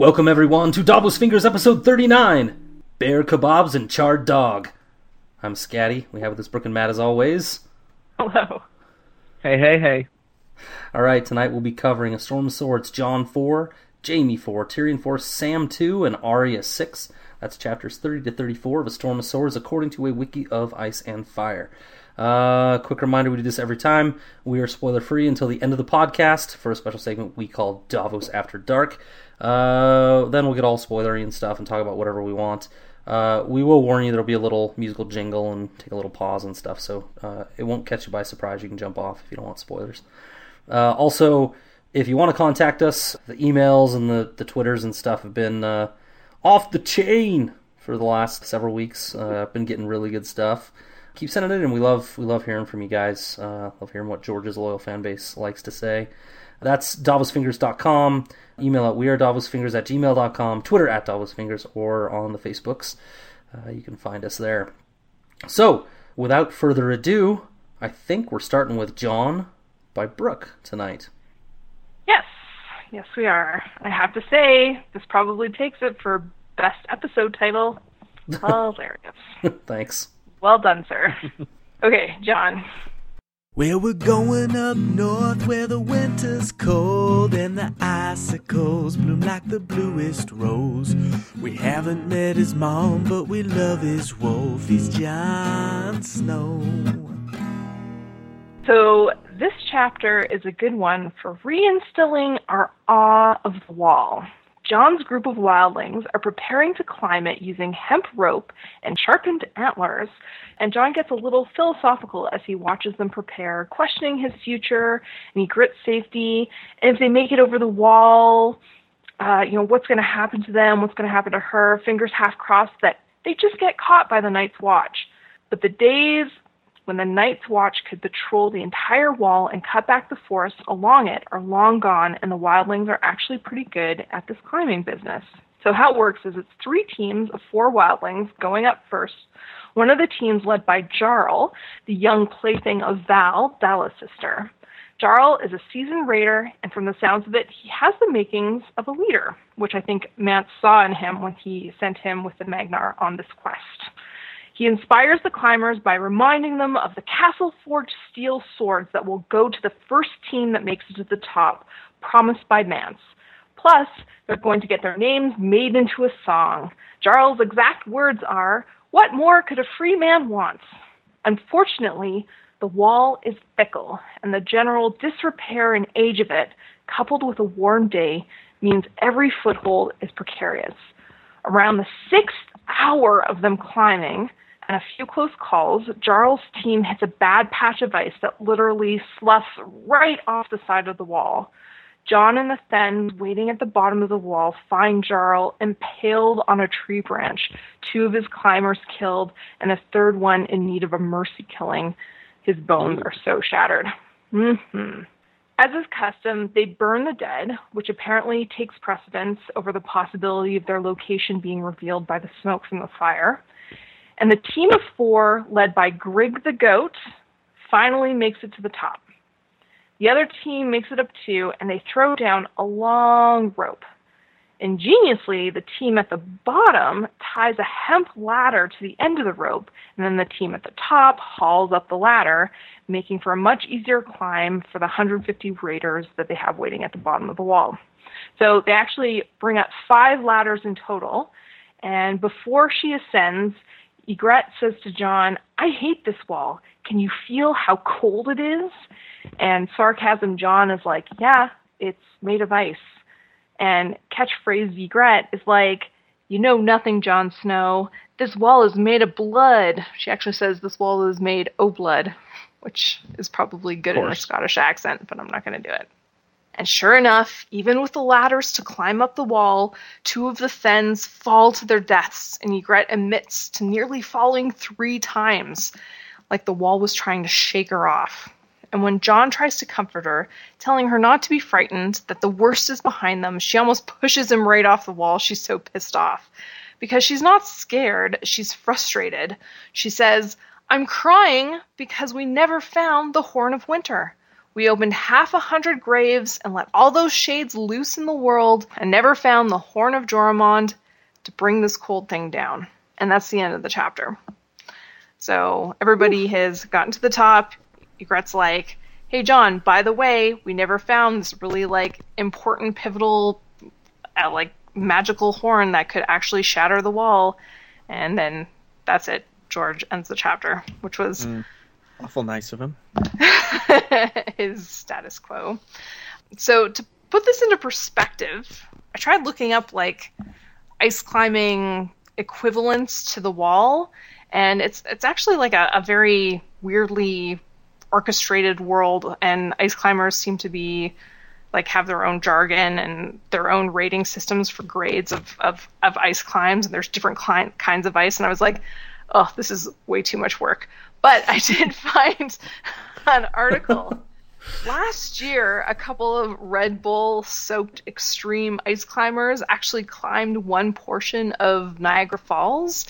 Welcome everyone to Davos Fingers episode 39 Bear Kebabs and Charred Dog. I'm Scatty. We have with us Brooke and Matt as always. Hello. Hey, hey, hey. Alright, tonight we'll be covering A Storm of Swords Jon 4, Jaime 4, Tyrion 4, Sam 2, and Arya 6. That's chapters 30 to 34 of A Storm of Swords according to a wiki of Ice and Fire. Uh, quick reminder we do this every time. We are spoiler free until the end of the podcast for a special segment we call Davos After Dark. Uh, then we'll get all spoilery and stuff and talk about whatever we want. Uh, we will warn you there'll be a little musical jingle and take a little pause and stuff, so uh, it won't catch you by surprise. You can jump off if you don't want spoilers. Uh, also, if you want to contact us, the emails and the, the Twitters and stuff have been uh, off the chain for the last several weeks. Uh, I've been getting really good stuff. Keep sending it in. We love we love hearing from you guys. Uh, love hearing what George's loyal fan base likes to say. That's davosfingers.com. Email at wearedavosfingers at gmail.com. Twitter at davosfingers or on the Facebooks. Uh, you can find us there. So, without further ado, I think we're starting with Jon by Brooke tonight. Yes, yes, we are. I have to say, this probably takes it for best episode title. Hilarious. Thanks. Well done, sir. Okay, Jon. Well, we're going up north where the winter's cold and the icicles bloom like the bluest rose. We haven't met his mom, but we love his wolf. He's Jon Snow. So, this chapter is a good one for reinstilling our awe of the wall. Jon's group of wildlings are preparing to climb it using hemp rope and sharpened antlers, and Jon gets a little philosophical as he watches them prepare, questioning his future and Ygritte's safety, and if they make it over the wall, uh, you know, what's going to happen to them, what's going to happen to her, fingers half crossed that they just get caught by the Night's Watch. But the days when the Night's Watch could patrol the entire wall and cut back the forest along it are long gone, and the wildlings are actually pretty good at this climbing business. So, how it works is it's three teams of four wildlings going up first. One of the teams led by Jarl, the young plaything of Val, Dalla's sister. Jarl is a seasoned raider, and from the sounds of it, he has the makings of a leader, which I think Mance saw in him when he sent him with the Magnar on this quest. He inspires the climbers by reminding them of the castle forged steel swords that will go to the first team that makes it to the top, promised by Mance. Plus, they're going to get their names made into a song. Jarl's exact words are, What more could a free man want? Unfortunately, the wall is fickle, and the general disrepair and age of it, coupled with a warm day, means every foothold is precarious. Around the sixth hour of them climbing, and a few close calls, Jarl's team hits a bad patch of ice that literally sloughs right off the side of the wall. Jon and the Thenns, waiting at the bottom of the wall, find Jarl impaled on a tree branch, two of his climbers killed, and a third one in need of a mercy killing. His bones are so shattered. Mm-hmm. As is custom, they burn the dead, which apparently takes precedence over the possibility of their location being revealed by the smoke from the fire. And the team of four, led by Grigg the goat, finally makes it to the top. The other team makes it up too, and they throw down a long rope. Ingeniously, the team at the bottom ties a hemp ladder to the end of the rope, and then the team at the top hauls up the ladder, making for a much easier climb for the 150 raiders that they have waiting at the bottom of the wall. So they actually bring up five ladders in total, and before she ascends, Ygritte says to Jon, I hate this wall. Can you feel how cold it is? And sarcasm Jon is like, Yeah, it's made of ice. And catchphrase Ygritte is like, You know nothing, Jon Snow. This wall is made of blood. She actually says this wall is made o' blood, which is probably good in a Scottish accent, but I'm not going to do it. And sure enough, even with the ladders to climb up the wall, two of the Thenns fall to their deaths, and Ygritte admits to nearly falling three times, like the wall was trying to shake her off. And when Jon tries to comfort her, telling her not to be frightened, that the worst is behind them, she almost pushes him right off the wall. She's so pissed off. Because she's not scared, she's frustrated. She says, I'm crying because we never found the Horn of Winter. We opened half a hundred graves and let all those shades loose in the world and never found the horn of Joramun to bring this cold thing down. And that's the end of the chapter. So everybody has gotten to the top. Ygritte's like, hey, Jon, by the way, we never found this really like important, pivotal, uh, like magical horn that could actually shatter the wall. And then that's it. George ends the chapter, which was Awful nice of him. his status quo. So to put this into perspective, I tried looking up like ice climbing equivalents to the wall, and it's it's actually like a, a very weirdly orchestrated world, and ice climbers seem to be like have their own jargon and their own rating systems for grades of, of, of ice climbs and there's different cli- kinds of ice and i was like oh this is way too much work but i did find an article last year a couple of red bull soaked extreme ice climbers actually climbed one portion of niagara falls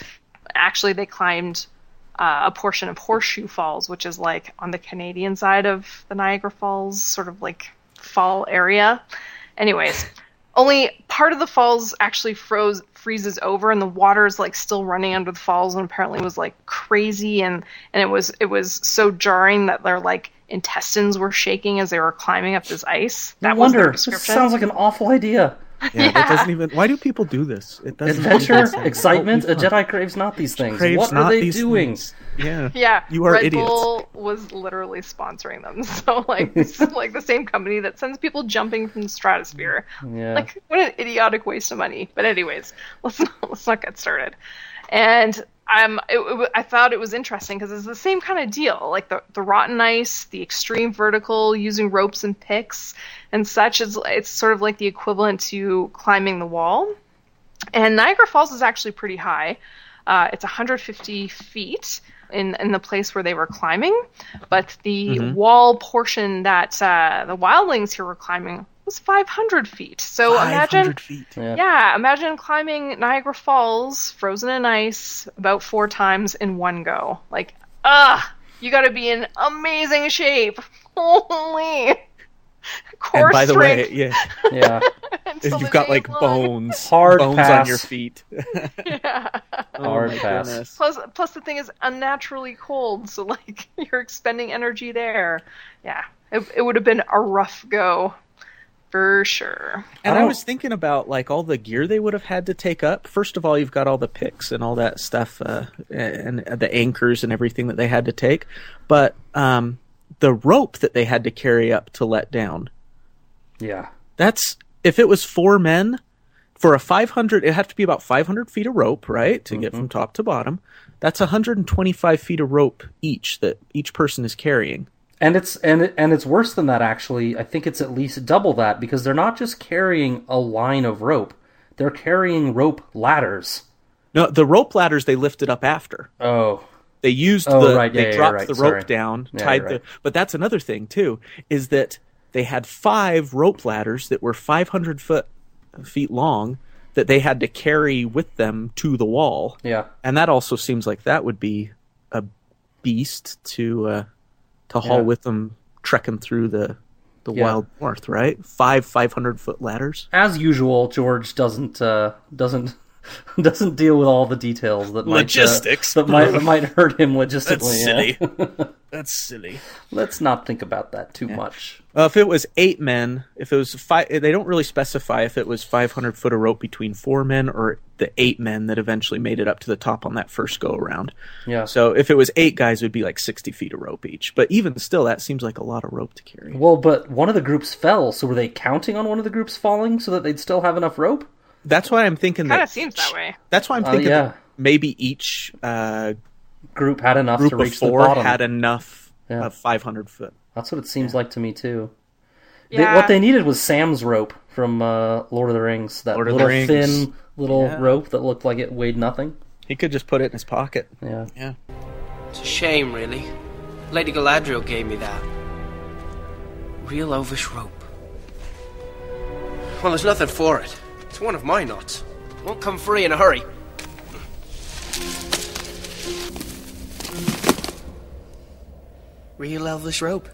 actually they climbed uh, a portion of horseshoe falls which is like on the canadian side of the niagara falls sort of like fall area. Anyways, only part of the falls actually froze freezes over and the water is like still running under the falls and apparently was like crazy and and it was it was so jarring that their like intestines were shaking as they were climbing up this ice. That no was their wonder. This description. sounds like an awful idea. Yeah, that doesn't even. Why do people do this? It doesn't Adventure, make excitement. A Don't be fun. Jedi craves not these things. Craves what are not they these doing? things. Yeah. Yeah, You are Red idiots. Bull was literally sponsoring them. So like, this is like the same company that sends people jumping from the stratosphere. Yeah. Like, what an idiotic waste of money. But anyways, let's not, let's not get started. And um, it, it, I thought it was interesting because it's the same kind of deal, like the the rotten ice, the extreme vertical, using ropes and picks and such. Is it's sort of like the equivalent to climbing the wall. And Niagara Falls is actually pretty high. Uh, it's 150 feet in in the place where they were climbing, but the wall portion that uh, the wildlings here were climbing was 500 feet. So imagine feet. Yeah. yeah, imagine climbing Niagara Falls, frozen in ice, about four times in one go. Like, ah, you got to be in amazing shape. Holy. Core And by the way, yeah, Yeah. until you've got like of blood. bones, Hard bones pass. on your feet. Yeah. Oh Hard my pass. goodness. Plus, plus the thing is unnaturally cold, so like you're expending energy there. Yeah, it, it would have been a rough go, for sure. And I I was thinking about like all the gear they would have had to take up. First of all, you've got all the picks and all that stuff, uh, and the anchors and everything that they had to take. But um, the rope that they had to carry up to let down. Yeah. That's if it was four men for a 500. It had to be about 500 feet of rope, right, to get mm-hmm. from top to bottom. That's 125 feet of rope each that each person is carrying. And it's and it, and it's worse than that actually. I think it's at least double that because they're not just carrying a line of rope. They're carrying rope ladders. No, the rope ladders they lifted up after. Oh. They used Oh, the right, yeah, they yeah, dropped right, the sorry. rope down, Yeah, tied the but that's another thing too, is that they had five rope ladders that were five hundred foot feet long that they had to carry with them to the wall. Yeah. And that also seems like that would be a beast to uh to haul with them trekking through the the Yeah. wild north, right? Five five hundred foot ladders. As usual, George doesn't uh, doesn't doesn't deal with all the details that might, uh, Logistics. that might that might hurt him logistically. That's yeah. That's silly. Let's not think about that too much. Uh, if it was eight men, if it was five, they don't really specify if it was 500 foot of rope between four men or the eight men that eventually made it up to the top on that first go around. Yeah. So if it was eight guys, it would be like 60 feet of rope each. But even still, that seems like a lot of rope to carry. Well, but one of the groups fell, so were they counting on one of the groups falling so that they'd still have enough rope? That's why I'm thinking Kind that. of seems that way. That's why I'm Uh, thinking yeah. that maybe each uh, Group had enough group to of reach the bottom. had enough Yeah. of 500 foot. That's what it seems like to me too. They, what they needed was Sam's rope from uh, Lord of the Rings. That Lord little Rings. thin little Yeah. rope that looked like it weighed nothing. He could just put it in his pocket. Yeah. Yeah. It's a shame, really. Lady Galadriel gave me that. Real ovish rope. Well, there's nothing for it. It's one of my knots. Won't come free in a hurry. Real elvish rope.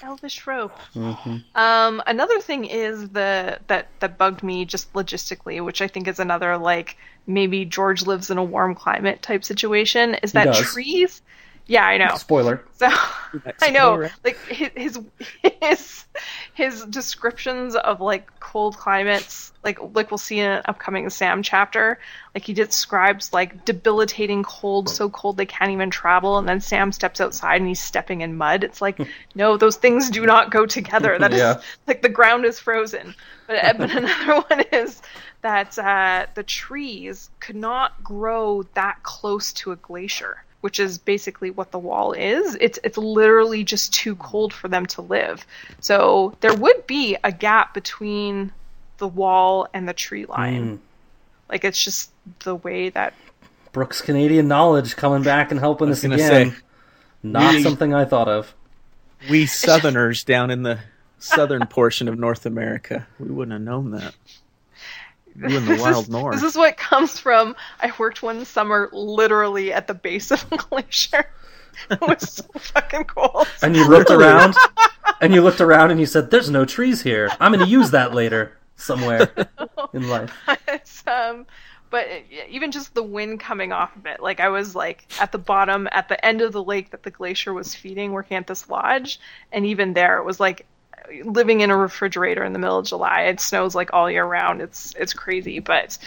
Elvish rope. Mm-hmm. Um, another thing is the that that bugged me just logistically, which I think is another like maybe George lives in a warm climate type situation. Is that trees? Yeah, I know. Spoiler. So I know, like his, his his his descriptions of like cold climates, like like we'll see in an upcoming Sam chapter. Like he describes like debilitating cold, so cold they can't even travel, and then Sam steps outside and he's stepping in mud. It's like no, those things do not go together. That is Yeah. like the ground is frozen. But, but another one is that uh, the trees could not grow that close to a glacier, which is basically what the wall is. It's it's literally just too cold for them to live. So there would be a gap between the wall and the tree line. Mm. Like it's just the way that Brooks Canadian knowledge coming back and helping us again. say, Not we- something I thought of. We Southerners down in the southern portion of North America, we wouldn't have known that. You in the this wild is, north. This is what comes from. I worked one summer literally at the base of a glacier. It was so fucking cold. And you looked around, and you looked around, and you said, "There's no trees here. I'm going to use that later somewhere in life." it's, um, but it- even just the wind coming off of it, like I was like at the bottom, at the end of the lake that the glacier was feeding, working at this lodge, and even there it was like living in a refrigerator in the middle of July. It snows like all year round. It's it's crazy, but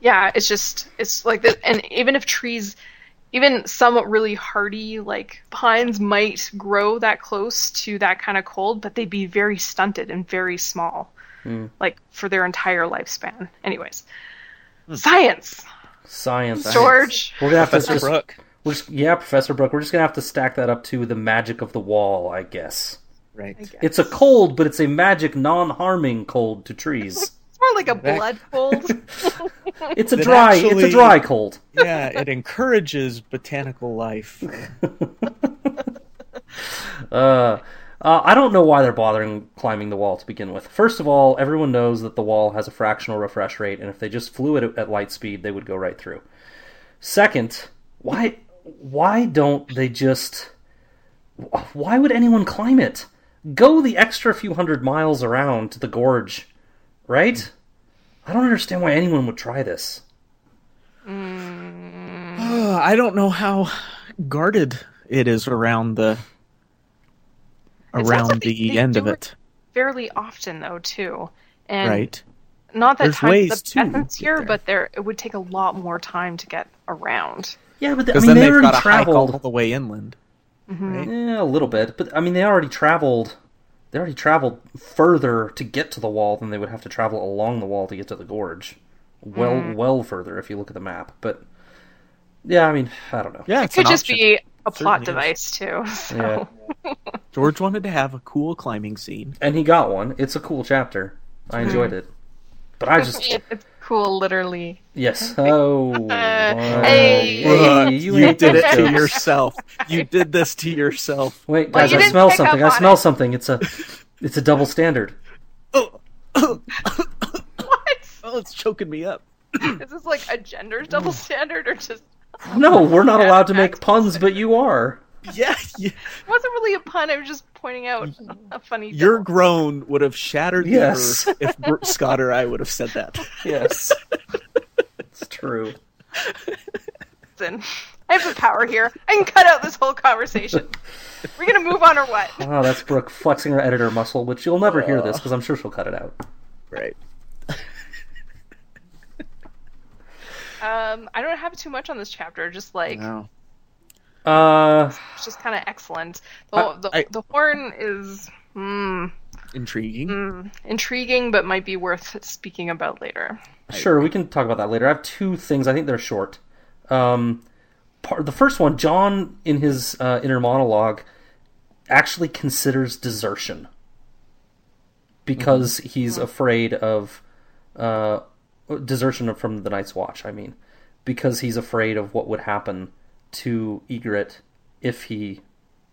yeah, it's just it's like this. And even if trees, even some really hardy like pines might grow that close to that kind of cold, but they'd be very stunted and very small, hmm. like for their entire lifespan. Anyways, hmm. science, Science, George. We're gonna have to just, Brooke. we're just- yeah, Professor Brooke. We're just gonna have to stack that up to the magic of the wall, I guess. Right. It's a cold, but it's a magic, non-harming cold to trees. It's more like a blood cold. It's a That dry. it's actually- a dry cold. Yeah, it encourages botanical life. Uh, uh, I don't know why they're bothering climbing the wall to begin with. First of all, everyone knows that the wall has a fractional refresh rate, and if they just flew it at light speed, they would go right through. Second, why why don't they just why would anyone climb it? Go the extra few hundred miles around to the gorge, right? I don't understand why anyone would try this. I don't know how guarded it is around the around like the they end do of it- it. Fairly often though too, and Right. not that There's time's ways of to essence here, there. but there it would take a lot more time to get around. Yeah, but I mean, then they they've already got to hike all the way inland. Mm-hmm. Right? Yeah, a little bit, but I mean, they already traveled. They already traveled further to get to the wall than they would have to travel along the wall to get to the gorge. Well, mm-hmm. well further if you look at the map. But yeah, I mean, I don't know. Yeah, It could just option. be a plot Certainly is. device too. So. Yeah, George wanted to have a cool climbing scene. and he got one. It's a cool chapter. I mm-hmm. enjoyed it, but I just It- it's cool, literally. yes. Oh, Hey. hey, you, you did it to yourself. You did this to yourself. Wait, Well, guys, you I smell something. I smell it. something. It's a, it's a double standard. What? Oh, it's choking me up. Is this like a gender double hmm. standard or just? No, we're not allowed to make puns, but you are. Yeah, yeah. It wasn't really a pun. I was just pointing out a funny. your joke. groan would have shattered the Yes. earth if Br- Scott or I would have said that. Yes, it's true. Listen, I have the power here. I can cut out this whole conversation. We're gonna move on or what? Oh, that's Brooke flexing her editor muscle, which you'll never hear this because I'm sure she'll cut it out. Right. Um, I don't have too much on this chapter. Just like Wow. Uh, it's just kind of excellent. The, I- the, I- the horn is hmm, Intriguing. intriguing, but might be worth speaking about later. sure, we can talk about that later. I have two things. I think they're short. Um, part, the first one, Jon in his uh, inner monologue actually considers desertion because he's afraid of uh, desertion from the Night's Watch. I mean, because he's afraid of what would happen to Ygritte if he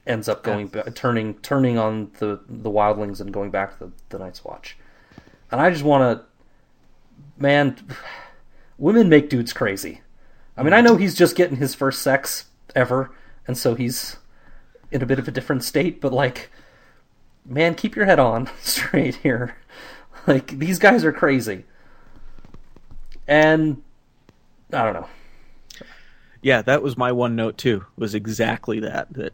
ends up going ba- turning turning on the the wildlings and going back to the, the Night's Watch. And I just want to, man, women make dudes crazy. I mean, I mm-hmm. know he's just getting his first sex ever, and so he's in a bit of a different state. But like, man, keep your head on straight here. Like these guys are crazy. And I don't know. Yeah, that was my one note too. Was exactly that. That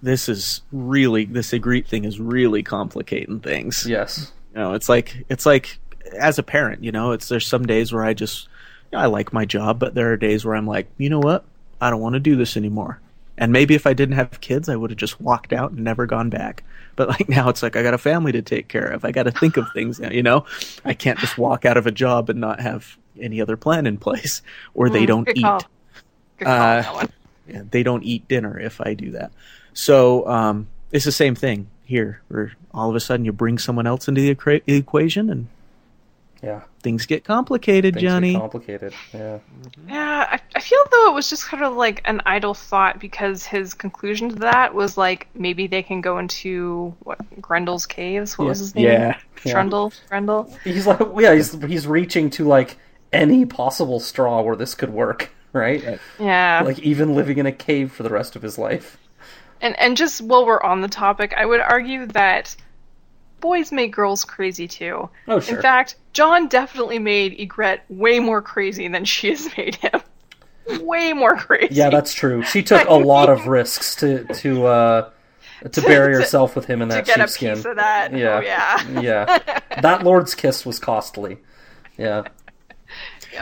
this is really this Ygritte thing is really complicating things. Yes. You know, it's like it's like as a parent, you know, it's there's some days where I just you know, I like my job, but there are days where I'm like, you know what, I don't want to do this anymore. And maybe if I didn't have kids, I would have just walked out and never gone back. But like now, it's like I got a family to take care of. I got to think of things. You know, I can't just walk out of a job and not have any other plan in place, or they Mm, don't eat. call. Good call, Uh, that one. Yeah, they don't eat dinner if I do that. So um, it's the same thing here, where all of a sudden you bring someone else into the equa- equation and Yeah. things get complicated, Things get Johnny. complicated. Yeah. Yeah, I, I feel though it was just kind of like an idle thought because his conclusion to that was like maybe they can go into what Grendel's caves. What was his name? yeah. Yeah. Trundle. Grendel. He's like, yeah, he's he's reaching to like any possible straw where this could work, right? Yeah. Like even living in a cave for the rest of his life. And and just while we're on the topic, I would argue that boys make girls crazy too. Oh, sure. In fact, Jon definitely made Ygritte way more crazy than she has made him. way more crazy. Yeah, that's true. She took a lot of risks to to uh to bury herself with him in that sheepskin. Yeah. Oh yeah. yeah. That Lord's kiss was costly. Yeah.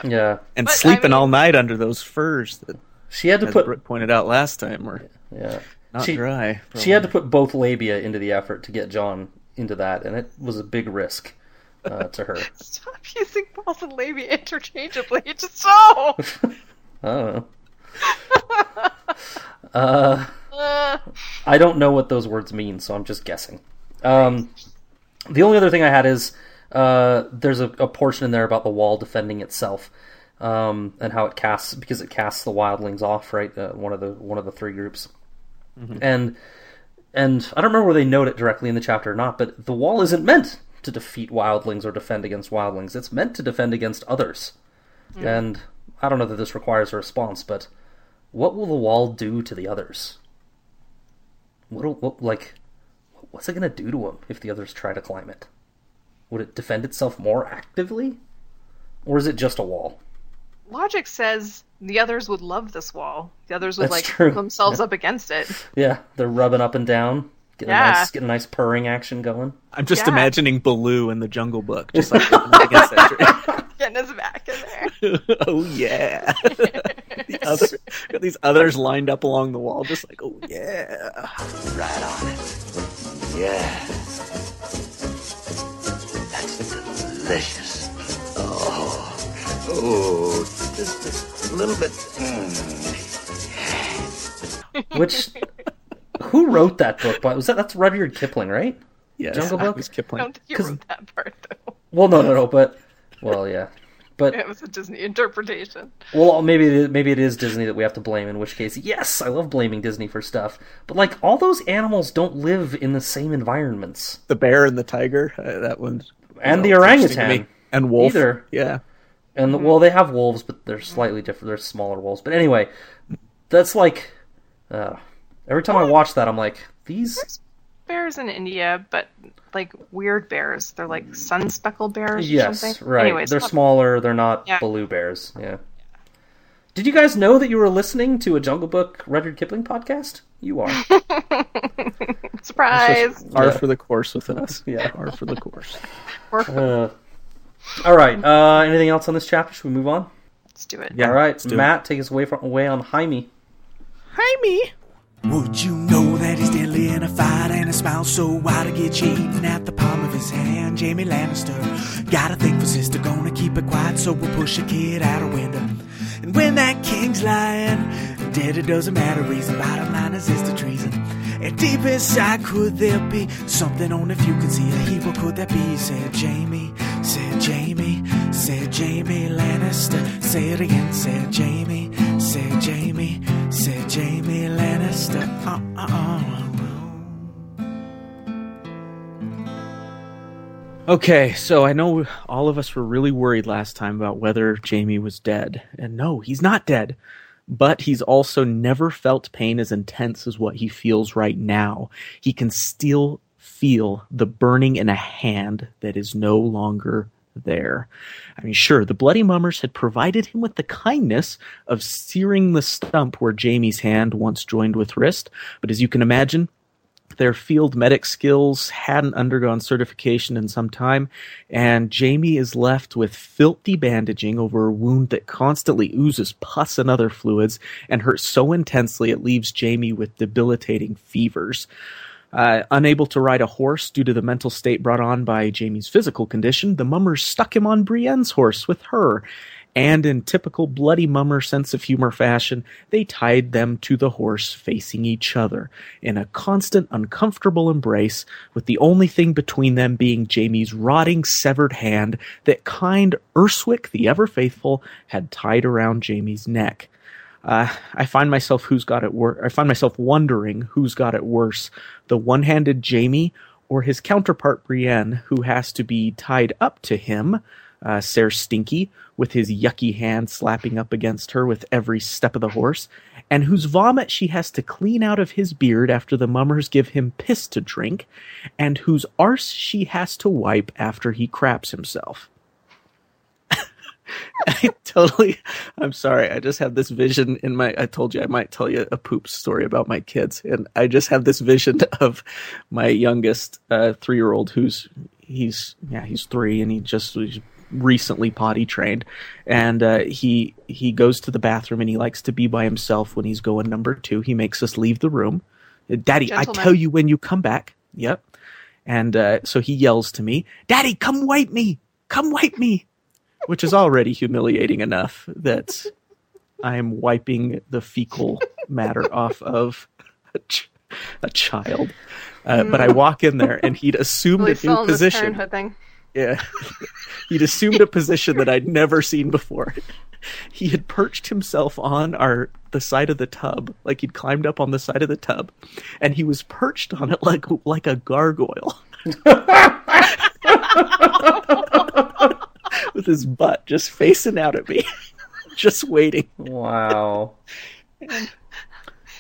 Yeah. And But, I sleeping mean- all night under those furs that, She had to as put Britt pointed out last time, were yeah. not She, dry. she had to put both labia into the effort to get Jon into that, and it was a big risk uh, to her. Stop using balls and labia interchangeably. It's just so. I don't know. Uh, Uh, I don't know what those words mean, so I'm just guessing. Um, the only other thing I had is uh, there's a, a portion in there about the wall defending itself um, and how it casts because it casts the wildlings off, right? Uh, one of the one of the three groups, and and I don't remember where they note it directly in the chapter or not, but the wall isn't meant to defeat wildlings or defend against wildlings. It's meant to defend against others. And I don't know that this requires a response, but what will the wall do to the others? What'll what like what's it gonna do to them if the others try to climb it? Would it defend itself more actively, or is it just a wall? logic says the others would love this wall. The others would That's like true. put themselves up against it. Yeah, they're rubbing up and down, getting a Yeah. nice getting a nice purring action going. I'm just Yeah. imagining Baloo in the Jungle Book, just like against that tree. Getting his back in there. oh yeah. the other, got these others lined up along the wall, just like, oh yeah. Right on it. Yeah. That's delicious. Oh, oh, just a little bit. Mm. Which who wrote that book? But was that that's Rudyard Kipling, right? Yes, Jungle Book? was I Kipling. don't think you 'Cause- wrote that part though. Well, no, no, no, but well, yeah, but It was a Disney interpretation. Well, maybe it is, maybe it is Disney that we have to blame. In which case, yes, I love blaming Disney for stuff. But like, all those animals don't live in the same environments, The bear and the tiger. Uh, that one. And you the know, it's interesting to orangutan. and wolf. Either. Yeah. And the, well, they have wolves, but they're slightly different. They're smaller wolves. But anyway, that's like uh, every time I watch that, I'm like, these. Bears in India, but like weird bears. They're like sun speckled bears. Or Yes, something. right. Anyways, they're fuck- smaller. They're not Yeah. blue bears. Yeah. Did you guys know that you were listening to a Jungle Book Rudyard Kipling podcast? You are. Surprise! Par Yeah. for the course with us. Yeah. Par for the course. Uh, all right. Uh, anything else on this chapter? Should we move on? Let's do it. Yeah. all right, let's it. Matt, take us away from away on Jaime. Hi, me. Would you know that he's deadly in a fight and a smile so wide to get eaten at the palm of his hand? Jaime Lannister got a thing for sister, gonna keep it quiet so we'll push a kid out a window. And when that king's lying, dead it doesn't matter. Reason bottom line is it's the treason. And deep inside, could there be something on if you could see a hero? Could that be? Said Jaime, said Jaime, said Jaime Lannister. Say it again, said Jaime, said Jaime, said Jaime Lannister. Uh, uh, uh. Okay, so I know all of us were really worried last time about whether Jaime was dead. And no, he's not dead. But he's also never felt pain as intense as what he feels right now. He can still feel the burning in a hand that is no longer there. I mean, sure, the Bloody Mummers had provided him with the kindness of searing the stump where Jaime's hand once joined with wrist, but as you can imagine, their field medic skills hadn't undergone certification in some time, and Jaime is left with filthy bandaging over a wound that constantly oozes pus and other fluids and hurts so intensely it leaves Jaime with debilitating fevers. Uh, unable to ride a horse due to the mental state brought on by Jaime's physical condition, the mummers stuck him on Brienne's horse with her, and in typical bloody mummer sense of humor fashion, they tied them to the horse facing each other in a constant uncomfortable embrace, with the only thing between them being Jaime's rotting severed hand that kind Urswyck the ever faithful had tied around Jaime's neck. Uh, I find myself who's got it wor- I find myself wondering who's got it worse, the one-handed Jaime or his counterpart Brienne, who has to be tied up to him uh, Ser Stinky, with his yucky hand slapping up against her with every step of the horse, and whose vomit she has to clean out of his beard after the mummers give him piss to drink, and whose arse she has to wipe after he craps himself. I totally, I'm sorry. I just have this vision in my, I told you I might tell you a poop story about my kids. And I just have this vision of my youngest uh, three year old who's, he's, yeah, he's three and he just, he's recently potty trained, and uh, he he goes to the bathroom and he likes to be by himself when he's going number two. He makes us leave the room. Daddy, Gentleman. I tell you when you come back. Yep. And uh, so he yells to me, "Daddy, come wipe me! Come wipe me!" Which is already humiliating enough that I'm wiping the fecal matter off of a, ch- a child. Uh, but I walk in there and he'd assumed really a new position. Yeah. He'd assumed a position that I'd never seen before. He had perched himself on our the side of the tub, like he'd climbed up on the side of the tub, and he was perched on it like like a gargoyle. With his butt just facing out at me. just waiting. Wow.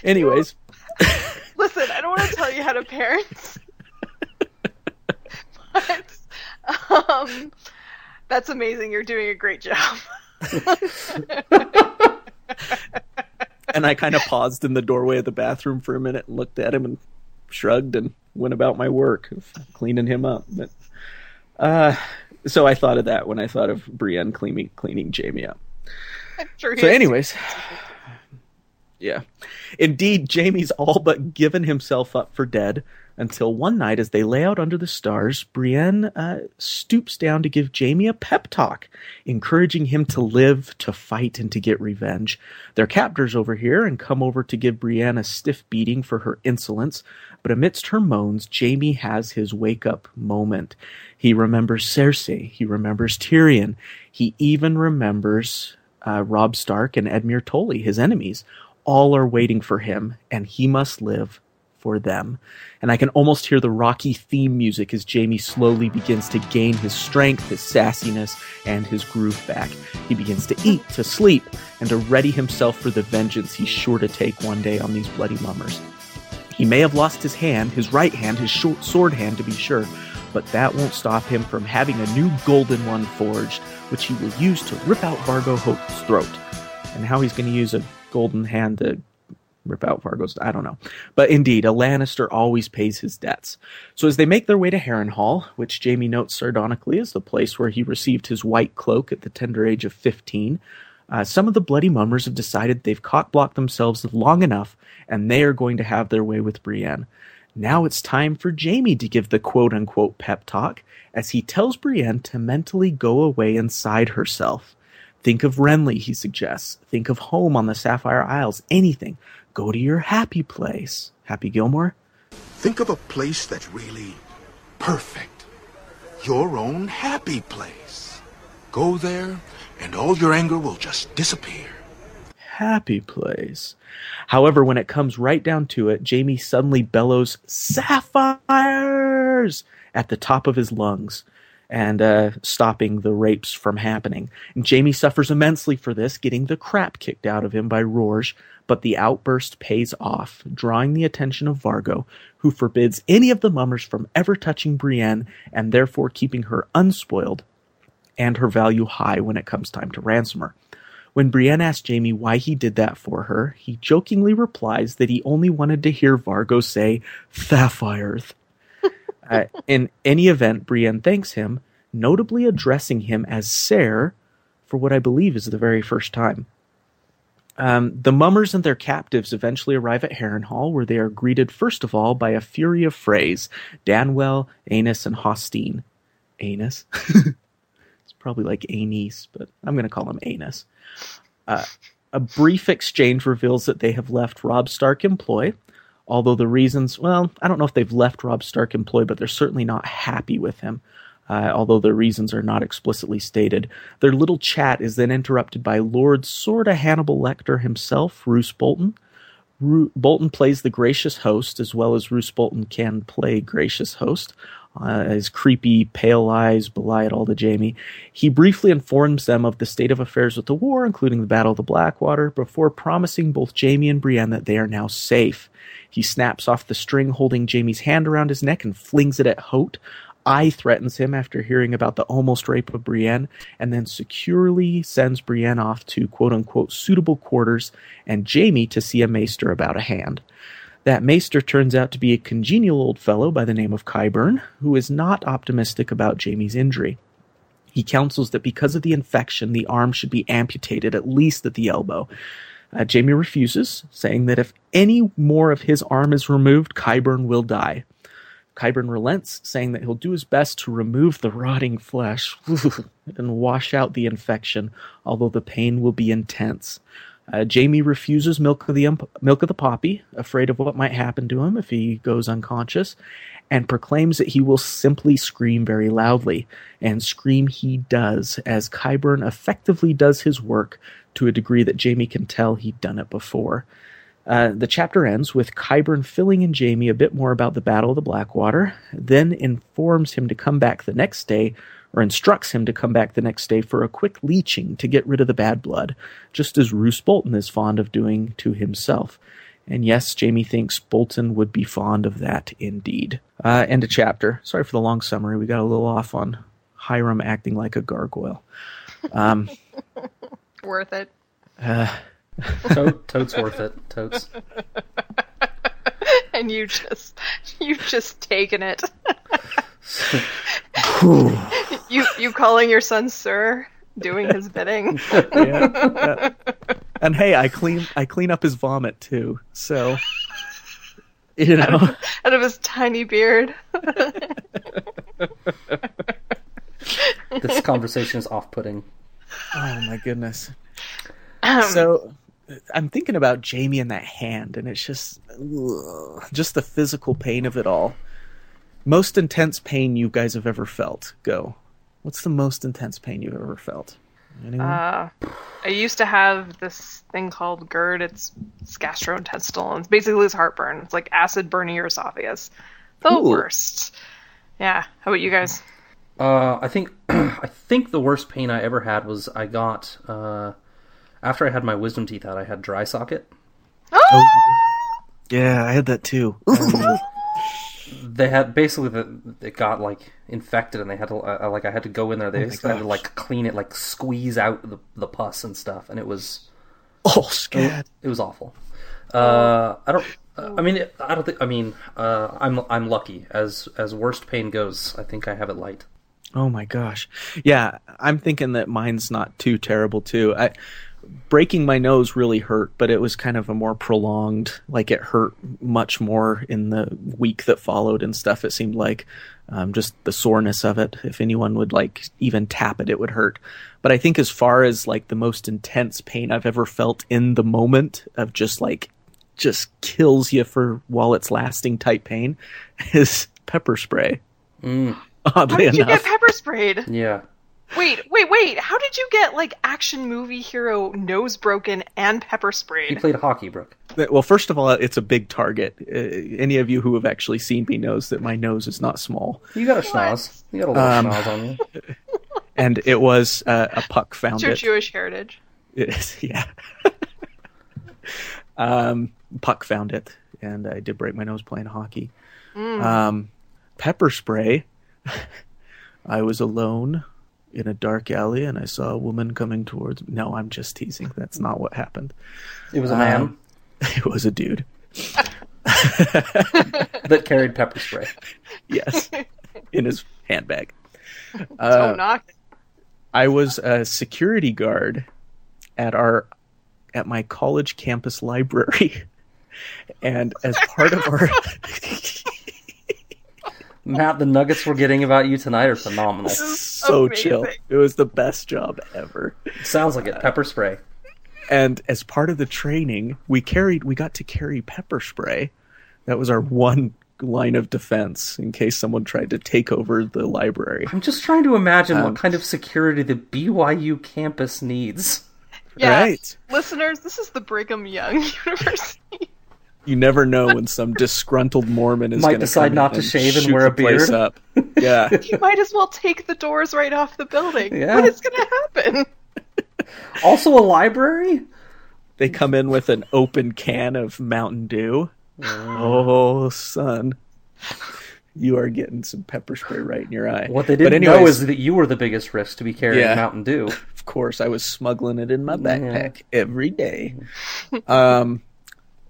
anyways. Listen, I don't want to tell you how to parent. but um, that's amazing. You're doing a great job. and I kind of paused in the doorway of the bathroom for a minute and looked at him and shrugged and went about my work of cleaning him up. But uh, so I thought of that when I thought of Brienne cleaning cleaning Jaime up. Sure so, anyways, yeah, indeed, Jaime's all but given himself up for dead until one night, as they lay out under the stars, Brienne uh, stoops down to give Jaime a pep talk, encouraging him to live, to fight, and to get revenge. Their captors over here and come over to give Brienne a stiff beating for her insolence, but amidst her moans, Jaime has his wake up moment. He remembers Cersei, he remembers Tyrion, he even remembers uh, Robb Stark and Edmure Tully, his enemies. All are waiting for him, and he must live for them. And I can almost hear the rocky theme music as Jaime slowly begins to gain his strength, his sassiness, and his groove back. He begins to eat, to sleep, and to ready himself for the vengeance he's sure to take one day on these bloody mummers. He may have lost his hand, his right hand, his short sword hand to be sure, but that won't stop him from having a new golden one forged, which he will use to rip out Vargo Hoat's throat. And how he's going to use a golden hand to rip out Vargo's. I don't know. But indeed, a Lannister always pays his debts. So as they make their way to Harrenhal, which Jaime notes sardonically is the place where he received his white cloak at the tender age of 15, uh, some of the Bloody Mummers have decided they've cock-blocked themselves long enough, and they are going to have their way with Brienne. Now it's time for Jaime to give the quote-unquote pep talk, as he tells Brienne to mentally go away inside herself. Think of Renly, he suggests. Think of home on the Sapphire Isles. Anything. Go to your happy place. Happy Gilmore? Think of a place that's really perfect. Your own happy place. Go there, and all your anger will just disappear. Happy place. However, when it comes right down to it, Jaime suddenly bellows, Sapphires! at the top of his lungs and uh, stopping the rapes from happening. And Jaime suffers immensely for this, getting the crap kicked out of him by Rorge, but the outburst pays off, drawing the attention of Vargo, who forbids any of the mummers from ever touching Brienne and therefore keeping her unspoiled and her value high when it comes time to ransom her. When Brienne asks Jaime why he did that for her, he jokingly replies that he only wanted to hear Vargo say, Thafireth. uh, in any event, Brienne thanks him, notably addressing him as Ser for what I believe is the very first time. Um, the mummers and their captives eventually arrive at Harrenhal, where they are greeted first of all by a fury of Freys, Danwell, Aenys, and Hosteen. Aenys? it's probably like Aenys, but I'm going to call him Aenys. Uh, a brief exchange reveals that they have left Robb Stark employ, although the reasons, well, I don't know if they've left Robb Stark employ, but they're certainly not happy with him. Uh, although their reasons are not explicitly stated. Their little chat is then interrupted by Lord sorta Hannibal Lecter himself, Roose Bolton. Ru- Bolton plays the gracious host, as well as Roose Bolton can play gracious host. Uh, his creepy, pale eyes belie it all to Jaime. He briefly informs them of the state of affairs with the war, including the Battle of the Blackwater, before promising both Jaime and Brienne that they are now safe. He snaps off the string holding Jaime's hand around his neck and flings it at Hoat, I threatens him after hearing about the almost rape of Brienne, and then securely sends Brienne off to quote unquote suitable quarters and Jaime to see a maester about a hand. That maester turns out to be a congenial old fellow by the name of Qyburn, who is not optimistic about Jaime's injury. He counsels that because of the infection, the arm should be amputated at least at the elbow. Uh, Jaime refuses, saying that if any more of his arm is removed, Qyburn will die. Qyburn relents, saying that he'll do his best to remove the rotting flesh and wash out the infection, although the pain will be intense. Uh, Jaime refuses milk of the ump- milk of the poppy, afraid of what might happen to him if he goes unconscious, and proclaims that he will simply scream very loudly. And scream he does, as Qyburn effectively does his work to a degree that Jaime can tell he'd done it before. Uh, the chapter ends with Qyburn filling in Jaime a bit more about the Battle of the Blackwater, then informs him to come back the next day, or instructs him to come back the next day for a quick leeching to get rid of the bad blood, just as Roose Bolton is fond of doing to himself. And yes, Jaime thinks Bolton would be fond of that indeed. Uh, end of chapter. Sorry for the long summary. We got a little off on Hiram acting like a gargoyle. Um, Worth it. uh, Tote, totes worth it. Totes. and you just you've just taken it. you you calling your son sir, doing his bidding. yeah, yeah. And hey, I clean I clean up his vomit too. So you know, Out of his tiny beard. This conversation is off-putting. oh my goodness. Um, so I'm thinking about Jaime and that hand, and it's just ugh, just the physical pain of it all. Most intense pain you guys have ever felt. Go. What's the most intense pain you've ever felt? Anyone? Uh, I used to have this thing called GERD. It's, it's gastrointestinal. and It's basically it's heartburn. It's like acid burning your esophagus. The Ooh. worst. Yeah. How about you guys? Uh, I think I think the worst pain I ever had was I got uh, after I had my wisdom teeth out. I had dry socket. Oh! yeah, I had that too. They had basically the it got like infected, and they had to uh, like I had to go in there. They Oh my basically had to like clean it, like squeeze out the the pus and stuff, and it was oh, scared. it was awful. Uh, I don't. uh, I mean, I don't think. I mean, uh, I'm I'm lucky as as worst pain goes. I think I have it light. Oh my gosh. Yeah, I'm thinking that mine's not too terrible too. I breaking my nose really hurt, but it was kind of a more prolonged like it hurt much more in the week that followed and stuff it seemed like um, just the soreness of it. If anyone would like even tap it it would hurt. But i think as far as like the most intense pain i've ever felt in the moment of just like just kills you for while it's lasting type pain is pepper spray. Mm, How oddly did you enough. get pepper sprayed? yeah. Wait, wait, wait. How did you get like action movie hero nose broken and pepper He sprayed? played hockey, Brooke. Well, first of all, it's a big target. Uh, any of you who have actually seen me knows that my nose is not small, You got a schnoz. You got a little Um, schnoz on you. and it was uh, a puck found It's your it. Jewish heritage. It is, yeah. Um, Puck found it, and I did break my nose playing hockey. Um, pepper spray. I was alone in a dark alley, and I saw a woman coming towards me. No, I'm just teasing. That's not what happened. It was a man Um, It was a dude. that carried pepper spray. Yes, in his handbag. Don't Uh, knock. I was a security guard at our at my college campus library, and as part of our Matt, the nuggets we're getting about you tonight are phenomenal. so amazing. chill. It was the best job ever. Sounds like it. Pepper spray. And as part of the training, we carried we got to carry pepper spray. That was our one line of defense in case someone tried to take over the library. I'm just trying to imagine Um, what kind of security the BYU campus needs. Yeah. Right. Listeners, this is the Brigham Young University. You never know when some disgruntled Mormon is Might gonna decide come not to shave and wear a beard. Up. Yeah. you might as well take the doors right off the building. Yeah. What is going to happen? Also, a library? they come in with an open can of Mountain Dew. Oh, son. You are getting some pepper spray right in your eye. What they But didn't know anyways, is that you were the biggest risk to be carrying Yeah. Mountain Dew. of course, I was smuggling it in my backpack every day. Um,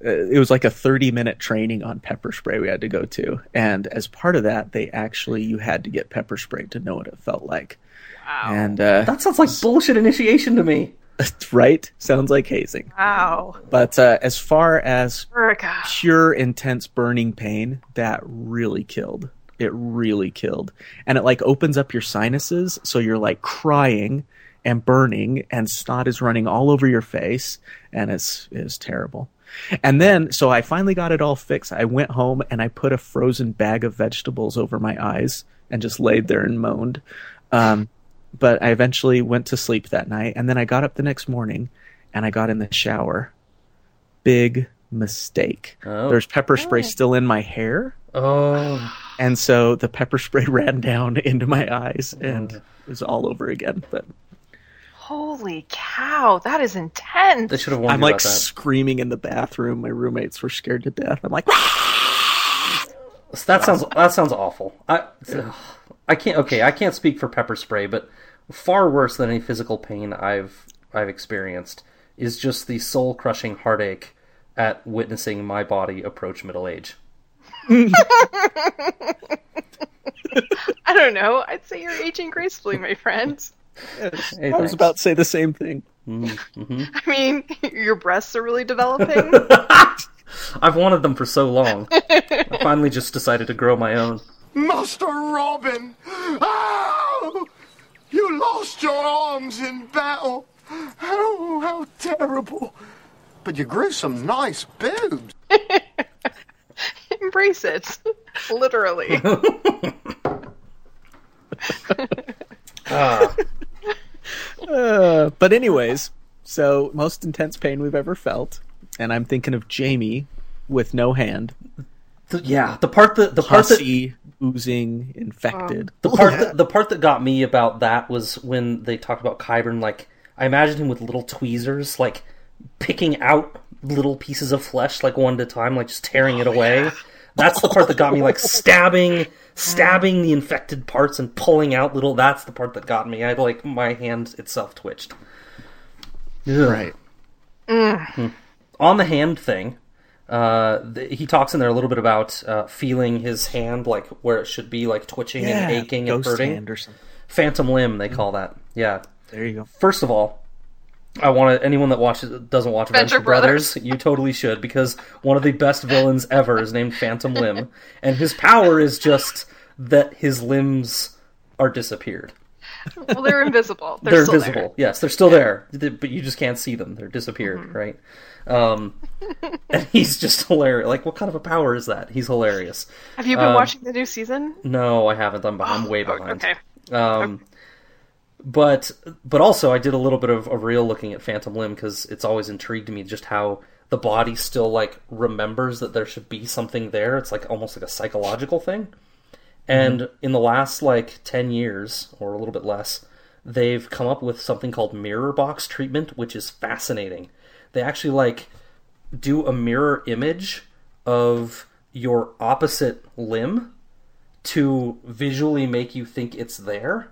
it was like a 30 minute training on pepper spray we had to go to. And as part of that, they actually, you had to get pepper spray to know what it felt like. Wow. And, uh, That sounds like bullshit initiation to me. right? Sounds like hazing. wow. But uh, as far as Erica. pure intense burning pain that really killed it really killed and it like opens up your sinuses so you're like crying and burning and snot is running all over your face and it's it's terrible and then so i finally got it all fixed. I went home and i put a frozen bag of vegetables over my eyes and just laid there and moaned. Um, but i eventually went to sleep that night. And then i got up the next morning and i got in the shower. Big mistake. Oh. There's pepper spray still in my hair, Oh, and so the pepper spray ran down into my eyes and it was all over again. But Holy cow. That is intense. they should have warned I'm like that. screaming in the bathroom. My roommates were scared to death. I'm like, That sounds that sounds awful. I I can't okay, I can't speak for pepper spray, but far worse than any physical pain I've I've experienced is just the soul crushing heartache at witnessing my body approach middle age. I don't know. I'd say you're aging gracefully, my friend. Hey, I was about to say the same thing. Mm, mm-hmm. I mean, your breasts are really developing. I've wanted them for so long. I finally just decided to grow my own. Master Robin! Oh! You lost your arms in battle! Oh, how terrible! But you grew some nice boobs. Embrace it. Literally. Ah. Uh, but anyways, so most intense pain we've ever felt, and I'm thinking of Jaime with no hand, The- yeah, the part that the part that oozing, infected. The part that, the part that got me about that was when they talked about Qyburn. Like I imagined him with little tweezers, like picking out little pieces of flesh, like one at a time, like just tearing it away. That's the part that got me, like stabbing, stabbing the infected parts and pulling out little. That's the part that got me. I like my hand itself twitched. Ugh. Right. On the hand thing, uh, th- he talks in there a little bit about uh, feeling his hand like where it should be, like twitching and aching and hurting. hand or something. Phantom limb, they call that. Yeah. There you go. First of all, I want to anyone that watches doesn't watch Venture, Venture Brothers, Brothers. you totally should because one of the best villains ever is named Phantom Limb, and his power is just that his limbs are disappeared. well, they're invisible. They're, They're, still invisible. there. Yes, they're still there, but you just can't see them. They're disappeared, Mm-hmm. right? Um, and he's just hilarious. Like, what kind of a power is that? He's hilarious. Have you been Um, watching the new season? No, I haven't. I'm, I'm way Oh, behind. Okay. Um, but but also I did a little bit of a real looking at Phantom Limb because it's always intrigued me just how the body still like remembers that there should be something there. It's like almost like a psychological thing. And mm-hmm. in the last like ten years or a little bit less, they've come up with something called mirror box treatment, which is fascinating. They actually like do a mirror image of your opposite limb to visually make you think it's there.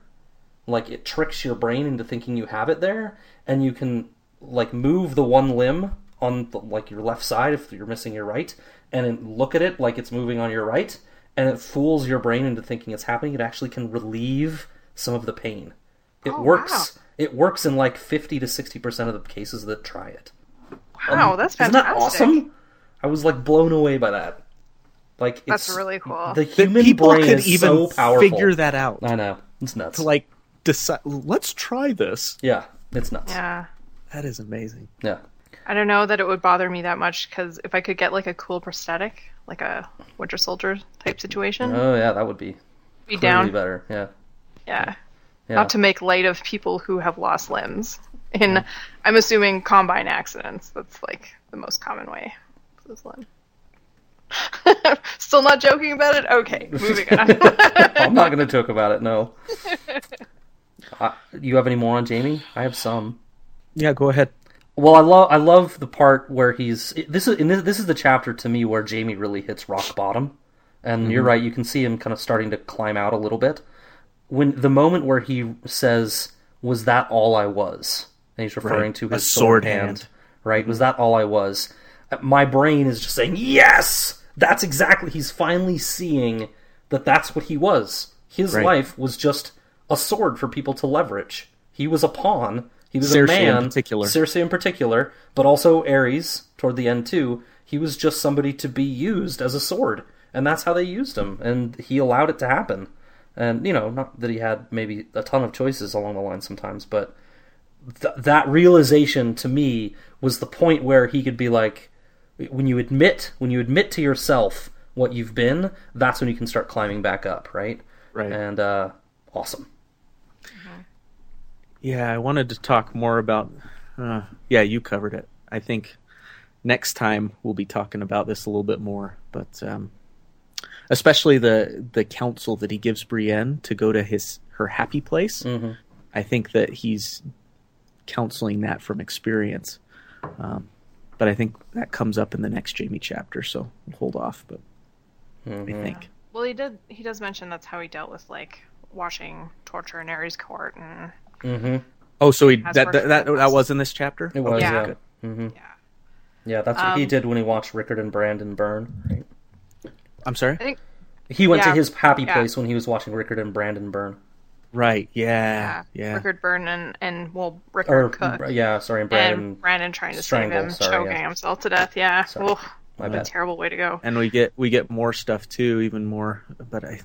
Like it tricks your brain into thinking you have it there, and you can like move the one limb on the, like your left side if you're missing your right, and then look at it like it's moving on your right, and it fools your brain into thinking it's happening. It actually can relieve some of the pain. It Oh, works. It works in like fifty to sixty percent of the cases that try it. Wow, um, that's Isn't that awesome? I was like blown away by that. Like That's really cool. The That human people brain could is even so powerful. figure that out I know it's nuts. to like decide. Let's try this. yeah, it's nuts. Yeah. That is amazing. Yeah. I don't know that it would bother me that much because if I could get like a cool prosthetic, like a Winter Soldier type situation, Oh yeah, that would be be down. better. Yeah. Yeah. Yeah. Not to make light of people who have lost limbs. In, I'm assuming combine accidents. That's like the most common way to lose limb. Still not joking about it? Okay, moving on. I'm not going to joke about it. No. uh, you have any more on Jaime? I have some. Yeah, go ahead. Well, I love I love the part where he's this is and this, this is the chapter to me where Jaime really hits rock bottom, and you're right. You can see him kind of starting to climb out a little bit. When the moment where he says, "Was that all I was?" and he's referring Right. to his sword sword hand, hand. right? Was that all I was? Uh, My brain is just saying, "Yes, that's exactly." He's finally seeing that that's what he was. His Right. life was just a sword for people to leverage. He was a pawn. He was Cersei a in man, particular. Cersei in particular, but also Aerys toward the end too. He was just somebody to be used as a sword, and that's how they used him, and he allowed it to happen. And you know, not that he had maybe a ton of choices along the line sometimes, but th- that realization to me was the point where he could be like, when you admit, when you admit to yourself what you've been, that's when you can start climbing back up, right? Right. And uh, awesome. Yeah, I wanted to talk more about. Uh, yeah, you covered it. I think next time we'll be talking about this a little bit more, but um, especially the the counsel that he gives Brienne to go to his her happy place. Mm-hmm. I think that he's counseling that from experience. Um, but I think that comes up in the next Jaime chapter, so we'll hold off. But I think well, he did. He does mention that's how he dealt with like watching torture in Aerys court and Mm-hmm. oh, so he that that, that that was in this chapter. It was, Yeah. yeah. good. hmm yeah. Yeah, that's what he Um, did when he watched Rickard and Brandon burn. Right? I'm sorry. I think He went Yeah. to his happy Yeah. place when he was watching Rickard and Brandon burn. Right. Yeah. yeah, Yeah. Rickard Burn and and well Or Rickard Cook yeah, sorry, and Brandon. and Brandon trying to strangle, save him, sorry, choking yeah. himself to death. Yeah, Sorry. Oof, My bad. terrible way to go. and we get we get more stuff too, even more. But I,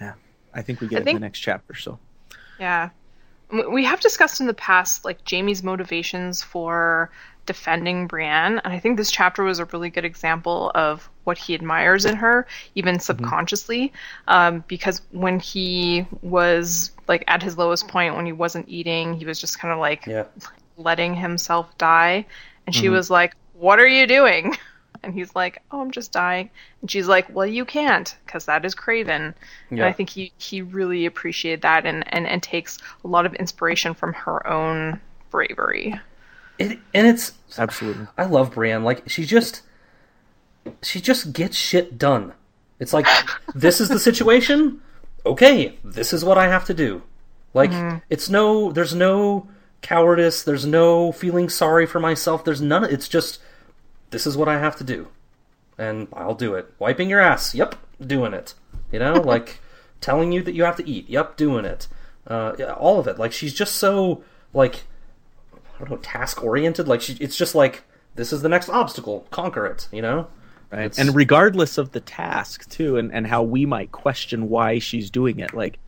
yeah, I think we get I it think- in the next chapter. So Yeah. We have discussed in the past like Jaime's motivations for defending Brienne, and I think this chapter was a really good example of what he admires in her, even subconsciously. Um, because when he was like at his lowest point, when he wasn't eating, he was just kind of like Yeah. letting himself die. And she was like, What are you doing? And he's like, Oh, I'm just dying. And she's like, Well, you can't, because that is Craven. And I think he, he really appreciated that and, and, and takes a lot of inspiration from her own bravery. It, and it's absolutely. I love Brienne. Like she just she just gets shit done. It's like this is the situation. Okay, this is what I have to do. Like mm-hmm. it's no there's no cowardice, there's no feeling sorry for myself. There's none it's just this is what I have to do. And I'll do it. Wiping your ass. Yep, doing it. You know, like telling you that you have to eat. Yep, doing it. Uh, yeah, all of it. Like she's just so like I don't know, task oriented. Like she, it's just like this is the next obstacle, conquer it. You know, Right. It's- And regardless of the task too, and and how we might question why she's doing it, like.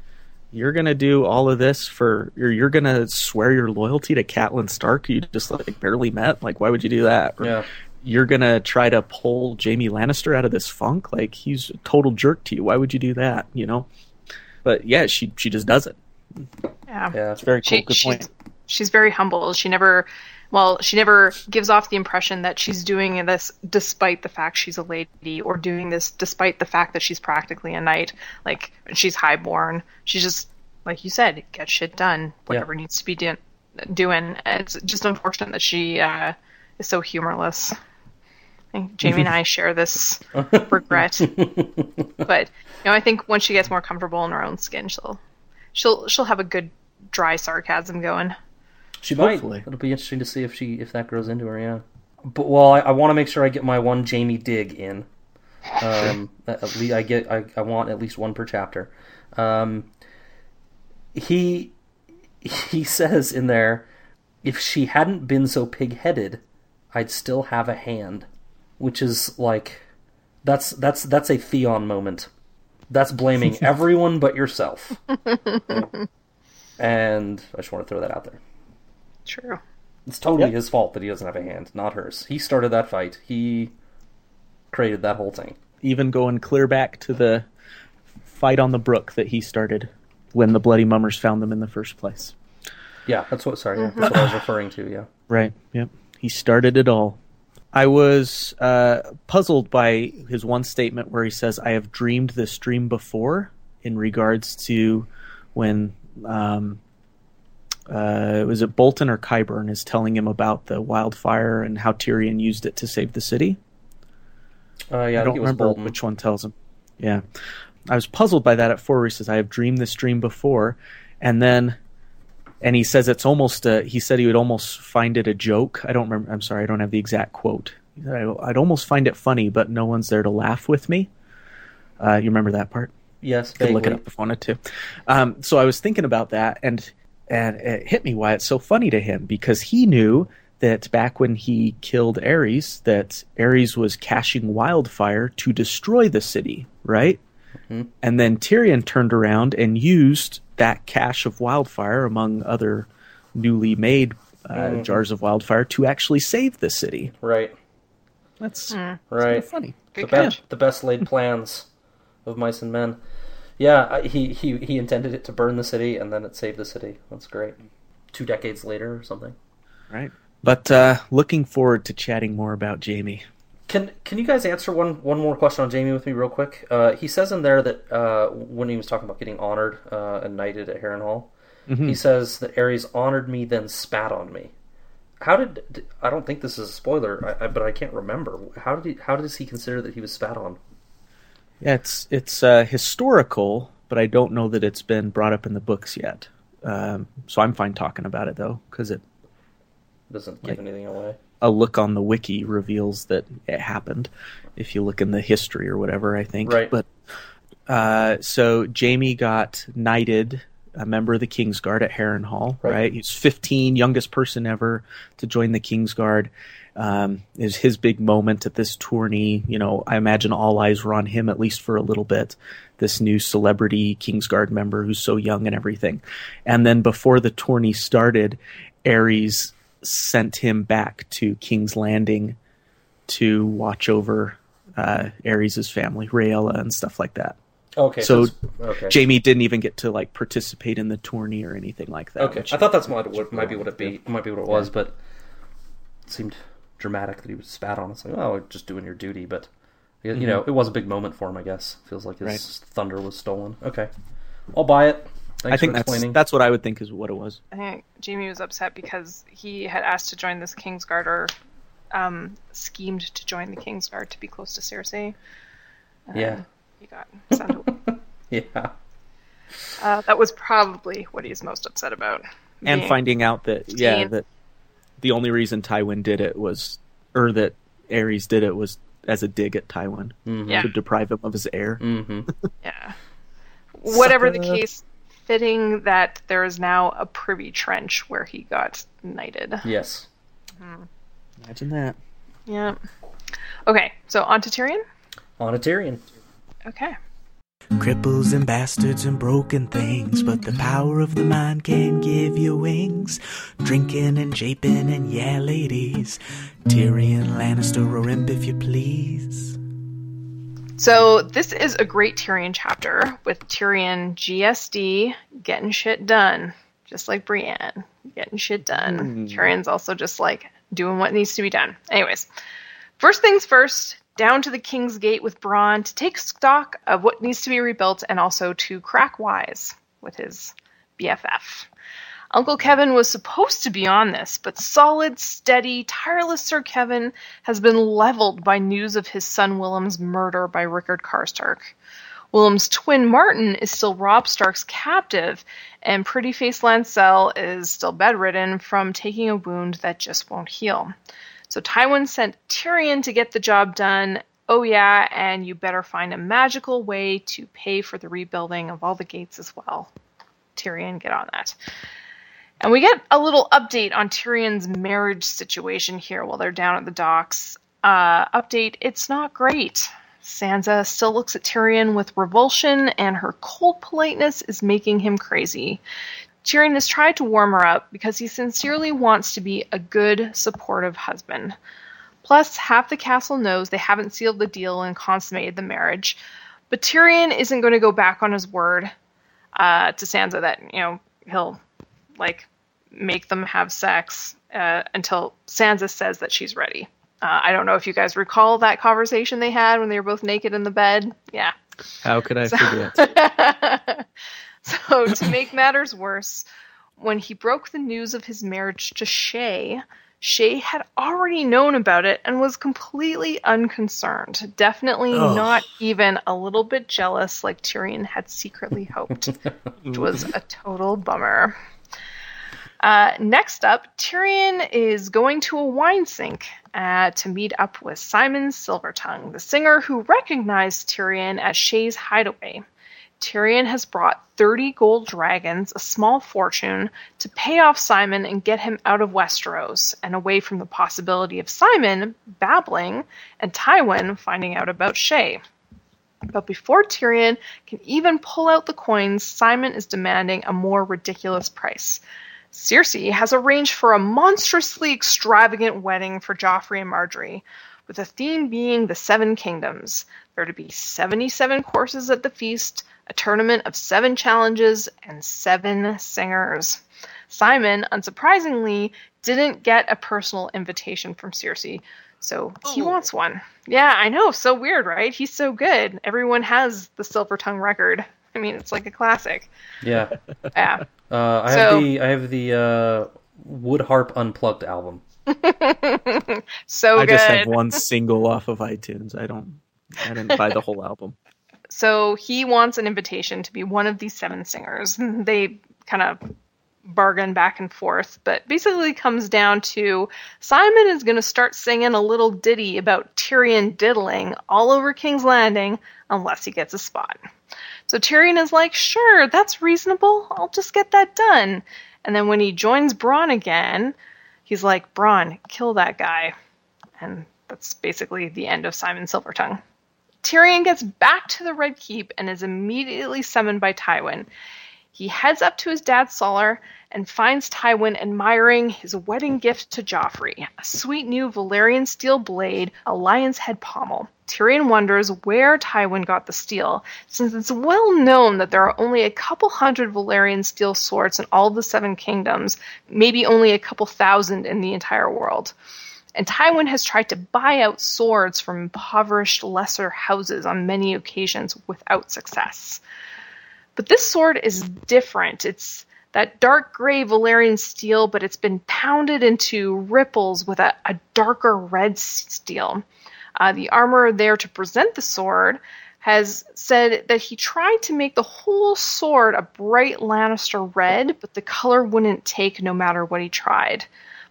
You're gonna do all of this for or you're gonna swear your loyalty to Catelyn Stark who you just like barely met. Like, why would you do that? Or Yeah. You're gonna try to pull Jaime Lannister out of this funk. Like, he's a total jerk to you. Why would you do that? You know. But yeah, she she just does it. Yeah. yeah, It's very cool. She, Good she's, point. she's very humble. She never, well, she never gives off the impression that she's doing this despite the fact she's a lady, or doing this despite the fact that she's practically a knight. Like she's highborn. She's just, like you said, get shit done. Whatever needs to be do- doing. It's just unfortunate that she uh, is so humorless. Think Jaime and I share this regret. but you know, I think once she gets more comfortable in her own skin, she'll she'll she'll have a good dry sarcasm going. She might. Hopefully. It'll be interesting to see if she if that grows into her. Yeah. But well, I, I want to make sure I get my one Jaime dig in. Um, at at least I get I, I want at least one per chapter. Um, he he says in there, if she hadn't been so pig-headed, I'd still have a hand, which is like that's that's that's a Theon moment. That's blaming everyone but yourself. and I just want to throw that out there. True. It's totally Yep. his fault that he doesn't have a hand, not hers. He started that fight. He created that whole thing. Even going clear back to the fight on the brook that he started when the Bloody Mummers found them in the first place. Yeah, that's what. Sorry, yeah, that's what I was mm-hmm. referring to. Yeah. Right. Yep. He started it all. I was uh, puzzled by his one statement where he says, "I have dreamed this dream before," in regards to when um, uh, was it Bolton or Qyburn is telling him about the wildfire and how Tyrion used it to save the city. Uh, yeah, I, I don't it was remember Bolton. which one tells him. Yeah, I was puzzled by that at four. Where he says, "I have dreamed this dream before," and then, and he says it's almost. A, he said he would almost find it a joke. I don't remember. I'm sorry, I don't have the exact quote. "I- I'd almost find it funny, but no one's there to laugh with me. Uh, you remember that part? Yes, could look it up if wanted to. Um, so I was thinking about that, and and it hit me why it's so funny to him because he knew that back when he killed Aerys, that Aerys was caching wildfire to destroy the city, right? And then Tyrion turned around and used that cache of wildfire, among other newly made uh, jars of wildfire, to actually save the city. Right, That's, Hmm. that's right. kinda funny. The, be- catch. the best laid plans of mice and men. Yeah, he, he he intended it to burn the city, and then it saved the city. That's great. Two decades later, or something. Right. But uh, looking forward to chatting more about Jaime. Can can you guys answer one one more question on Jaime with me real quick? Uh, he says in there that uh, when he was talking about getting honored uh, and knighted at Harrenhal, he says that Aerys honored me, then spat on me. How did I don't think this is a spoiler, I, I, but I can't remember. How did he? How does he consider that he was spat on? Yeah, it's it's uh, historical, but I don't know that it's been brought up in the books yet. Um, so I'm fine talking about it though, because it Doesn't give Like- anything away. A look on the wiki reveals that it happened. If you look in the history or whatever, I think. Right. But uh, so Jaime got knighted, a member of the Kingsguard at Harrenhal. Right. Right. He's 15, youngest person ever to join the Kingsguard. Um, is his big moment at this tourney. You know, I imagine all eyes were on him at least for a little bit. This new celebrity Kingsguard member who's so young and everything. And then before the tourney started, Aerys sent him back to King's Landing to watch over uh, Aerys' family, Rhaella, and stuff like that. Okay, So, okay, Jaime didn't even get to like participate in the tourney or anything like that. Okay, I thought that's might what might be what it be might be what it was, but it seemed dramatic that he was spat on. It's like, oh, just doing your duty, but you you know, it was a big moment for him. I guess feels like his Right. thunder was stolen. Okay, I'll buy it. Thanks I think that's that's what I would think is what it was. I think Jaime was upset because he had asked to join this Kingsguard or um, schemed to join the Kingsguard to be close to Cersei. yeah, He got sent away. yeah, Uh, that was probably what he's most upset about. And finding out that yeah, that the only reason Tywin did it was, or that Aerys did it was as a dig at Tywin Yeah. to deprive him of his heir. hmm Yeah. Whatever the case, fitting that there is now a privy trench where he got knighted. yes. Mm-hmm. Imagine that. Yeah. Okay, so on to Tyrion. On a Tyrion. Okay. Cripples and bastards and broken things, but the power of the mind can give you wings. Drinking and japing and yeah, ladies. Tyrion Lannister or imp if you please. So this is a great Tyrion chapter with Tyrion GSD getting shit done, just like Brienne getting shit done. Hmm. Tyrion's also just like doing what needs to be done. Anyways, first things first, down to the King's Gate with Bronn to take stock of what needs to be rebuilt and also to crack wise with his BFF. Uncle Kevan was supposed to be on this, but solid, steady, tireless Sir Kevan has been leveled by news of his son Willem's murder by Rickard Karstark. Willem's twin Martyn is still Robb Stark's captive, and Pretty Face Lancel is still bedridden from taking a wound that just won't heal. So Tywin sent Tyrion to get the job done. Oh, yeah, and you better find a magical way to pay for the rebuilding of all the gates as well. Tyrion, get on that. And we get a little update on Tyrion's marriage situation here while they're down at the docks. Uh, update it's not great. Sansa still looks at Tyrion with revulsion, and her cold politeness is making him crazy. Tyrion has tried to warm her up because he sincerely wants to be a good, supportive husband. Plus, half the castle knows they haven't sealed the deal and consummated the marriage. But Tyrion isn't going to go back on his word uh, to Sansa that, you know, he'll, like, make them have sex uh, until Sansa says that she's ready. Uh, I don't know if you guys recall that conversation they had when they were both naked in the bed. Yeah. How could I forget? so, to make matters worse, when he broke the news of his marriage to Shae, Shae had already known about it and was completely unconcerned. Definitely Ugh. not even a little bit jealous like Tyrion had secretly hoped, which was a total bummer. Uh, next up, Tyrion is going to a wine sink uh, to meet up with Symon Silvertongue, the singer who recognized Tyrion at Shae's hideaway. Tyrion has brought 30 gold dragons, a small fortune, to pay off Symon and get him out of Westeros and away from the possibility of Symon babbling and Tywin finding out about Shae. But before Tyrion can even pull out the coins, Symon is demanding a more ridiculous price. Cersei has arranged for a monstrously extravagant wedding for Joffrey and Margaery, with the theme being the Seven Kingdoms. There are to be 77 courses at the feast, a tournament of seven challenges, and seven singers. Symon, unsurprisingly, didn't get a personal invitation from Cersei, so he oh. wants one. Yeah, I know, so weird, right? He's so good. Everyone has the Silver Tongue record. I mean, it's like a classic. Yeah. Yeah. Uh, I So- have the I have the uh, Wood Harp Unplugged album. so I good. just have one single off of iTunes. I don't. I didn't buy the whole album. So he wants an invitation to be one of these seven singers. They kind of bargain back and forth, but basically comes down to Symon is going to start singing a little ditty about Tyrion diddling all over King's Landing unless he gets a spot. So Tyrion is like, sure, that's reasonable. I'll just get that done. And then when he joins Bronn again, he's like, Bronn, kill that guy. And that's basically the end of Symon Silvertongue. Tyrion gets back to the Red Keep and is immediately summoned by Tywin. He heads up to his dad's cellar and finds Tywin admiring his wedding gift to Joffrey a sweet new Valyrian steel blade, a lion's head pommel. Tyrion wonders where Tywin got the steel, since it's well known that there are only a couple hundred Valyrian steel swords in all the Seven Kingdoms, maybe only a couple thousand in the entire world and Tywin has tried to buy out swords from impoverished lesser houses on many occasions without success. But this sword is different. It's that dark gray Valyrian steel, but it's been pounded into ripples with a, a darker red steel. Uh, the armorer there to present the sword has said that he tried to make the whole sword a bright Lannister red, but the color wouldn't take no matter what he tried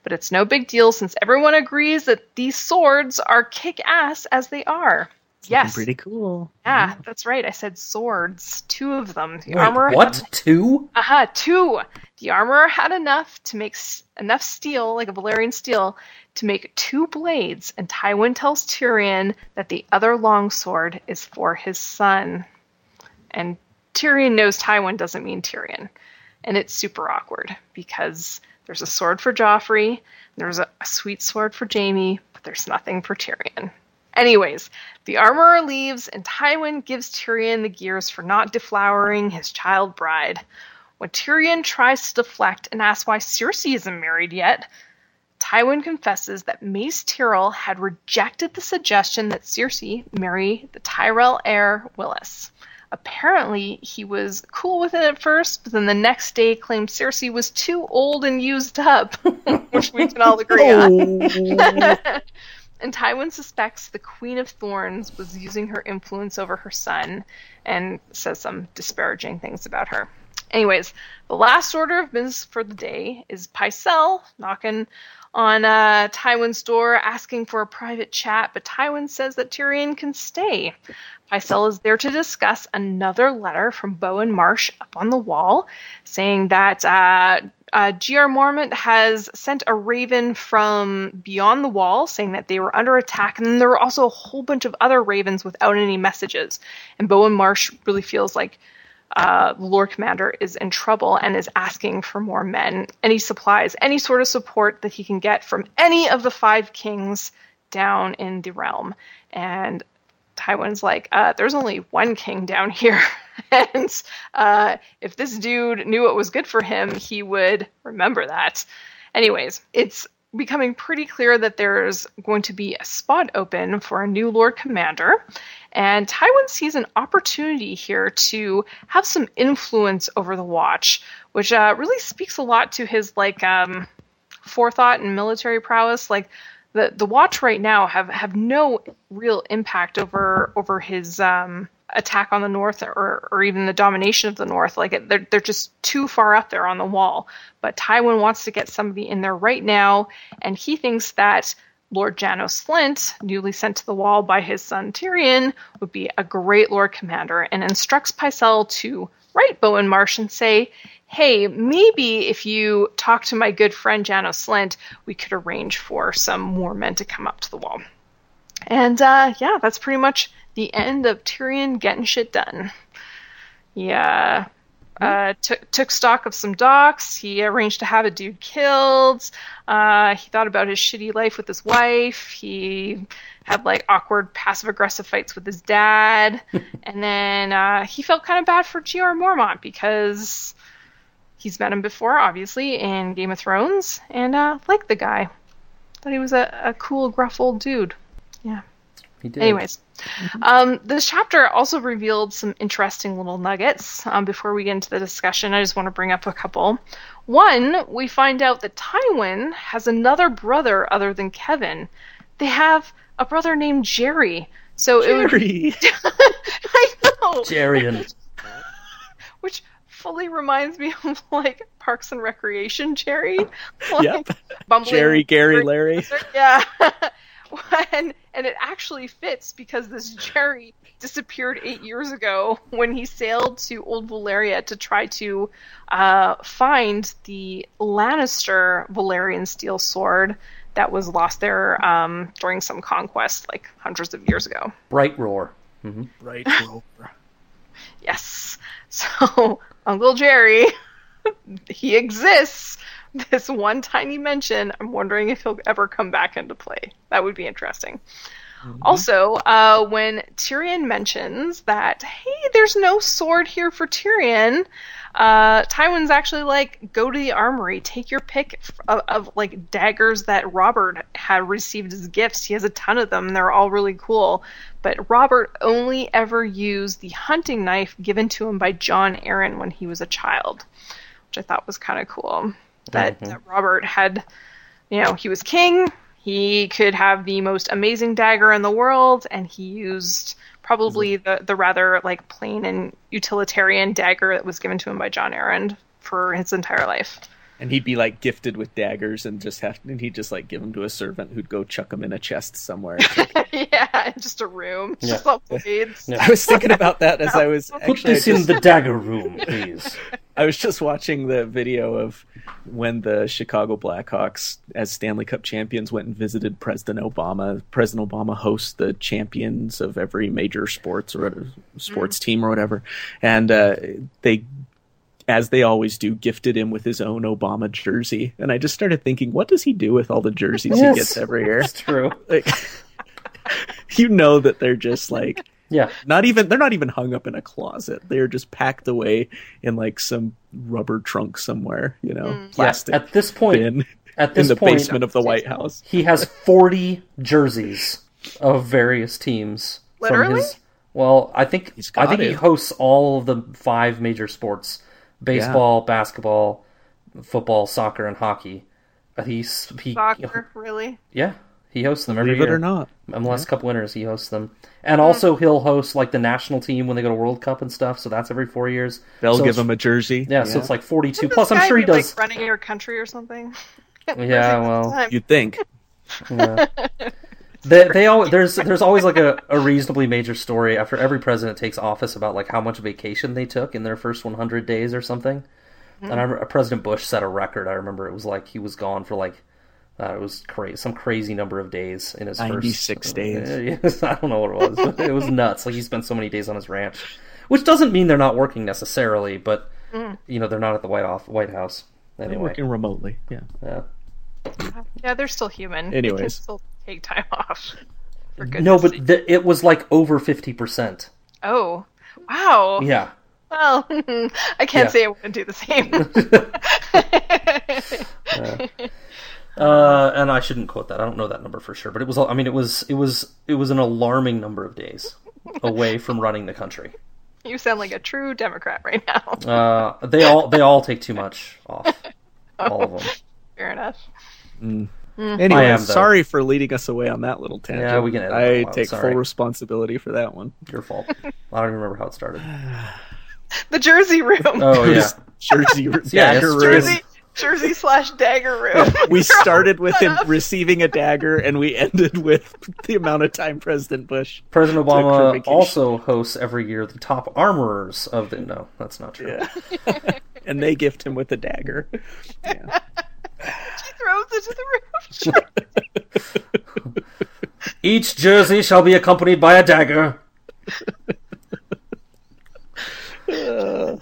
but it's no big deal since everyone agrees that these swords are kick ass as they are. yes. Pretty cool. Yeah, that's right. I said swords. Two of them. The Wait, armorer what? Two? Aha, two. The armorer had enough to make enough steel, like a Valyrian steel, to make two blades, and Tywin tells Tyrion that the other longsword is for his son. And Tyrion knows Tywin doesn't mean Tyrion. And it's super awkward because there's a sword for Joffrey, there's a, a sweet sword for Jaime, but there's nothing for Tyrion. Anyways, the armorer leaves, and Tywin gives Tyrion the gears for not deflowering his child bride. When Tyrion tries to deflect and asks why Cersei isn't married yet, Tywin confesses that Mace Tyrell had rejected the suggestion that Cersei marry the Tyrell heir Willas. Apparently, he was cool with it at first, but then the next day claimed Cersei was too old and used up, which we can all agree on. Oh. and Tywin suspects the Queen of Thorns was using her influence over her son and says some disparaging things about her. Anyways, the last order of business for the day is Pycelle knocking on uh, Tywin's door asking for a private chat, but Tywin says that Tyrion can stay. Pycelle is there to discuss another letter from Bowen Marsh up on the wall saying that uh, uh, Jeor Mormont has sent a raven from beyond the wall saying that they were under attack, and then there were also a whole bunch of other ravens without any messages. And Bowen Marsh really feels like uh, Lord Commander is in trouble and is asking for more men, any supplies, any sort of support that he can get from any of the five kings down in the realm. And Tywin's like, uh, there's only one king down here. and uh, if this dude knew what was good for him, he would remember that. Anyways, it's becoming pretty clear that there's going to be a spot open for a new Lord Commander. And Tywin sees an opportunity here to have some influence over the Watch, which uh, really speaks a lot to his like um, forethought and military prowess. Like the the Watch right now have have no real impact over over his um, attack on the North or or even the domination of the North. Like they're they're just too far up there on the wall. But Tywin wants to get somebody in there right now, and he thinks that Lord Janos Slynt, newly sent to the wall by his son Tyrion, would be a great Lord Commander and instructs Pycelle to write Bowen Marsh and say, hey, maybe if you talk to my good friend Janos Slynt, we could arrange for some more men to come up to the wall. And uh, yeah, that's pretty much the end of Tyrion getting shit done. Yeah, uh, took took stock of some docs. He arranged to have a dude killed. Uh, he thought about his shitty life with his wife. He had like awkward passive aggressive fights with his dad, and then uh, he felt kind of bad for Jeor Mormont because he's met him before, obviously in Game of Thrones, and uh, liked the guy. Thought he was a, a cool, gruff old dude. Yeah. He did. Anyways, um, this chapter also revealed some interesting little nuggets. Um, before we get into the discussion, I just want to bring up a couple. One, we find out that Tywin has another brother other than Kevan. They have a brother named Jerry. So it would. Jerry. I know. Gerion. Which fully reminds me of like Parks and Recreation Jerry. Like, Yep. Jerry, Gary, Larry. Yeah. And, and it actually fits because this Jerry disappeared eight years ago when he sailed to Old Valyria to try to uh, find the Lannister Valyrian steel sword that was lost there um, during some conquest like hundreds of years ago. Bright Roar. Right. Roar. Yes. So Uncle Jerry, he exists. This one tiny mention. I'm wondering if he'll ever come back into play. That would be interesting. Also, uh, when Tyrion mentions that, hey, there's no sword here for Tyrion, uh, Tywin's actually like, go to the armory, take your pick of, of like daggers that Robert had received as gifts. He has a ton of them. They're all really cool. But Robert only ever used the hunting knife given to him by Jon Arryn when he was a child, which I thought was kind of cool. That, mm-hmm. that Robert had, you know, he was king. He could have the most amazing dagger in the world, and he used probably mm-hmm. the, the rather like plain and utilitarian dagger that was given to him by Jon Arryn for his entire life. And he'd be like gifted with daggers and just have and he'd just like give them to a servant who'd go chuck them in a chest somewhere. yeah, just a room, Yeah. just all blades. Yeah. I was thinking about that as I was Put actually I this in the dagger room, please. I was just watching the video of when the Chicago Blackhawks, as Stanley Cup champions, went and visited President Obama. President Obama hosts the champions of every major sports or sports team or whatever, and uh, they, as they always do, gifted him with his own Obama jersey. And I just started thinking, what does he do with all the jerseys Yes. he gets every year? It's true. Like, you know that they're just like Yeah. not even they're not even hung up in a closet. They're just packed away in like some rubber trunk somewhere, you know, Mm. Yeah. plastic At this point, bin at in this the point, basement of the White House. he has 40 jerseys of various teams. Literally? From his, Well, I think I got think he hosts all of the five major sports: baseball, basketball, football, soccer, and hockey. Uh, He's he Soccer, really? yeah he hosts them every Believe it year. or not. MLS Cup winners, he hosts them, and also he'll host like the national team when they go to World Cup and stuff. So that's every four years. They'll So give him a jersey. Yeah, so it's like forty-two. Plus, I'm sure he be, does. like running your country or something. Yeah, well, You'd think. Yeah. they, they all there's there's always like a, a reasonably major story after every president takes office about like how much vacation they took in their first 100 days or something. And I remember President Bush set a record. I remember it was like he was gone for like uh, it was crazy some crazy number of days in his 96 first days. Uh, yes, I don't know what it was, but it was nuts. Like he spent so many days on his ranch, which doesn't mean they're not working necessarily, but you know they're not at the White House. White House They're working remotely. Yeah. Yeah. Yeah, they're still human. They can Anyways. still take time off. For No, but th- it was like over 50 percent. oh, wow. Yeah. Well, I can't Yeah. say I wouldn't do the same. Uh, and I shouldn't quote that. I don't know that number for sure, but it was. I mean, it was. It was. It was an alarming number of days away from running the country. you sound like a true Democrat right now. Uh, they all. They all take too much off. All of them. Fair enough. Mm. Anyway, I am, sorry for leading us away on that little tangent. Yeah, we can edit that I take sorry. full responsibility for that one. Your fault. I don't even remember how it started. The Jersey room. Oh yeah. Jersey Yeah, dagger it's room. Jersey, Jersey slash dagger room. We started with him up. receiving a dagger, and we ended with the amount of time President Bush. President Took for Obama also hosts every year the top armorers of the. No, that's not true. Yeah. and they gift him with a dagger. Yeah. She throws it to the roof. Each jersey shall be accompanied by a dagger.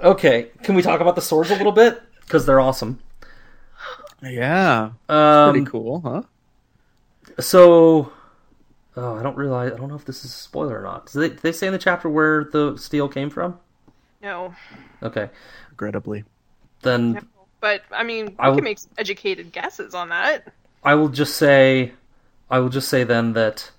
okay, can we talk about the swords a little bit? Because they're awesome. Yeah. Um, Pretty cool, huh? So, oh, I don't realize. I don't know if this is a spoiler or not. Did they, did they say in the chapter where the steel came from? no, Okay, Regrettably. then but I mean, we I would- can make educated guesses on that. I will just say, I will just say then that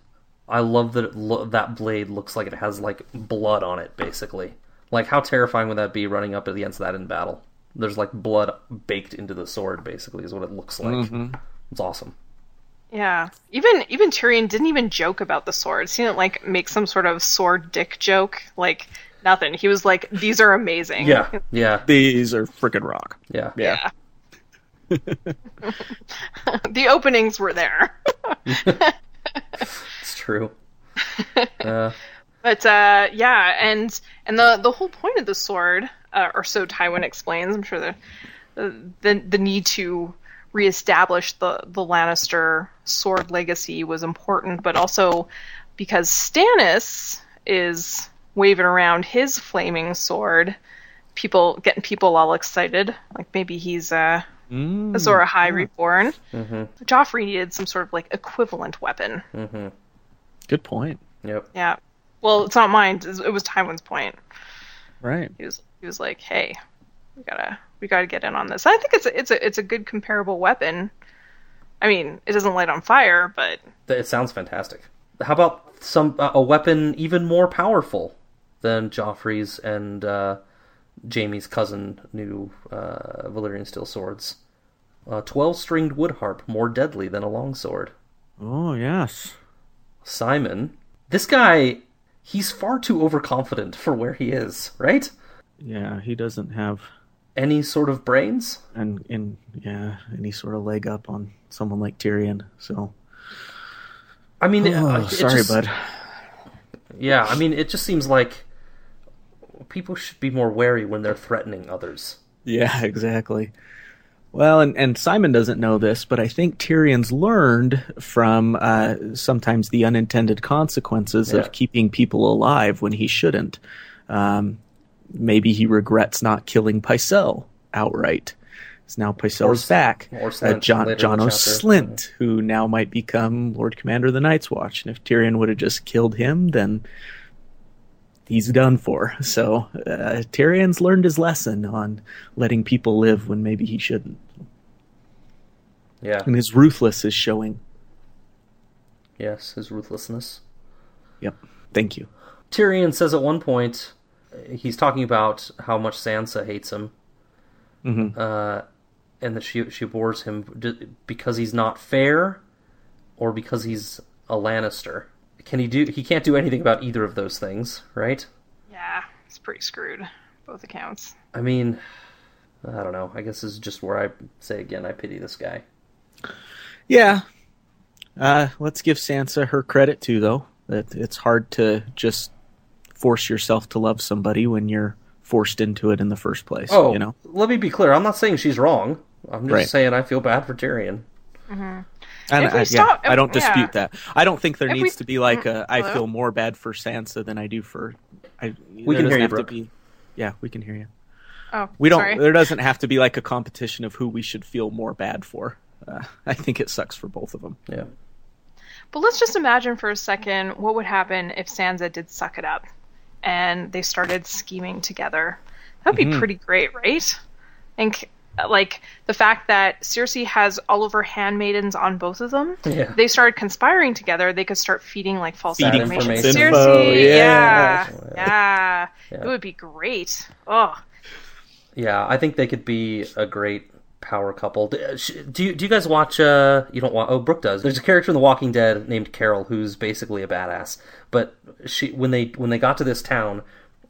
I love that it lo- that blade looks like it has like blood on it. Basically, like how terrifying would that be running up against that in battle? There's like blood baked into the sword. Basically, is what it looks like. Mm-hmm. It's awesome. Yeah, even even Tyrion didn't even joke about the swords. He didn't like make some sort of sword dick joke. Like nothing. He was like, "These are amazing." Yeah, yeah, These are freaking rock. yeah. Yeah. the openings were there. It's true. Uh, But uh, yeah, and and the the whole point of the sword, uh, or so Tywin explains. I'm sure the the the need to reestablish the the Lannister sword legacy was important, but also because Stannis is waving around his flaming sword, people getting people all excited, like maybe he's uh, Azor Ahai reborn. Joffrey needed some sort of like equivalent weapon. Good point. yep. Yeah. Well, it's not mine. It was- It was Tywin's point. Right. He was he was like, "Hey, we gotta we gotta get in on this." I think it's a it's a it's a good comparable weapon. I mean, it doesn't light on fire, but It sounds fantastic. How about some uh, a weapon even more powerful than Joffrey's and uh, Jaime's cousin new uh, Valyrian steel swords? A twelve-stringed wood harp more deadly than a longsword. Oh, yes. Symon, this guy, he's far too overconfident for where he is. Right? Yeah, he doesn't have Any sort of brains? and in yeah any sort of leg up on someone like Tyrion. So I mean, oh, it sorry, just- bud. Yeah, I mean, it just seems like people should be more wary when they're threatening others. Yeah, exactly. Well, and, and Symon doesn't know this, but I think Tyrion's learned from uh, sometimes the unintended consequences Yeah. of keeping people alive when he shouldn't. Um, maybe he regrets not killing Pycelle outright. So now Pycelle's back. or Uh, Slynt John, later in Janos Slynt, who now might become Lord Commander of the Night's Watch. And if Tyrion would have just killed him, then he's done for. So uh, Tyrion's learned his lesson on letting people live when maybe he shouldn't. Yeah. And his ruthless is showing. Yes, his ruthlessness. Yep. Thank you. Tyrion says at one point, he's talking about how much Sansa hates him, Mhm. uh, and that she she bores him because he's not fair, or because he's a Lannister. Can he do? He can't do anything about either of those things, right? Yeah, it's pretty screwed. Both accounts. I mean, I don't know. I guess this is just where I say again, I pity this guy. Yeah. Uh, let's give Sansa her credit too, though. That it's hard to just force yourself to love somebody when you're forced into it in the first place. Oh, you know. let me be clear. I'm not saying she's wrong. I'm just Right. saying I feel bad for Tyrion. And I, stop- yeah, I don't yeah. dispute that. I don't think there If we- needs to be like a. I Hello? feel more bad for Sansa than I do for. I, We can hear you, have to Brooke. be- yeah, we can hear you. Oh, We don't. Sorry. There doesn't have to be like a competition of who we should feel more bad for. Uh, I think it sucks for both of them. Yeah. But let's just imagine for a second what would happen if Sansa did suck it up and they started scheming together. That'd be pretty great, right? And c- like the fact that Cersei has all of her handmaidens on both of them. Yeah. They started conspiring together. They could start feeding like false Feeding information. to false Cersei, info, yeah, yeah. yeah, Yeah. It would be great. Oh, Yeah, I think they could be a great power couple. Do uh, do you, do you guys watch? Uh, you don't watch? Oh, Brooke does. There's a character in The Walking Dead named Carol who's basically a badass. But she, when they when they got to this town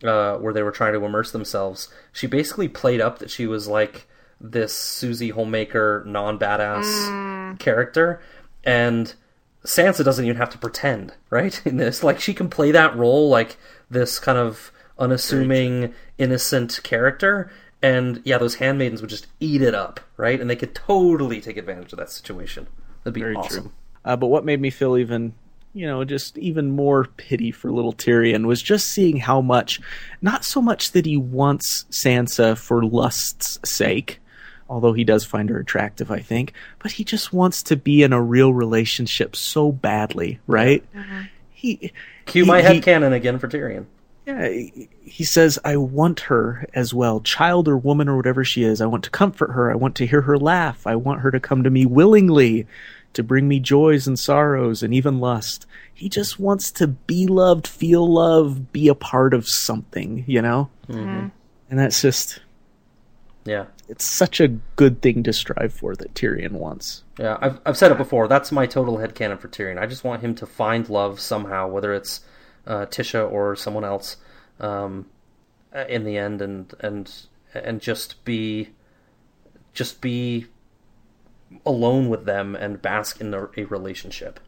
uh, where they were trying to immerse themselves, she basically played up that she was like this Susie Homemaker non badass character, and Sansa doesn't even have to pretend, right? In this, like she can play that role like this kind of unassuming, innocent character. And yeah, those handmaidens would just eat it up, right? And they could totally take advantage of that situation. That'd be Very awesome. true. Uh, but what made me feel even, you know, just even more pity for little Tyrion was just seeing how much, not so much that he wants Sansa for lust's sake, although he does find her attractive, I think, but he just wants to be in a real relationship so badly, right? Mm-hmm. He Cue he- my he- headcanon again for Tyrion. yeah, he- he says, I want her as well, child or woman or whatever she is. I want to comfort her. I want to hear her laugh. I want her to come to me willingly, to bring me joys and sorrows and even lust. He just wants to be loved, feel love, be a part of something, you know? Mm-hmm. And that's just, Yeah. It's such a good thing to strive for that Tyrion wants. Yeah, I've, I've said it before. That's my total headcanon for Tyrion. I just want him to find love somehow, whether it's uh, Tysha or someone else, um, in the end, and and and just be just be alone with them and bask in a, a relationship.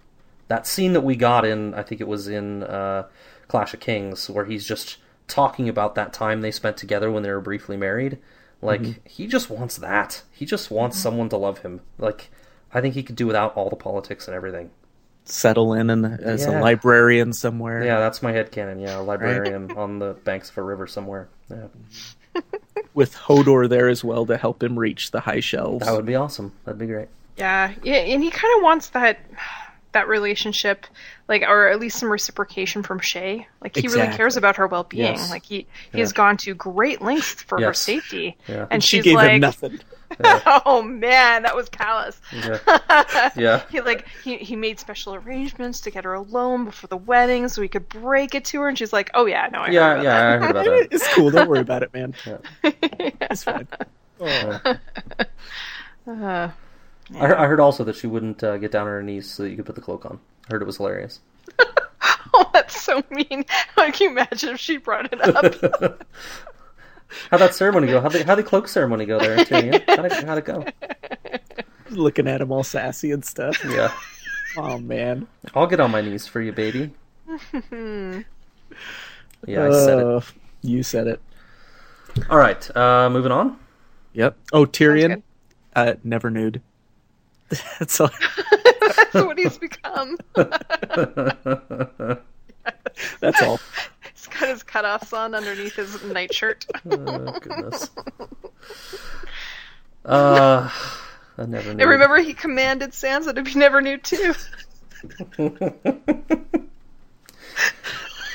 That scene that we got in, I think it was in uh, Clash of Kings, where he's just talking about that time they spent together when they were briefly married. Like mm-hmm. he just wants that. He just wants someone to love him. Like I think he could do without all the politics and everything. Settle in and as Yeah. a librarian somewhere. Yeah, that's my head headcanon. Yeah, a librarian on the banks of a river somewhere. Yeah, With Hodor there as well to help him reach the high shelves. that would be awesome. That'd be great. Yeah, yeah, and he kind of wants that that relationship, like, or at least some reciprocation from Shae. Like, he really cares about her well being. Yes. Like, he he has gone to great lengths for her safety, Yeah. and she she's gave like, him nothing. "Oh man, that was callous." Yeah, yeah. He like he he made special arrangements to get her alone before the wedding, so he could break it to her, and she's like, "Oh yeah, no, I heard Yeah, about yeah. I heard about that. It's cool. Don't worry about it, man. Yeah. It's fine. that." Uh, I, heard, I heard also that she wouldn't uh, get down on her knees so that you could put the cloak on. I heard it was hilarious. oh, that's so mean. Like, can you imagine if she brought it up? How'd that ceremony go? How'd the, how'd the cloak ceremony go there, Tyrion? How'd it, how'd it go? Looking at him all sassy and stuff. Yeah. Oh man. I'll get on my knees for you, baby. Yeah, I said it. Uh, You said it. All right, uh, moving on. Yep. Oh. Tyrion. Uh, never nude. That's all. that's what he's become. That's all. He's got his cutoffs on underneath his nightshirt. Oh goodness. Uh, I never knew. And remember, he commanded Sansa to be never nude too. That's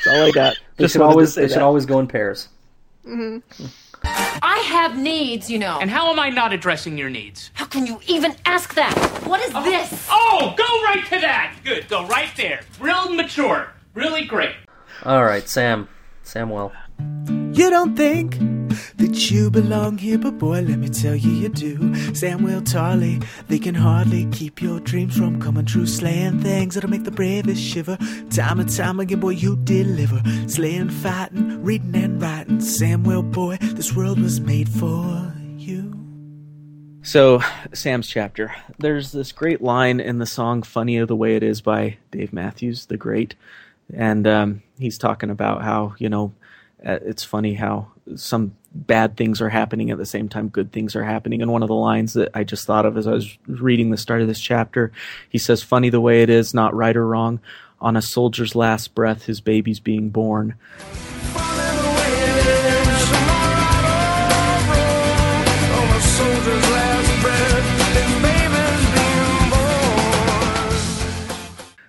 all I got. They Just should always say they should always go in pairs. I have needs, you know. And how am I not addressing your needs? How can you even ask that? What is oh. this? Oh, go right to that. Good, go right there. Real mature. Really great. All right, Sam. Samwell. You don't think that you belong here, but boy, let me tell you, you do. Samuel Tarly, they can hardly keep your dreams from coming true. Slaying things that'll make the bravest shiver. Time and time again, boy, you deliver. Slaying, fighting, reading and writing. Samuel, boy, this world was made for you. So, Sam's chapter. There's this great line in the song Funny the Way It Is by Dave Matthews, the great. And um, he's talking about how, you know, uh, it's funny how some bad things are happening at the same time good things are happening. And one of the lines that I just thought of as I was reading the start of this chapter, he says, Funny the way it is, not right or wrong. On a soldier's last breath, his baby's being born.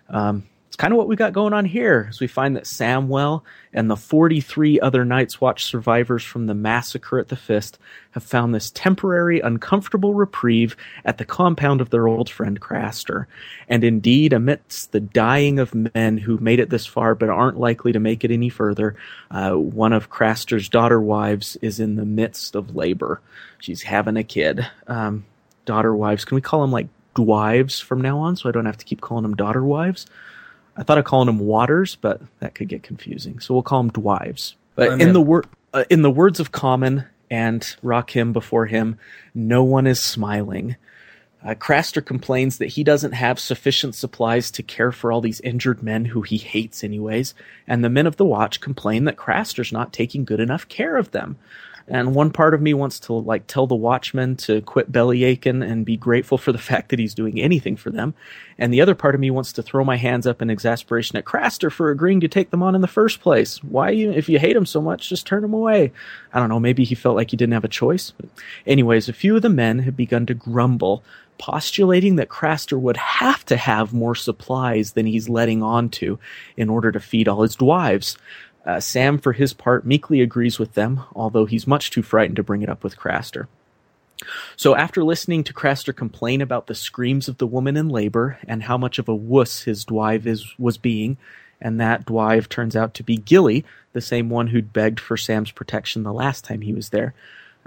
Um, it's kind of what we got going on here as we find that Samwell and the 43 other Night's Watch survivors from the massacre at the Fist have found this temporary, uncomfortable reprieve at the compound of their old friend Craster. And indeed, amidst the dying of men who made it this far but aren't likely to make it any further, uh, one of Craster's daughter wives is in the midst of labor. She's having a kid. Um, daughter wives, can we call them like wives from now on so I don't have to keep calling them daughter wives? I thought of calling them waters, but that could get confusing. So we'll call them dwives. But I'm in in. the word, uh, in the words of Common and Rakim before him, no one is smiling. Uh, Craster complains that he doesn't have sufficient supplies to care for all these injured men who he hates anyways, and the men of the watch complain that Craster's not taking good enough care of them. And one part of me wants to like tell the watchman to quit belly aching and be grateful for the fact that he's doing anything for them. And the other part of me wants to throw my hands up in exasperation at Craster for agreeing to take them on in the first place. Why, if you hate him so much, just turn him away. I don't know, maybe he felt like he didn't have a choice. But anyways, a few of the men have begun to grumble, postulating that Craster would have to have more supplies than he's letting on to in order to feed all his dwarves. Uh, Sam, for his part, meekly agrees with them, although he's much too frightened to bring it up with Craster. So, after listening to Craster complain about the screams of the woman in labor and how much of a wuss his dwive is was being, and that dwive turns out to be Gilly, the same one who'd begged for Sam's protection the last time he was there,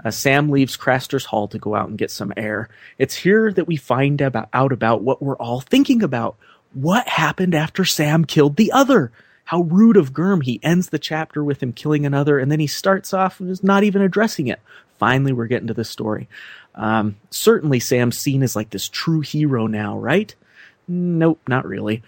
uh, Sam leaves Craster's hall to go out and get some air. It's here that we find about, out about what we're all thinking about. What happened after Sam killed the other? How rude of Germ. He ends the chapter with him killing another, and then he starts off just not even addressing it. Finally, we're getting to the story. Um, certainly, Sam's seen as like this true hero now, right? Nope, not really.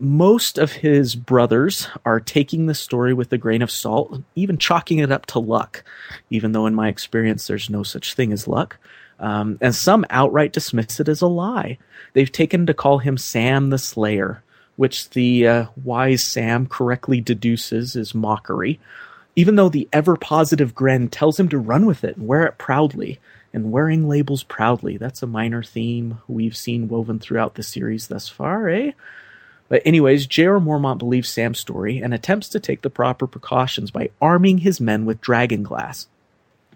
Most of his brothers are taking the story with a grain of salt, even chalking it up to luck, even though in my experience there's no such thing as luck. Um, and some outright dismiss it as a lie. They've taken to call him Sam the Slayer, which the uh, wise Sam correctly deduces is mockery, even though the ever positive Grenn tells him to run with it and wear it proudly. And wearing labels proudly, that's a minor theme we've seen woven throughout the series thus far, eh? But anyways, Jeor Mormont believes Sam's story and attempts to take the proper precautions by arming his men with dragon glass.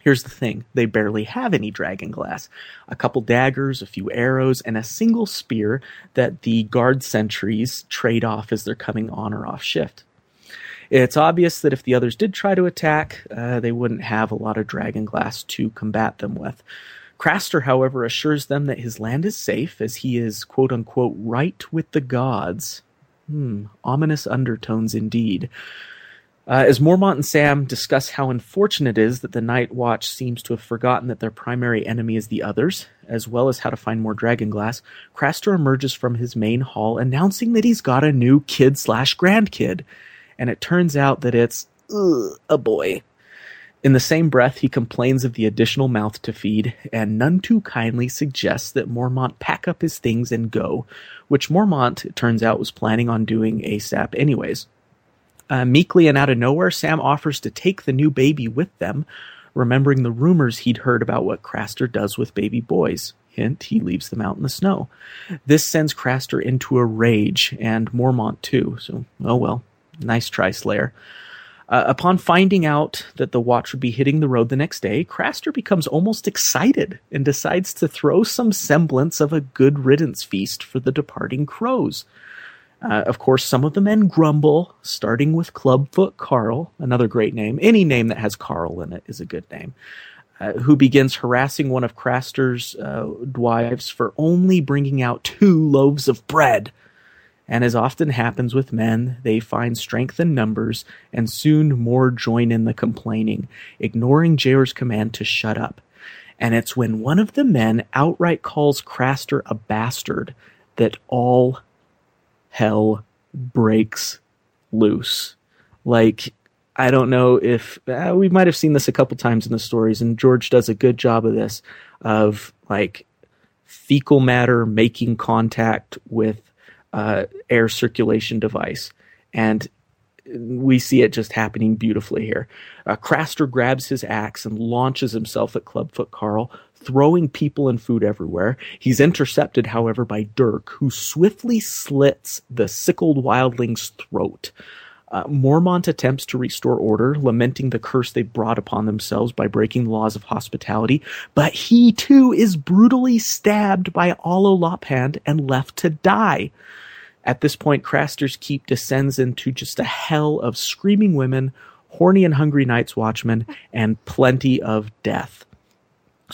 Here's the thing they barely have any dragon glass. A couple daggers, a few arrows, and a single spear that the guard sentries trade off as they're coming on or off shift. It's obvious that if the others did try to attack, uh, they wouldn't have a lot of dragon glass to combat them with. Craster, however, assures them that his land is safe as he is quote unquote right with the gods. Hmm, ominous undertones indeed. Uh, as Mormont and Sam discuss how unfortunate it is that the Night Watch seems to have forgotten that their primary enemy is the others, as well as how to find more dragon glass, Craster emerges from his main hall announcing that he's got a new kid slash grandkid. And it turns out that it's ugh, a boy. In the same breath, he complains of the additional mouth to feed, and none too kindly suggests that Mormont pack up his things and go, which Mormont, it turns out, was planning on doing ASAP anyways. Uh, meekly and out of nowhere, Sam offers to take the new baby with them, remembering the rumors he'd heard about what Craster does with baby boys. Hint, he leaves them out in the snow. This sends Craster into a rage, and Mormont too, so, oh well. Nice try, Slayer. Uh, upon finding out that the watch would be hitting the road the next day, Craster becomes almost excited and decides to throw some semblance of a good riddance feast for the departing crows. Uh, of course, some of the men grumble, starting with Clubfoot Karl, another great name. Any name that has Carl in it is a good name. Uh, who begins harassing one of Craster's uh, wives for only bringing out two loaves of bread. And as often happens with men, they find strength in numbers, and soon more join in the complaining, ignoring Jair's command to shut up. And it's when one of the men outright calls Craster a bastard that all hell breaks loose. Like, I don't know if uh, we might have seen this a couple times in the stories, and George does a good job of this of like fecal matter making contact with uh, air circulation device, and we see it just happening beautifully here. Uh, Craster grabs his axe and launches himself at Clubfoot Karl, throwing people and food everywhere. He's intercepted, however, by Dirk, who swiftly slits the sickled wildling's throat. Uh, Mormont attempts to restore order, lamenting the curse they brought upon themselves by breaking the laws of hospitality, but he too is brutally stabbed by Ollo Lophand and left to die. At this point, Craster's Keep descends into just a hell of screaming women, horny and hungry Night's Watchmen, and plenty of death.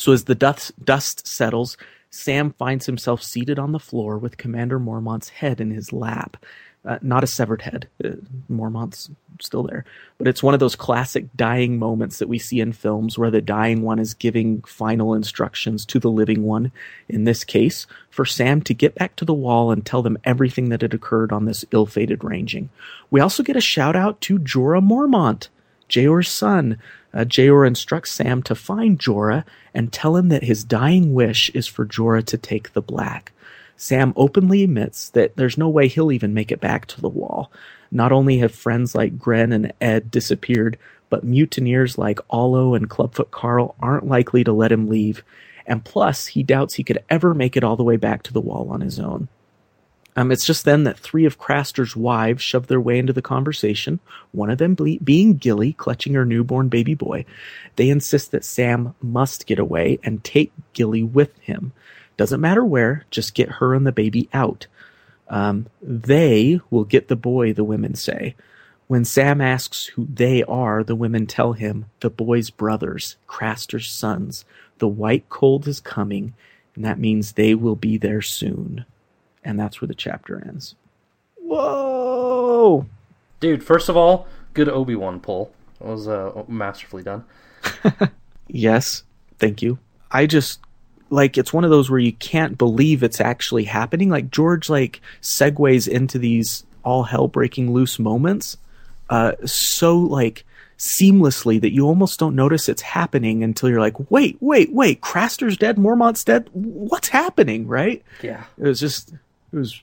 So as the dust, dust settles, Sam finds himself seated on the floor with Commander Mormont's head in his lap. Uh, not a severed head. Uh, Mormont's still there. But it's one of those classic dying moments that we see in films where the dying one is giving final instructions to the living one. In this case, for Sam to get back to the wall and tell them everything that had occurred on this ill fated ranging. We also get a shout out to Jorah Mormont, Jeor's son. Uh, Jeor instructs Sam to find Jorah and tell him that his dying wish is for Jorah to take the black. Sam openly admits that there's no way he'll even make it back to the wall. Not only have friends like Grenn and Ed disappeared, but mutineers like Ollo and Clubfoot Karl aren't likely to let him leave. And plus, he doubts he could ever make it all the way back to the wall on his own. Um, it's just then that three of Craster's wives shove their way into the conversation, one of them ble- being Gilly, clutching her newborn baby boy. They insist that Sam must get away and take Gilly with him. Doesn't matter where, just get her and the baby out. Um, they will get the boy, the women say. When Sam asks who they are, the women tell him the boy's brothers, Craster's sons. The white cold is coming, and that means they will be there soon. And that's where the chapter ends. Whoa! Dude, first of all, good Obi Wan pull. That was uh, masterfully done. yes, thank you. I just like it's one of those where you can't believe it's actually happening. Like George like segues into these all hell breaking loose moments uh so like seamlessly that you almost don't notice it's happening until you're like, wait, wait, wait, Craster's dead, Mormont's dead. What's happening, right? Yeah. It was just it was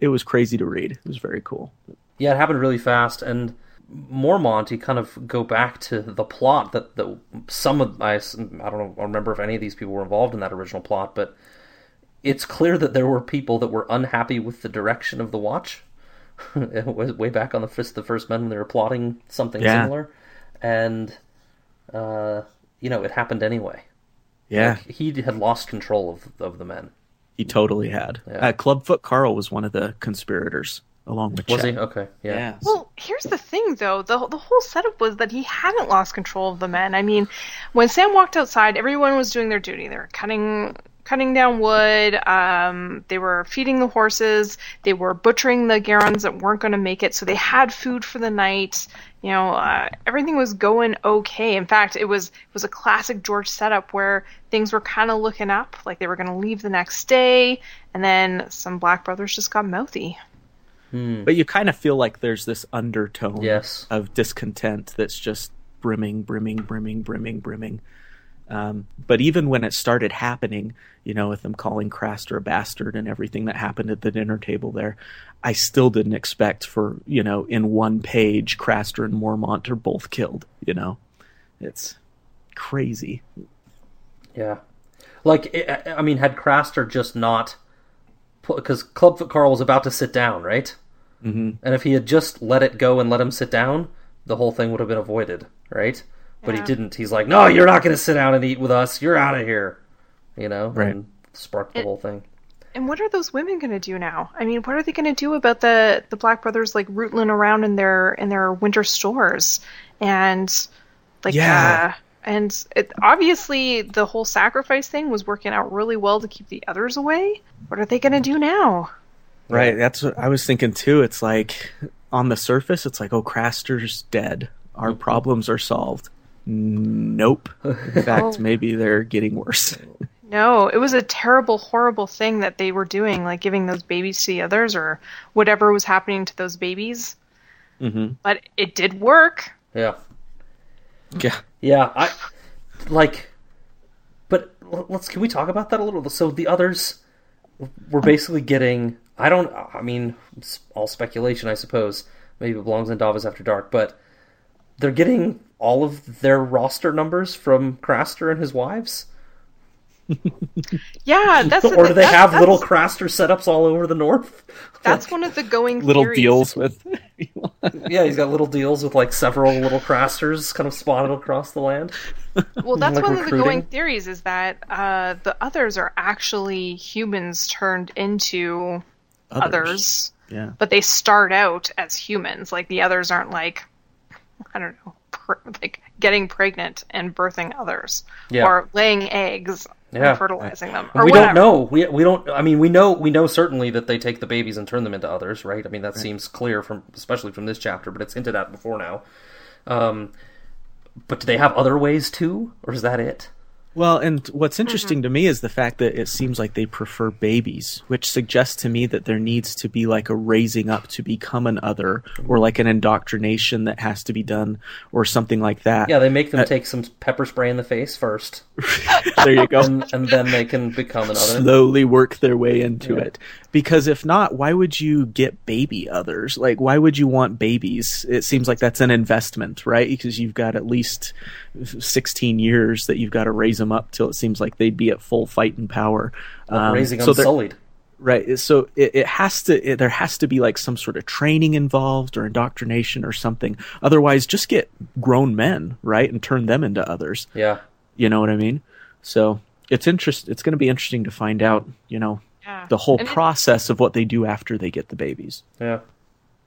it was crazy to read. It was very cool. Yeah, it happened really fast and Mormont, you kind of go back to the plot that, that some of I, I don't know I remember if any of these people were involved in that original plot, but it's clear that there were people that were unhappy with the direction of the watch. it was way back on the first the first men when they were plotting something Yeah. similar, and uh, you know it happened anyway. Yeah. Like, he had lost control of of the men. He totally had. Yeah. Uh, Clubfoot Karl was one of the conspirators along with Was Chet. he okay? Yeah. Yeah. Well, here's the thing, though. The, the whole setup was that he hadn't lost control of the men. I mean, when Sam walked outside, everyone was doing their duty. They were cutting cutting down wood. Um, they were feeding the horses. They were butchering the garrons that weren't going to make it. So they had food for the night. You know, uh, everything was going okay. In fact, it was it was a classic George setup where things were kind of looking up, like they were going to leave the next day, and then some Black brothers just got mouthy. But you kind of feel like there's this undertone Yes. of discontent that's just brimming, brimming, brimming, brimming, brimming. Um, but even when it started happening, you know, with them calling Craster a bastard and everything that happened at the dinner table there, I still didn't expect for, you know, in one page, Craster and Mormont are both killed, you know? It's crazy. Yeah, like I I mean, had Craster just not, because Clubfoot Karl was about to sit down, right? Mm-hmm. And if he had just let it go and let him sit down, the whole thing would have been avoided, right? But he didn't. He's like, "No, you're not going to sit down and eat with us. You're out of here," you know, Right. and sparked the It- whole thing. And what are those women going to do now? I mean, what are they going to do about the the Black Brothers like rootling around in their in their winter stores and like Yeah. uh, and it, obviously the whole sacrifice thing was working out really well to keep the others away. What are they going to do now? Right. That's what I was thinking too. It's like on the surface, it's like, oh, Craster's dead. Our problems are solved. Nope. In fact, Oh. maybe they're getting worse. No, it was a terrible, horrible thing that they were doing, like giving those babies to the others or whatever was happening to those babies. mm-hmm. But it did work. Yeah. Yeah. Yeah, I like, but let's can we talk about that a little? So the others were basically getting. I don't. I mean, it's all speculation, I suppose. Maybe it belongs in Davos After Dark, but they're getting all of their roster numbers from Craster and his wives. Yeah, that's the or do they that's- have that's- little Craster setups all over the North? That's one of the going Little theories. deals with. yeah, he's got little deals with like several little Crasters kind of spotted across the land. Well, that's Like one of the going theories is that uh, the others are actually humans turned into Others. others. Yeah. but they start out as humans. Like the others aren't like I don't know, pr- like getting pregnant and birthing others Yeah. or laying eggs Yeah. and fertilizing them or we whatever. don't know. We we don't. I mean, we know we know certainly that they take the babies and turn them into others, right? I mean, that seems clear from especially from this chapter, but it's hinted at before now. Um, but do they have other ways too, or is that it? Well, and what's interesting to me is the fact that it seems like they prefer babies, which suggests to me that there needs to be like a raising up to become an other, or like an indoctrination that has to be done, or something like that. Yeah, they make them Uh, take some pepper spray in the face first, there you go. and, and then they can become an other. slowly work their way into Yeah. it. Because if not, why would you get baby others? Like, why would you want babies? It seems like that's an investment, right? Because you've got at least 16 years that you've got to raise them up till it seems like they'd be at full fight and power. Um, raising so unsullied. Right. So it, it has to, it, there has to be like some sort of training involved or indoctrination or something. Otherwise, just get grown men, right? And turn them into others. Yeah, You know what I mean? So it's interest. It's going to be interesting to find out. You know, Yeah. the whole And it- process of what they do after they get the babies. yeah.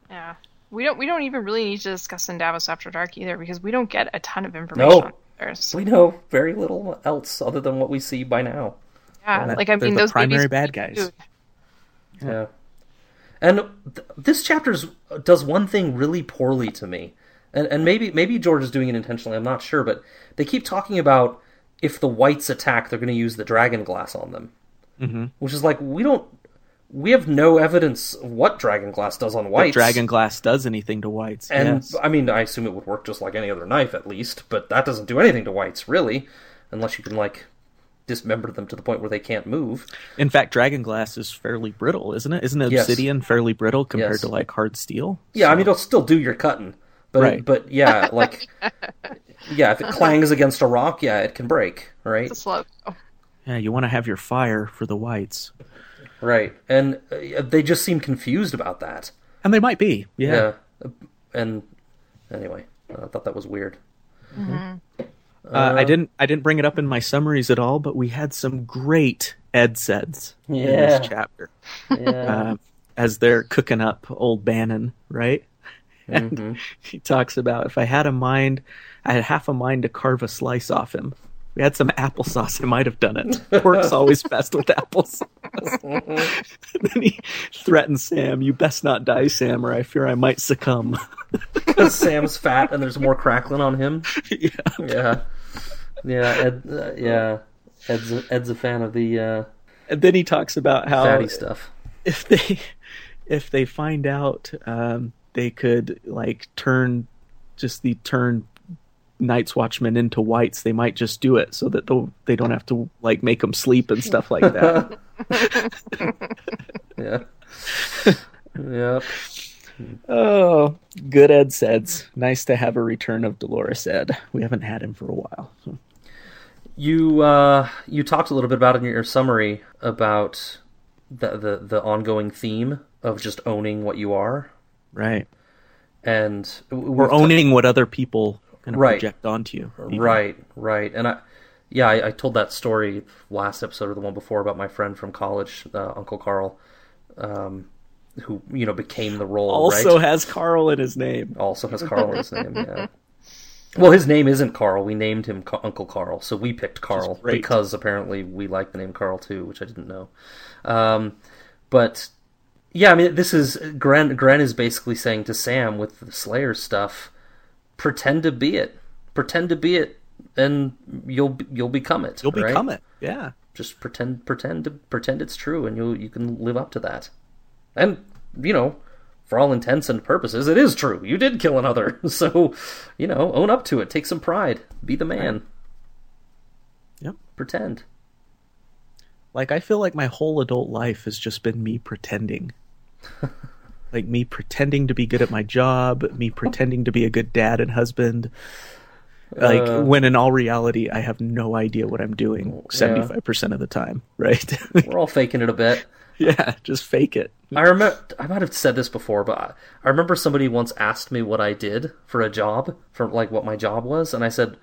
Yeah. We don't we don't even really need to discuss in Davos After Dark either because we don't get a ton of information No. on others. We know very little else other than what we see by now. Yeah, That- like I they're mean the those primary babies bad guys. Dude, Yeah. And th- this chapter does one thing really poorly to me. And and maybe maybe George is doing it intentionally, I'm not sure, but they keep talking about if the whites attack, they're going to use the dragon glass on them. Mm-hmm. Which is like we don't we have no evidence of what dragon glass does on If whites. dragon glass does anything to whites. and yes. I mean, I assume it would work just like any other knife at least, but that doesn't do anything to whites really, unless you can like dismember them to the point where they can't move. in fact, dragon glass is fairly brittle, isn't it? Isn't Yes. obsidian fairly brittle compared Yes. to like hard steel? Yeah, I mean, it'll still do your cutting, but Right. but yeah, like yeah, if it clangs against a rock, yeah, it can break, right? it's a slow. Yeah, you want to have your fire for the whites, Right, and uh, they just seem confused about that. and they might be. Yeah. Yeah, and anyway, I thought that was weird. Uh, I didn't. I didn't bring it up in my summaries at all, but we had some great Ed says in this chapter Yeah, uh, as they're cooking up old Bannen, right? And Mm-hmm. he talks about if I had a mind, I had half a mind to carve a slice off him. We had some applesauce. I might have done it. Pork's always best with applesauce. then he threatens Sam, "You best not die, Sam, or I fear I might succumb." because Sam's fat and there's more crackling on him. yeah. Yeah, yeah, Ed, uh, yeah. Ed's a, Ed's a fan of the uh, And then he talks about how fatty stuff. if they if they find out um, they could like turn just the turn Night's Watchmen into whites, they might just do it so that they'll- they don't have to like make them sleep and stuff like that. Yeah, yep. oh, good Ed Seds. Nice to have a return of Dolorous Edd. We haven't had him for a while. So. You uh, you talked a little bit about in your summary about the, the the ongoing theme of just owning what you are, Right. and w- Or we're owning what other people kind of Right. project onto you. even. right, right, and I, yeah, I, I told that story last episode or the one before about my friend from college, uh, Uncle Carl, um, who you know became the role. Also right? has Carl in his name. also has Carl in his name. Yeah. Well, his name isn't Carl. We named him Ca- Uncle Carl, so we picked Carl because apparently we like the name Carl too, which I didn't know. Um, but yeah, I mean, this is Grenn. Grenn is basically saying to Sam with the Slayer stuff, pretend to be it, pretend to be it, and you'll you'll become it. You'll right? become it. Yeah. Just pretend, pretend to pretend it's true, and you you can live up to that. And you know, for all intents and purposes, it is true. You did kill another, so you know, own up to it. Take some pride. Be the man. Yep. Pretend. Like I feel like my whole adult life has just been me pretending. like me pretending to be good at my job, me pretending to be a good dad and husband. Like Uh. when in all reality I have no idea what I'm doing 75% of the time, right? We're all faking it a bit. yeah, just fake it. I remember I might have said this before, but I, I remember somebody once asked me what I did for a job, for like what my job was, and I said,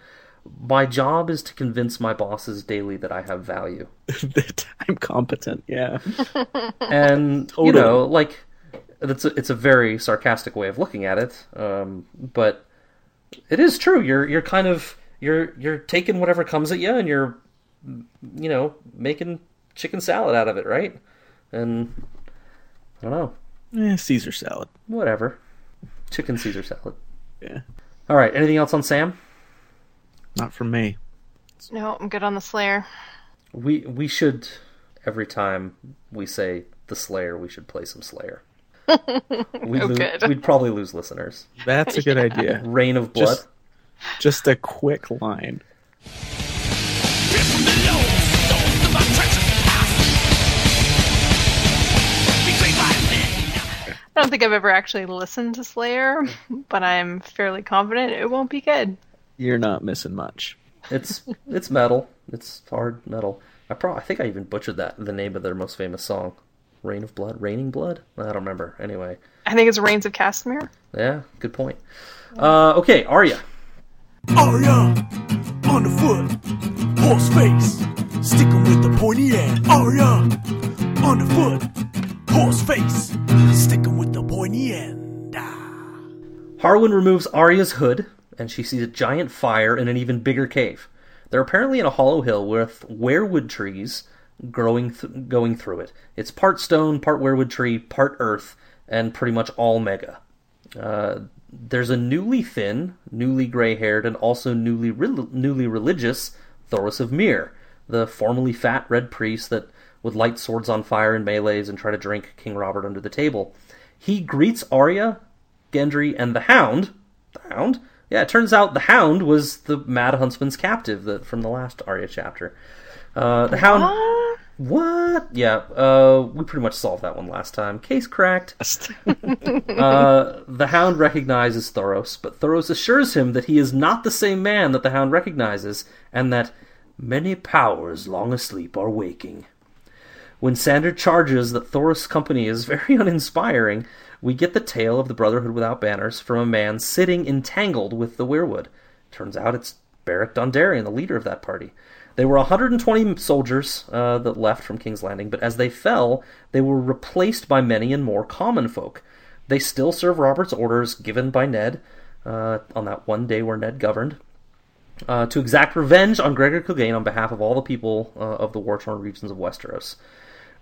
"My job is to convince my bosses daily that I have value." that I'm competent. Yeah. and you know, like it's a, it's a very sarcastic way of looking at it, um, but it is true. You're you're kind of you're you're taking whatever comes at you, and you're you know making chicken salad out of it, right? And I don't know, Eh, Caesar salad. whatever, chicken Caesar salad. Yeah. All right. Anything else on Sam? Not from me. No, I'm good on the Slayer. We we should every time we say the Slayer, we should play some Slayer. We'd, Oh, lo- good. we'd probably lose listeners. That's a good idea. Rain of blood. Just, just a quick line. I don't think I've ever actually listened to Slayer, but I'm fairly confident it won't be good. You're not missing much. It's it's metal. It's hard metal. I pro I think I even butchered that the name of their most famous song, "Rain of Blood," "Raining Blood." I don't remember. Anyway, I think it's Rains of Castamere. yeah, good point. Uh, okay, Arya. Arya, on the foot, horse face, sticking with the pointy end. Arya, on the foot, horse face, sticking with the pointy end. Harwin removes Arya's hood, and she sees a giant fire in an even bigger cave. They're apparently in a hollow hill with weirwood trees growing th- going through it. It's part stone, part weirwood tree, part earth, and pretty much all mega. Uh, there's a newly thin, newly gray-haired, and also newly re- newly religious Thoros of Myr, the formerly fat red priest that would light swords on fire in melees and try to drink King Robert under the table. He greets Arya, Gendry, and the Hound. The Hound? Yeah, it turns out the Hound was the Mad Huntsman's captive that from the last Arya chapter. Uh, the Hound. What? Yeah, uh, we pretty much solved that one last time. Case cracked. uh, the Hound recognizes Thoros, but Thoros assures him that he is not the same man that the Hound recognizes, and that many powers long asleep are waking. When Sandor charges that Thoros' company is very uninspiring, we get the tale of the Brotherhood without banners from a man sitting entangled with the weirwood. Turns out it's Beric Dondarrion, the leader of that party. They were 120 soldiers uh, that left from King's Landing, but as they fell, they were replaced by many and more common folk. They still serve Robert's orders given by Ned uh, on that one day where Ned governed uh, to exact revenge on Gregor Clegane on behalf of all the people uh, of the war-torn regions of Westeros.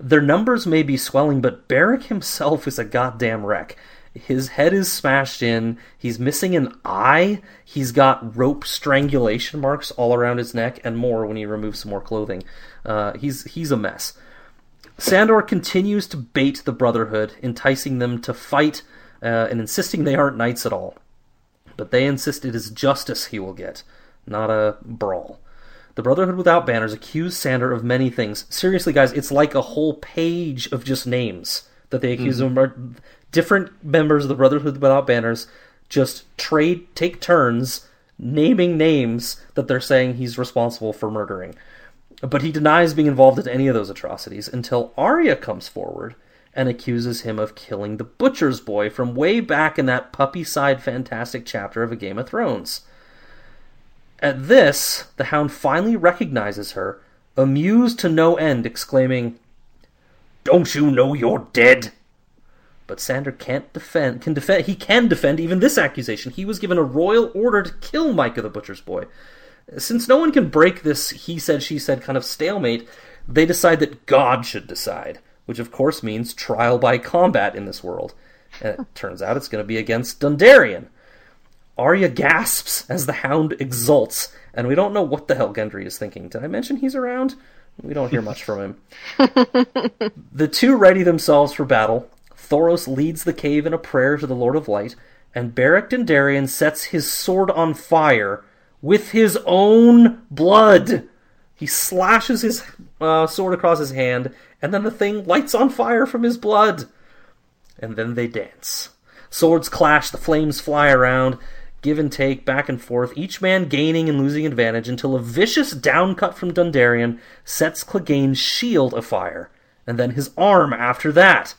Their numbers may be swelling, but Beric himself is a goddamn wreck. His head is smashed in. He's missing an eye. He's got rope strangulation marks all around his neck, and more when he removes some more clothing. Uh, he's he's a mess. Sandor continues to bait the Brotherhood, enticing them to fight uh, and insisting they aren't knights at all. But they insist it is justice he will get, not a brawl. The Brotherhood without banners accuse Sandor of many things. Seriously, guys, it's like a whole page of just names that they accuse him of. Different members of the Brotherhood without banners just trade, take turns naming names that they're saying he's responsible for murdering. But he denies being involved in any of those atrocities until Arya comes forward and accuses him of killing the butcher's boy from way back in that puppy side fantastic chapter of A Game of Thrones. At this, the hound finally recognizes her, amused to no end, exclaiming, Don't you know you're dead? But Sandor can't defend can defend he can defend even this accusation. He was given a royal order to kill Mycah the Butcher's Boy. Since no one can break this he said she said kind of stalemate, they decide that God should decide, which of course means trial by combat in this world. And it turns out it's going to be against Dondarrion. Arya gasps as the hound exults, and we don't know what the hell Gendry is thinking. Did I mention he's around? We don't hear much from him. the two ready themselves for battle. Thoros leads the cave in a prayer to the Lord of Light, and Beric Dondarrion sets his sword on fire with his own blood. He slashes his uh, sword across his hand, and then the thing lights on fire from his blood. And then they dance. Swords clash, the flames fly around, give and take, back and forth, each man gaining and losing advantage until a vicious downcut from Dondarrion sets Clegane's shield afire, and then his arm after that.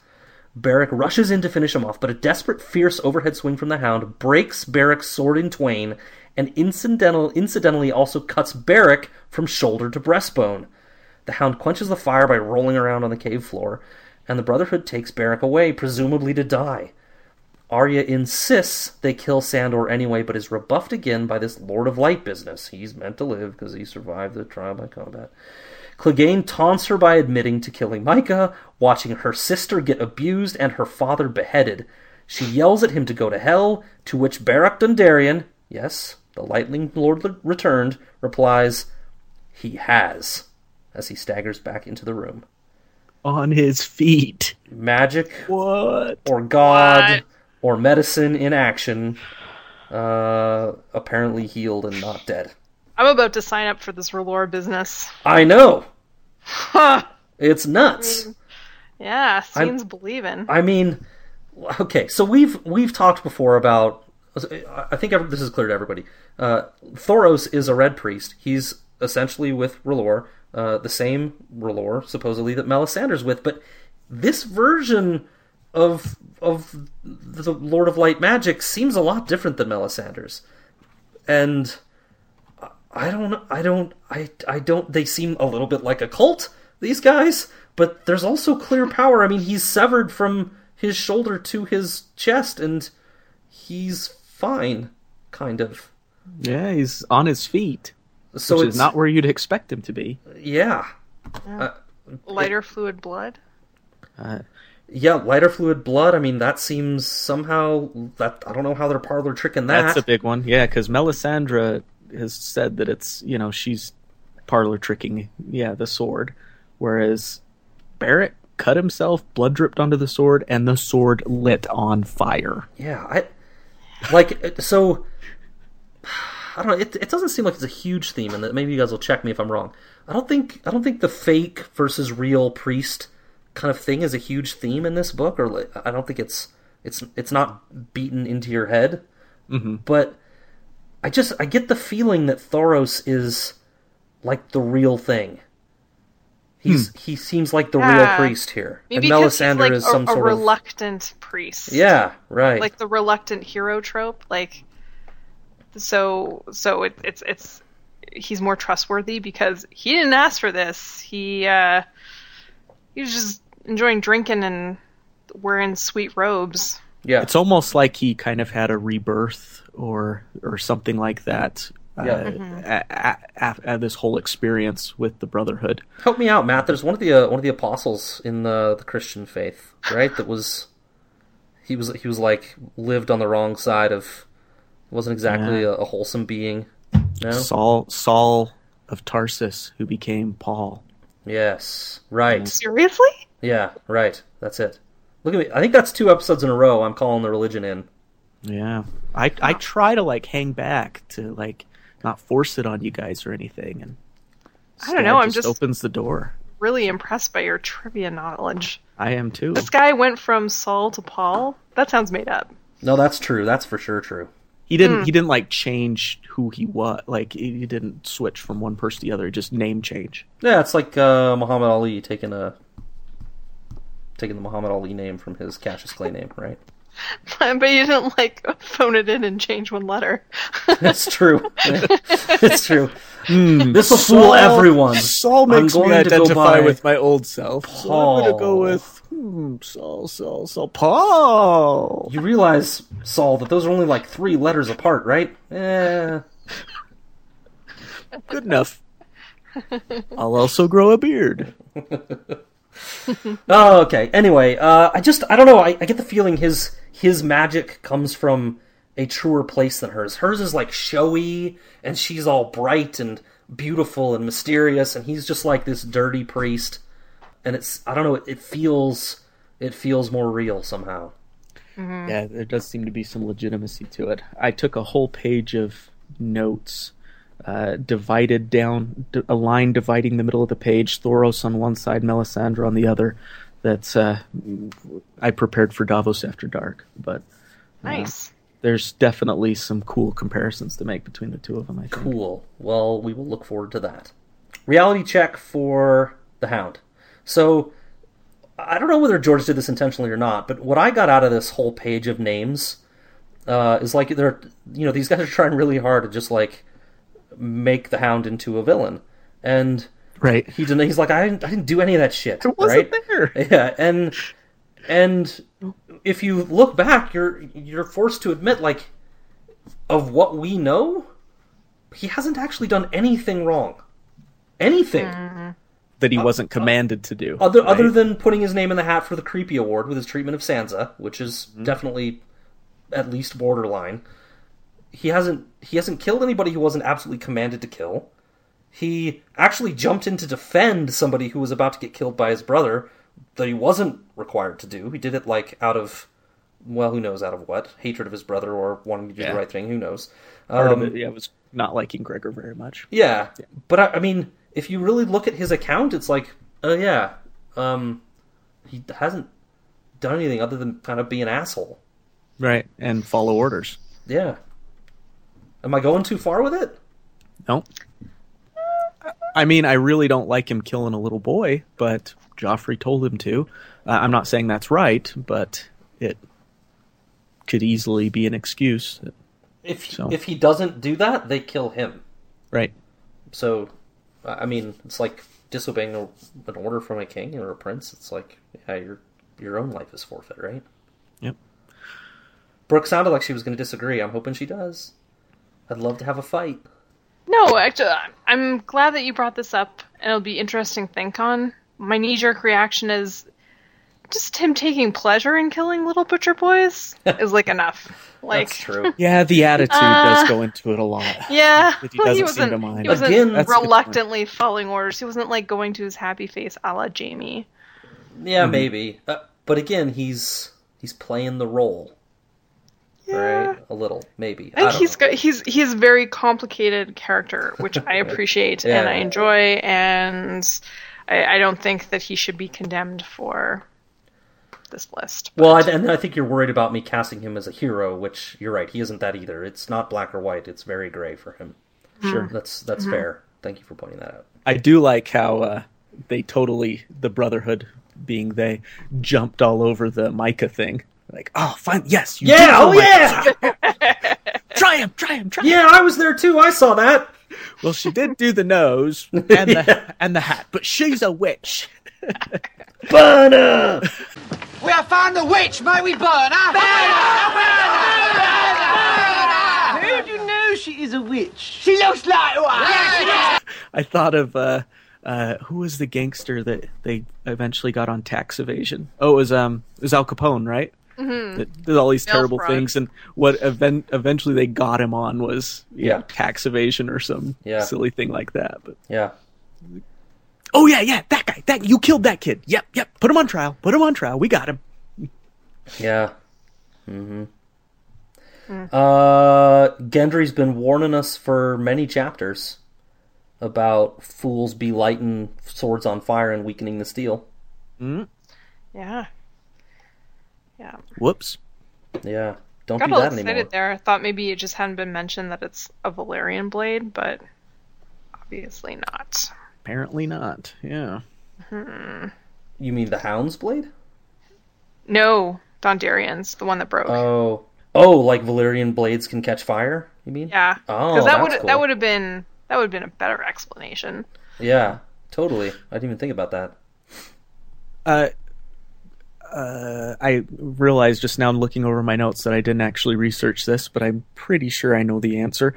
Beric rushes in to finish him off, but a desperate, fierce overhead swing from the hound breaks Beric's sword in twain, and incidental, incidentally also cuts Beric from shoulder to breastbone. The hound quenches the fire by rolling around on the cave floor, and the Brotherhood takes Beric away, presumably to die. Arya insists they kill Sandor anyway, but is rebuffed again by this Lord of Light business. He's meant to live because he survived the trial by combat. Clegane taunts her by admitting to killing Mycah, watching her sister get abused and her father beheaded. She yells at him to go to hell, to which Beric Dondarrion, yes, the Lightning Lord returned, replies, He has, as he staggers back into the room. On his feet. Magic. What? Or God. What? Or medicine in action. Uh, apparently healed and not dead. I'm about to sign up for this R'hllor business. I know. it's nuts. I mean, yeah, seems believing. I mean, okay, so we've we've talked before about. I think this is clear to everybody. Uh, Thoros is a red priest. He's essentially with R'hllor, uh, the same R'hllor supposedly that Melisandre's with, but this version of of the Lord of Light magic seems a lot different than Melisandre's, and I don't, I don't, I, I don't. They seem a little bit like a cult. These guys, but there's also clear power. I mean, he's severed from his shoulder to his chest, and he's fine, kind of. Yeah, he's on his feet. So which it's not where you'd expect him to be. Yeah. yeah. Uh, lighter it, fluid blood. Uh, yeah, lighter fluid blood. I mean, that seems somehow that I don't know how they're parlor tricking that. That's a big one. Yeah, because Melisandre has said that it's you know she's parlor tricking yeah the sword, whereas Beric cut himself, blood dripped onto the sword, and the sword lit on fire. Yeah, I like so. I don't know. It, it doesn't seem like it's a huge theme, and that maybe you guys will check me if I'm wrong. I don't think I don't think the fake versus real priest kind of thing is a huge theme in this book, or I don't think it's it's it's not beaten into your head. Mm-hmm. But I just I get the feeling that Thoros is like the real thing. He's hmm. he seems like the yeah. real priest here. Maybe and Melisandre like is some a, sort a reluctant of... priest. Yeah, right. Like the reluctant hero trope. Like so so it, it's it's he's more trustworthy because he didn't ask for this. He uh he was just enjoying drinking and wearing sweet robes. Yeah. It's almost like he kind of had a rebirth or or something like that. Yeah. Uh, mm-hmm. this whole experience with the Brotherhood. Help me out, Matt. There's one of the uh, one of the apostles in the the Christian faith, right? that was he was he was like lived on the wrong side of wasn't exactly yeah. a, a, wholesome being. No? Saul Saul of Tarsus, who became Paul. Yes, right. Seriously? Yeah, right. That's it. Look at me. I think that's two episodes in a row. I'm calling the religion in. Yeah, I I try to like hang back to like not force it on you guys or anything, and I don't know. I'm just opens the door. Really impressed by your trivia knowledge. I am too. This guy went from Saul to Paul. That sounds made up. No, that's true. That's for sure true. He didn't. Mm. He didn't like change who he was. Like he didn't switch from one person to the other. Just name change. Yeah, it's like uh, Muhammad Ali taking a taking the Muhammad Ali name from his Cassius Clay name, right? but you didn't like phone it in and change one letter. That's true. it's true. Hmm, This will fool everyone. Saul I'm makes me going to go identify by with my old self. So I'm gonna go with hmm, Saul, Saul, Saul, Paul. You realize, Saul, that those are only like three letters apart, right? Eh. Good enough. I'll also grow a beard. Oh, okay. Anyway, uh, I just I don't know. I, I get the feeling his his magic comes from a truer place than hers. Hers is like showy, and she's all bright and beautiful and mysterious, and he's just like this dirty priest. And it's I don't know. It, feels it feels more real somehow. Yeah, there does seem to be some legitimacy to it. I took a whole page of notes, uh, divided down a line dividing the middle of the page. Thoros on one side, Melisandre on the other. That's uh, I prepared for Davos after dark, but Nice. there's definitely some cool comparisons to make between the two of them. I think. Cool. Well, we will look forward to that. Reality check for the Hound. So, I don't know whether George did this intentionally or not, but what I got out of this whole page of names uh, is like they're, you know, these guys are trying really hard to just like make the Hound into a villain, and Right. he didn't. He's like, I didn't, I didn't do any of that shit. It wasn't right? there. Yeah, and and if you look back, you're you're forced to admit, like, of what we know, he hasn't actually done anything wrong. Anything mm-hmm. That he wasn't commanded to do. other right? other than putting his name in the hat for the creepy award with his treatment of Sansa, which is mm-hmm. definitely at least borderline. He hasn't he hasn't killed anybody he wasn't absolutely commanded to kill. He actually jumped in to defend somebody who was about to get killed by his brother that he wasn't required to do. He did it like out of well, who knows out of what? Hatred of his brother or wanting to do Yeah. the right thing, who knows. Part Um, of it, yeah, was not liking Gregor very much. yeah, but I, I mean, if you really look at his account, it's like, oh yeah, um, he hasn't done anything other than kind of be an asshole. Right, and follow orders. Yeah. Am I going too far with it? No. I mean, I really don't like him killing a little boy, but Joffrey told him to. Uh, I'm not saying that's right, but it could easily be an excuse. If So- if he doesn't do that, they kill him. Right. So, I I mean, it's like disobeying a, an order from a king or a prince. It's like, yeah, your your own life is forfeit, right? Yep. Brooke sounded like she was going to disagree. I'm hoping she does. I'd love to have a fight. No, actually, I'm glad that you brought this up, and it'll be interesting to think on. My knee jerk reaction is just him taking pleasure in killing little butcher boys is like enough. Like, That's true. Yeah, the attitude Uh, does go into it a lot. yeah, That he doesn't seem wasn't. to mind. He wasn't Again- That's a good point. reluctantly following orders. He wasn't like going to his happy face, a la Jaime. Yeah, Mm-hmm. maybe. Uh, but again, he's he's playing the role. Right? A little, maybe. I think don't he's got, he's he's a very complicated character, which I appreciate Yeah. and I enjoy, and I, I don't think that he should be condemned for this list. Well, I, and I think you're worried about me casting him as a hero, which you're right. He isn't that either. It's not black or white. It's very gray for him. Sure. That's that's Mm-hmm. fair. Thank you for pointing that out. I do like how uh, they totally, the Brotherhood being they, jumped all over the Mycah thing. Like, oh, fine, yes, you did Yeah. Oh yeah. Try him, try him, try him. yeah, I was there too. I saw that. Well, she did do the nose and the and the hat, but she's a witch. Burner. We have found the witch, may we burn her? Who do you know she is a witch? She looks like one. I thought of uh, uh, who was the gangster that they eventually got on tax evasion? Oh, it was um, it was Al Capone, right? Mm-hmm. That did all these Mail terrible fraud. things, and what event eventually they got him on was you know, Yeah. tax evasion or some Yeah. silly thing like that. But Yeah. oh yeah, yeah, that guy, that you killed that kid. Yep, yep. Put him on trial. Put him on trial. We got him. Yeah. Mm-hmm. Uh, Gendry's been warning us for many chapters about fools be lighting swords on fire and weakening the steel. Yeah, yeah. Whoops. Yeah. Don't Got do all that excited anymore. there. I thought maybe it just hadn't been mentioned that it's a Valyrian blade, but obviously not. Apparently not. Yeah. Hmm. You mean the Hound's blade? No, Dondarrion's, the one that broke. Oh, oh, like Valyrian blades can catch fire. You mean? yeah, Oh, because that that's would cool. that would have been that would have been a better explanation. Yeah, totally. I didn't even think about that. Uh, uh, I realized just now, looking over my notes, that I didn't actually research this, but I'm pretty sure I know the answer.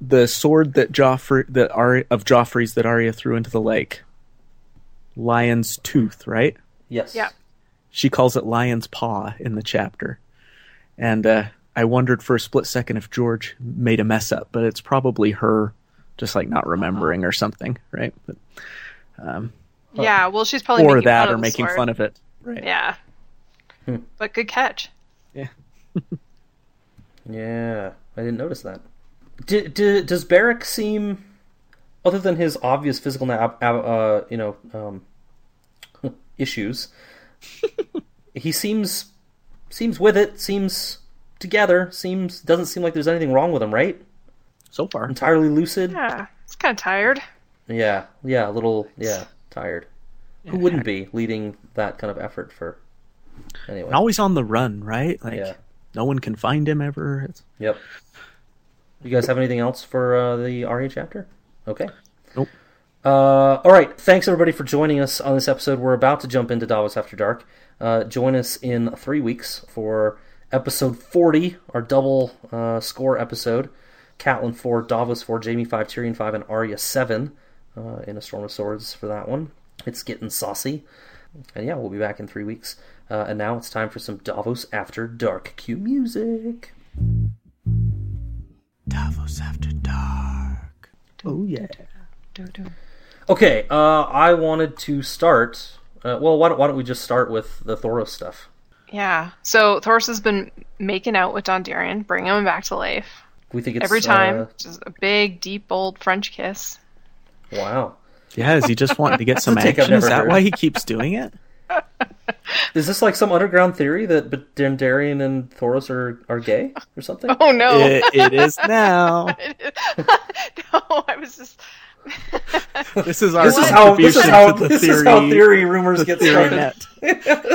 The sword that Joffrey, that Arya, of Joffrey's that Arya threw into the lake, lion's tooth, right? Yes. Yeah. She calls it lion's paw in the chapter, and uh, I wondered for a split second if George made a mess up, but it's probably her, just like not remembering or something, right? But, um, Yeah, well, she's probably or making that, fun or of the making sword. fun of it, right? Yeah, Hmm. but good catch. Yeah, yeah, I didn't notice that. D- d- does Beric seem, other than his obvious physical, na- uh, you know, um, issues, he seems seems with it. Seems together. Seems doesn't seem like there's anything wrong with him, right? So far, entirely lucid. Yeah, it's kind of tired. Yeah, yeah, a little, yeah, tired. Who wouldn't be leading that kind of effort for? Anyway, and always on the run, right? Like Yeah. no one can find him ever. It's, Yep. You guys have anything else for uh, the Arya chapter? Okay. Nope. Uh, all right. Thanks everybody for joining us on this episode. We're about to jump into Davos After Dark. Uh, join us in three weeks for episode 40, our double uh, score episode. Catelyn 4, Davos 4, Jaime 5, Tyrion 5, and Arya 7 uh, in A Storm of Swords for that one. It's getting saucy. And yeah, we'll be back in three weeks. Uh, and now it's time for some Davos After Dark cue music. Davos After Dark. Oh yeah. Okay, uh, I wanted to start. Uh, well, why don't, why don't we just start with the Thoros stuff? Yeah. So Thoros has been making out with Dondarrion, bringing him back to life We think it's every time. uh, Just a big, deep, old French kiss. wow. Yeah, is he just wanting to get some It's a take I've action? Is that heard. why he keeps doing it? Is this like some underground theory that but Dondarrion and Thoros are, are gay or something? Oh no! It, it is now. no, I was just. This is our This is how this is contribution how to the this theory. is how theory rumors the get theory started. net.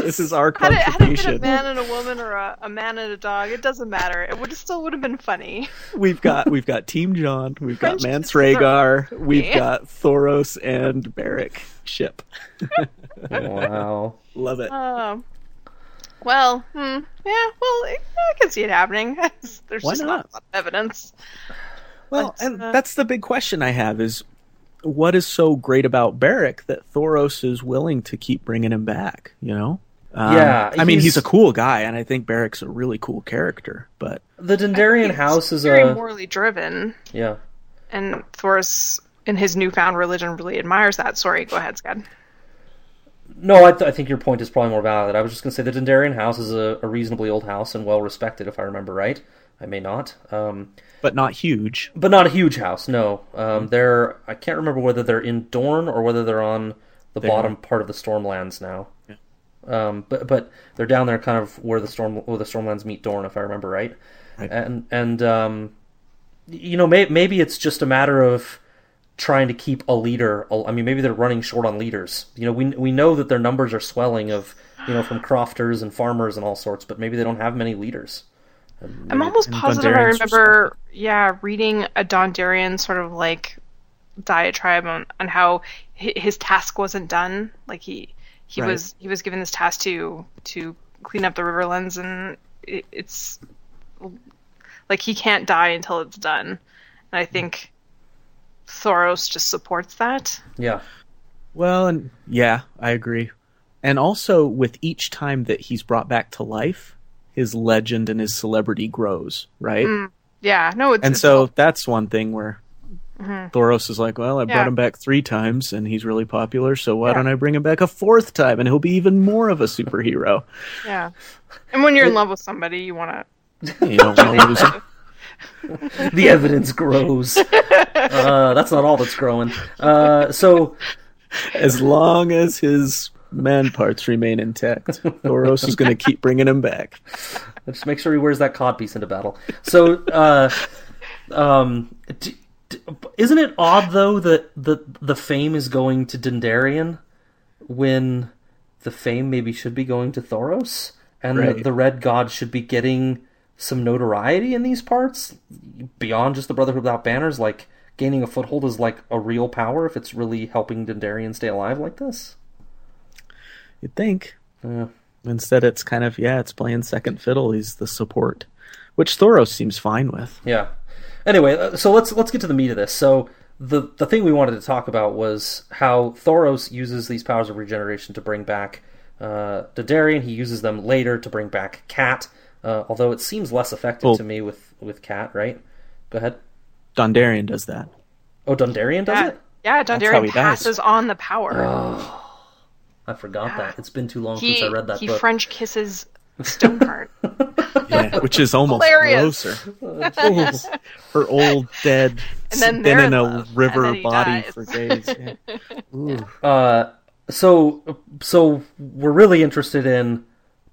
This is our Had it, had it been a man and a woman or a, a man and a dog, it doesn't matter. It would still would have been funny. We've got we've got Team Jon, we've got French Mance Rhaegar, we've got Thoros and Beric ship. wow. Love it. Um. Well, hmm, yeah. Well, I, I can see it happening. There's Why just not? not a lot of evidence. Well, But, and uh, that's the big question I have is what is so great about Beric that Thoros is willing to keep bringing him back, you know? Um, Yeah, I mean, he's, he's- a cool guy, and I think Beric's a really cool character, but The Dondarrion house is very a morally driven, yeah. and Thoros, in his newfound religion, really admires that. Sorry, go ahead, Scad. No, I, th- I think your point is probably more valid. I was just going to say the Dondarrion house is a, a reasonably old house and well respected, if I remember right. I may not. Um, but not huge. but not a huge house. No, um, they're. I can't remember whether they're in Dorne or whether they're on the They're bottom not. part of the Stormlands now. Yeah. Um, but but they're down there, kind of where the storm where the Stormlands meet Dorne, if I remember right. Right. And and um, you know, may, maybe it's just a matter of trying to keep a leader. I mean, maybe they're running short on leaders. You know, we we know that their numbers are swelling of you know from crofters and farmers and all sorts, but maybe they don't have many leadarians. I'm almost positive I remember, yeah, reading a Dondarrion sort of like diatribe on, on how his task wasn't done. Like he he Right. was he was given this task to to clean up the Riverlands, and it, it's like he can't die until it's done. And I think Thoros just supports that. Yeah. Well, and yeah, I agree. And also, with each time that he's brought back to life, his legend and his celebrity grows, right? Mm, yeah, no, it's and it's so that's one thing where Mhm. Thoros is like, well, I Yeah. brought him back three times and he's really popular, so why Yeah. don't I bring him back a fourth time and he'll be even more of a superhero? yeah. And when you're in love with somebody, you want to You don't want to lose him. the evidence grows. Uh, that's not all that's growing. Uh, so As long as his man parts remain intact, Thoros is going to keep bringing him back. just make sure he wears that codpiece into battle. So, uh, um, d- d- isn't it odd though that the the fame is going to Dondarrion when the fame maybe should be going to Thoros? and the, the Red God should be getting some notoriety in these parts beyond just the Brotherhood without banners. Like gaining a foothold is like a real power if it's really helping Dondarrion stay alive like this. You'd think. Yeah. Instead, it's kind of yeah, it's playing second fiddle. He's the support, which Thoros seems fine with. Yeah. Anyway, uh, so let's let's get to the meat of this. So the the thing we wanted to talk about was how Thoros uses these powers of regeneration to bring back uh, Dondarrion. He uses them later to bring back Cat, uh, although it seems less effective Well- to me with with Cat. Right? Go ahead. Dondarrion does that. Oh, Dondarrion does Yeah, it. yeah how Dondarrion he dies. passes on the power. Oh, I forgot that. It's been too long he since I read that he book. French kisses Stoneheart. Yeah, which is almost Hilarious. grosser. Her old dead, And then been in in a love, river and then he body dies. for days. Yeah. Ooh. Uh, so so we're really interested in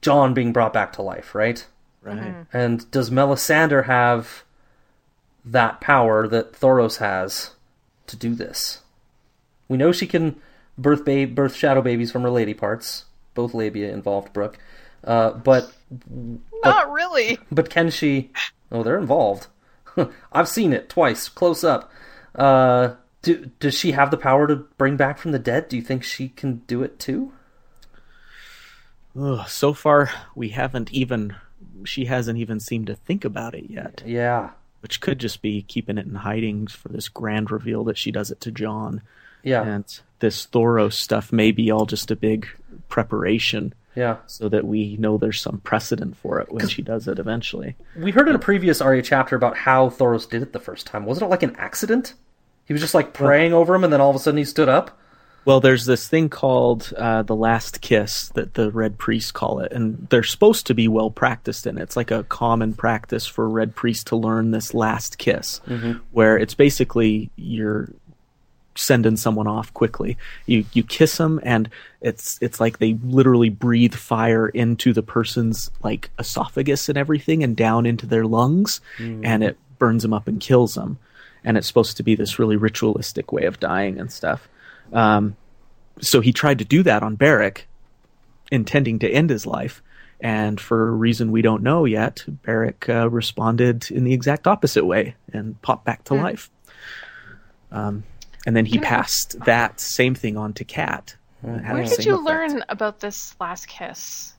Jon being brought back to life, right? Right. And does Melisandre have that power that Thoros has to do this? We know she can birth babe, birth shadow babies from her lady parts. Both labia involved, Brooke. Uh, but Not really. but can she? Oh, they're involved. I've seen it twice, close up. Uh, do, does she have the power to bring back from the dead? Do you think she can do it too? Ugh, so far, we haven't even. She hasn't even seemed to think about it yet. Yeah, Which could just be keeping it in hiding for this grand reveal that she does it to Jon. Yeah, And this Thoros stuff may be all just a big preparation yeah. so that we know there's some precedent for it when she does it eventually. We heard in a previous Arya chapter about how Thoros did it the first time. Wasn't it like an accident? He was just like praying over him, and then all of a sudden he stood up. Well, there's this thing called uh, the last kiss that the red priests call it, and they're supposed to be well practiced in it. It's like a common practice for red priests to learn this last kiss, where it's basically you're sending someone off quickly. You you kiss them, and it's it's like they literally breathe fire into the person's like esophagus and everything, and down into their lungs, and it burns them up and kills them. And it's supposed to be this really ritualistic way of dying and stuff. Um, so he tried to do that on Beric, intending to end his life. And for a reason we don't know yet, Beric uh, responded in the exact opposite way and popped back to life. Um, and then he You know- passed that same thing on to Cat. Uh, Where did you effect. learn about this last kiss?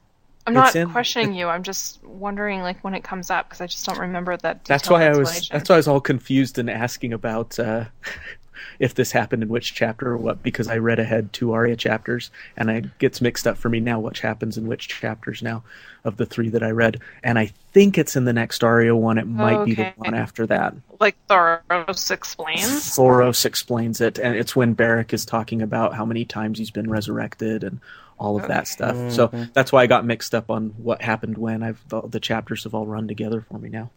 I'm It's not in- questioning you. I'm just wondering, like, when it comes up because I just don't remember that. That's why I was. That's why I was all confused and asking about uh, if this happened in which chapter or what, because I read ahead two Arya chapters, and it gets mixed up for me now. What happens in which chapters now of the three that I read? And I think it's in the next Arya one. It might be the one after that. like Thoros explains. Thoros explains it, and it's when Beric is talking about how many times he's been resurrected and all of that stuff. So mm-hmm. that's why I got mixed up on what happened when. I've the, the chapters have all run together for me now.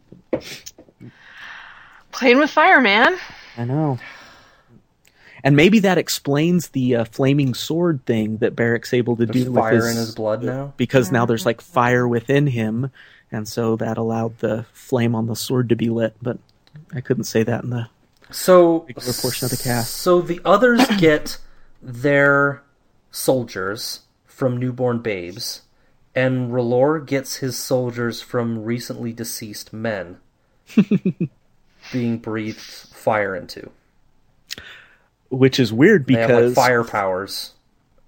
Playing with fire, man. I know. And maybe that explains the uh, flaming sword thing that Beric's able to There's do fire with his, in his blood now. because now there's like fire within him, and so that allowed the flame on the sword to be lit. But I couldn't say that in the So portion of the cast. So the others get their soldiers from newborn babes, and R'hllor gets his soldiers from recently deceased men being breathed fire into. Which is weird They have because like fire powers,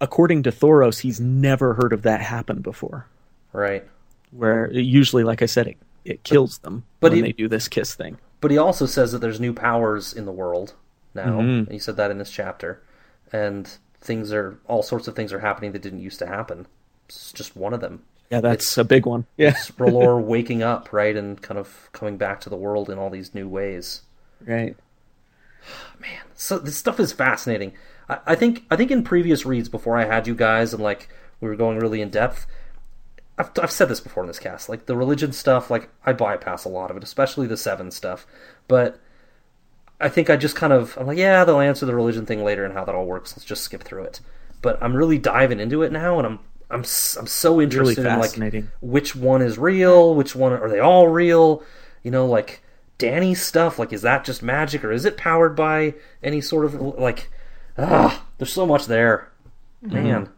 according to Thoros, he's never heard of that happen before. right? Where usually, like I said, it, it kills them but when he- they do this kiss thing. But he also says that there's new powers in the world now. Mhm. He said that in this chapter, and things are all sorts of things are happening that didn't used to happen. It's just one of them. Yeah, that's a big one. Yeah, It's R'hllor waking up, right, and kind of coming back to the world in all these new ways. right. Man, so this stuff is fascinating. I, I think I think in previous reads before I had you guys and like we were going really in depth. I've, I've said this before in this cast. Like the religion stuff, like I bypass a lot of it, especially the seven stuff. But I think I just kind of I'm like, yeah, they'll answer the religion thing later and how that all works. Let's just skip through it. But I'm really diving into it now, and I'm I'm I'm so interested in like which one is real, which one are they all real? You know, like Dany's stuff. Like, is that just magic, or is it powered by any sort of like? Ah, there's so much there, man.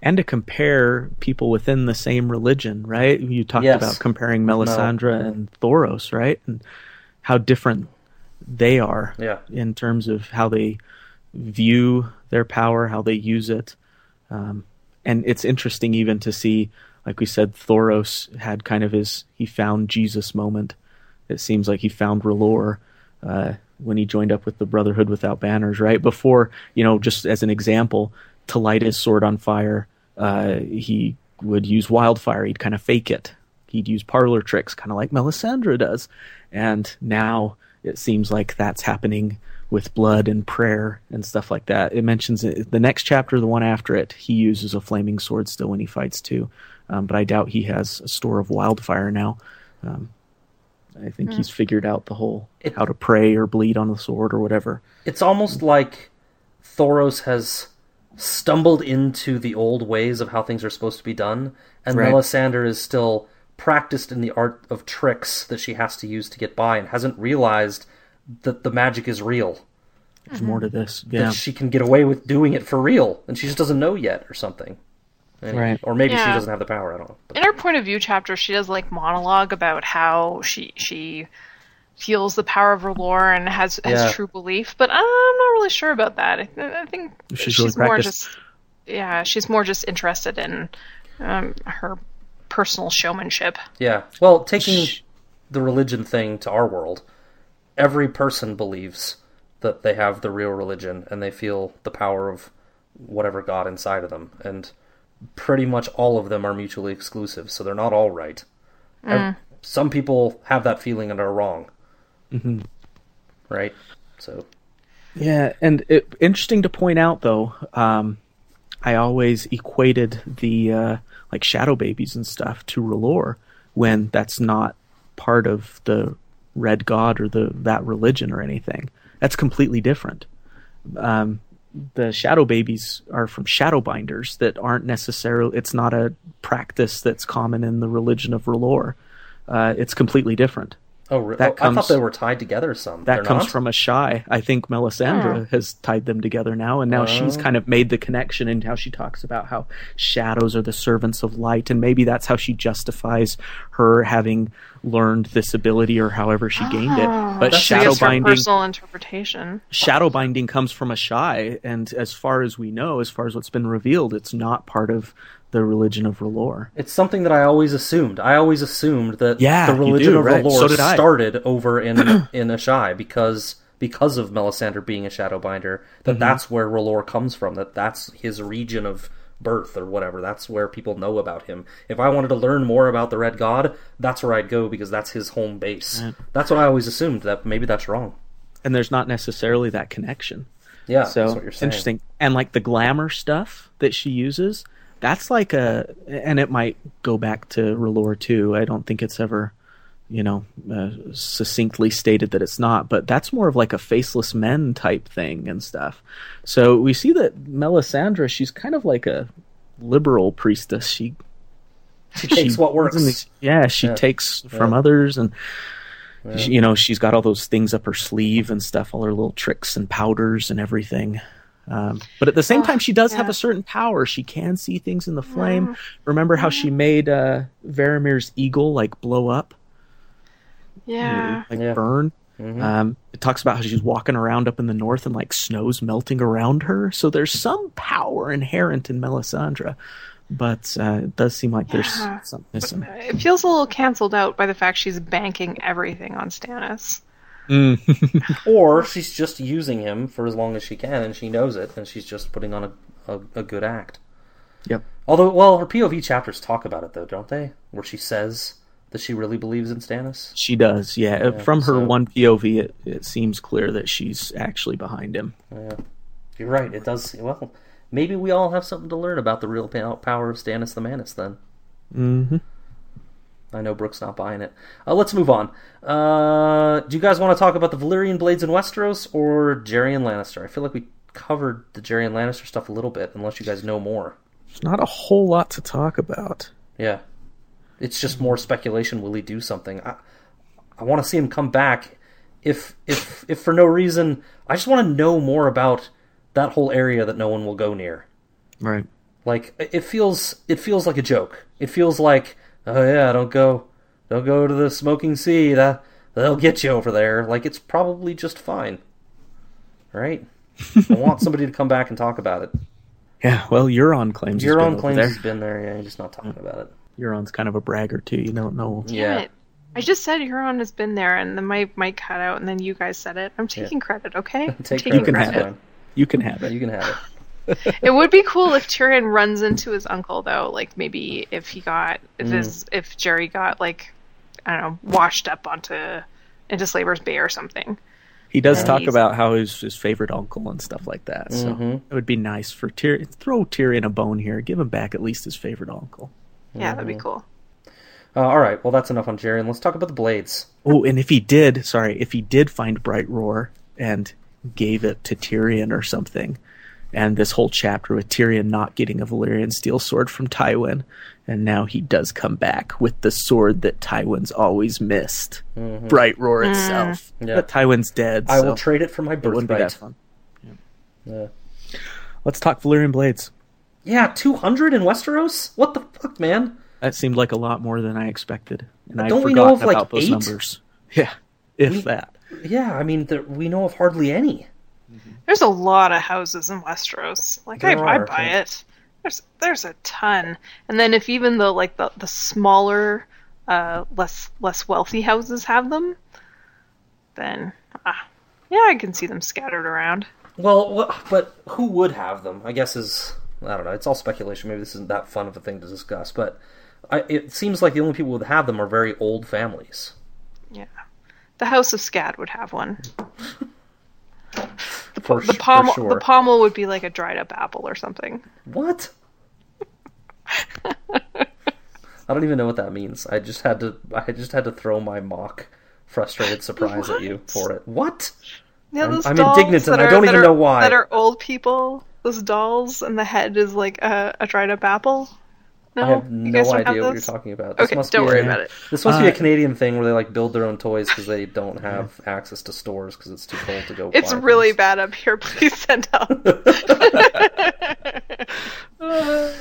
and to compare people within the same religion, right? You talked Yes. about comparing Melisandre and Thoros, right? And how different they are Yeah. in terms of how they view their power, how they use it. Um, and it's interesting even to see, like we said, Thoros had kind of his he found Jesus moment. It seems like he found R'hllor uh, when he joined up with the Brotherhood without banners, right? Before, you know, just as an example, to light his sword on fire, uh, he would use wildfire. He'd kind of fake it. He'd use parlor tricks, kind of like Melisandre does. And now it seems like that's happening with blood and prayer and stuff like that. It mentions it, the next chapter, the one after it, he uses a flaming sword still when he fights too. Um, but I doubt he has a store of wildfire now. Um, I think Hmm. he's figured out the whole how to pray or bleed on the sword or whatever. It's almost like Thoros has stumbled into the old ways of how things are supposed to be done, and Right. Melisandre is still practiced in the art of tricks that she has to use to get by and hasn't realized that the magic is real. There's more to this. Yeah. That she can get away with doing it for real, and she just doesn't know yet or something. And- Right. Or maybe she doesn't have the power, I don't know. In her point of view chapter, she does like monologue about how she she feels the power of R'hllor and has has Yeah. true belief, but I'm not really sure about that. I, I think She's she's, really more practiced. just yeah, she's more just interested in um, her personal showmanship. Yeah. Well, taking the religion thing to our world, every person believes that they have the real religion and they feel the power of whatever god inside of them. And pretty much all of them are mutually exclusive, so they're not all right. Ev- Some people have that feeling and are wrong. Mhm. Right? So, Yeah, and it, interesting to point out though, um, I always equated the uh, like shadow babies and stuff to R'hllor when that's not part of the red god or the that religion or anything. That's completely different. Um, the shadow babies are from shadow binders that aren't necessarily. It's not a practice that's common in the religion of R'hllor. Uh, it's completely different. Oh, re- That oh, I thought they were tied together some. That They're comes not? from Asshai. I think Melisandre oh. has tied them together now, and now she's Oh. kind of made the connection in how she talks about how shadows are the servants of light, and maybe that's how she justifies her having learned this ability or however she gained it. Ah. But That's shadow binding, personal interpretation. shadow binding comes from Asshai, and as far as we know, as far as what's been revealed, it's not part of the religion of R'hllor. It's something that I always assumed. I always assumed that Yeah, the religion do, of right. R'hllor So did I. started over in in Asshai because because of Melisandre being a Shadowbinder. That Mhm. that's where R'hllor comes from. That that's his region of birth or whatever. That's where people know about him. If I wanted to learn more about the Red God, that's where I'd go because that's his home base. Right. That's what I always assumed. That maybe that's wrong. and there's not necessarily that connection. Yeah, so that's what you're saying. interesting. And like the glamour stuff that she uses, that's like a, and it might go back to R'hllor too. I don't think it's ever, you know, uh, succinctly stated that it's not, but that's more of like a faceless men type thing and stuff. So we see that Melisandre, she's kind of like a liberal priestess. She She takes what works. doesn't- Yeah, she Yeah. takes from others and Yeah. you know she's got all those things up her sleeve and stuff all her little tricks and powders and everything um, but at the same Oh, time she does have a certain power she can see things in the flame Mm. remember how she made uh Varamir's eagle like blow up Yeah. like Yeah. burn Mhm. um, it talks about how she's walking around up in the north and like snow's melting around her so there's some power inherent in Melisandre but uh, it does seem like there's something missing It feels a little canceled out by the fact she's banking everything on Stannis. Mm. or she's just using him for as long as she can, and she knows it, and she's just putting on a, a, a good act. Yep. Although, well, her POV chapters talk about it, though, don't they? Where she says that she really believes in Stannis. She does, yeah. Yeah, From her so- one POV, it, it seems clear that she's actually behind him. Yeah, you're right. It does. Well, maybe we all have something to learn about the real power of Stannis the Manus. Then Mm-hmm. I know Brooke's not buying it. Uh, let's move on. Uh, do you guys want to talk about the Valyrian blades in Westeros or Gerion Lannister? I feel like we covered the Gerion Lannister stuff a little bit, unless you guys know more. There's not a whole lot to talk about. Yeah, it's just more speculation. Will he do something? I, I want to see him come back. If if if for no reason, I just want to know more about that whole area that no one will go near. Right. Like it feels it feels like a joke. It feels like oh yeah, don't go don't go to the smoking sea. That they'll get you over there. Like it's probably just fine. Right? I want somebody to come back and talk about it. Yeah, well, Euron claims he's been Euron claims there. he's been there. Yeah, he's just not talking about it. Euron's kind of a bragger too. You don't know. Damn it. I just said Euron has been there, and then my mic cut out, and then you guys said it. I'm taking credit, okay? Take taking You can have it. You can have it. You can have it. it would be cool if Tyrion runs into his uncle though, like maybe if he got if Mm. his if Jerry got like I don't know, washed up onto into Slaver's Bay or something. He does And talk about how he's his favorite uncle and stuff like that. So Mhm. it would be nice for Tyrion. Throw Tyrion a bone here. Give him back at least his favorite uncle. Yeah, that'd be Mm-hmm. cool. Uh, all right. Well, that's enough on Jerry, and let's talk about the blades. Oh, and if he did, sorry, if he did find Brightroar and gave it to Tyrion or something, and this whole chapter with Tyrion not getting a Valyrian steel sword from Tywin, and now he does come back with the sword that Tywin's always missed, Mhm. Brightroar Mm. itself. Yeah. But Tywin's dead. I will trade it for my it wouldn't be that birthright. fun. Yeah. Let's talk Valyrian blades. Yeah, two hundred in Westeros. What the fuck, man? That seemed like a lot more than I expected, and I Don't we know of, like, those eight? numbers. Yeah, if We- that. Yeah, I mean, there, we know of hardly any. There's a lot of houses in Westeros. Like I, There I buy yeah. it. There's there's a ton. And then if even the like the, the smaller, uh, less less wealthy houses have them, then ah, yeah, I can see them scattered around. Well, wha- but who would have them? I guess is I don't know. It's all speculation. Maybe this isn't that fun of a thing to discuss, but I, it seems like the only people who would have them are very old families. Yeah, the House of Scad would have one. The, For the pommel sure. the pommel would be like a dried up apple or something. What? I don't even know what that means. I just had to. I just had to throw my mock, frustrated surprise at you for it. What? Yeah, I'm- I'm indignant and that I don't even are- know why. That are old people. Those dolls, and the head is like a, a dried up apple. No, I have no idea what you're talking about. Okay, don't be worry a, about it. This must be a Uh, Canadian thing where they like build their own toys because they don't have access to stores because it's too cold to go. It's buy really bad up here. Please send help.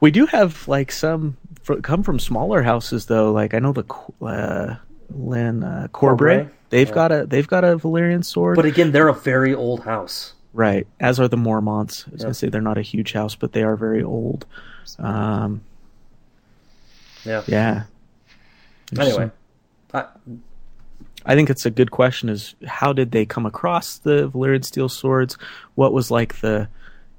We do have like some fr- come from smaller houses though. Like I know the Qu- uh, Lyn uh, Corbray. Corbray? They've Yeah. got a they've got a Valyrian sword. But again, they're a very old house. right, as are the Mormonts. I was Yep. gonna say they're not a huge house, but they are very old. Um, Yeah. yeah. Anyway, I, I think it's a good question. Is how did they come across the Valyrian steel swords? What was like the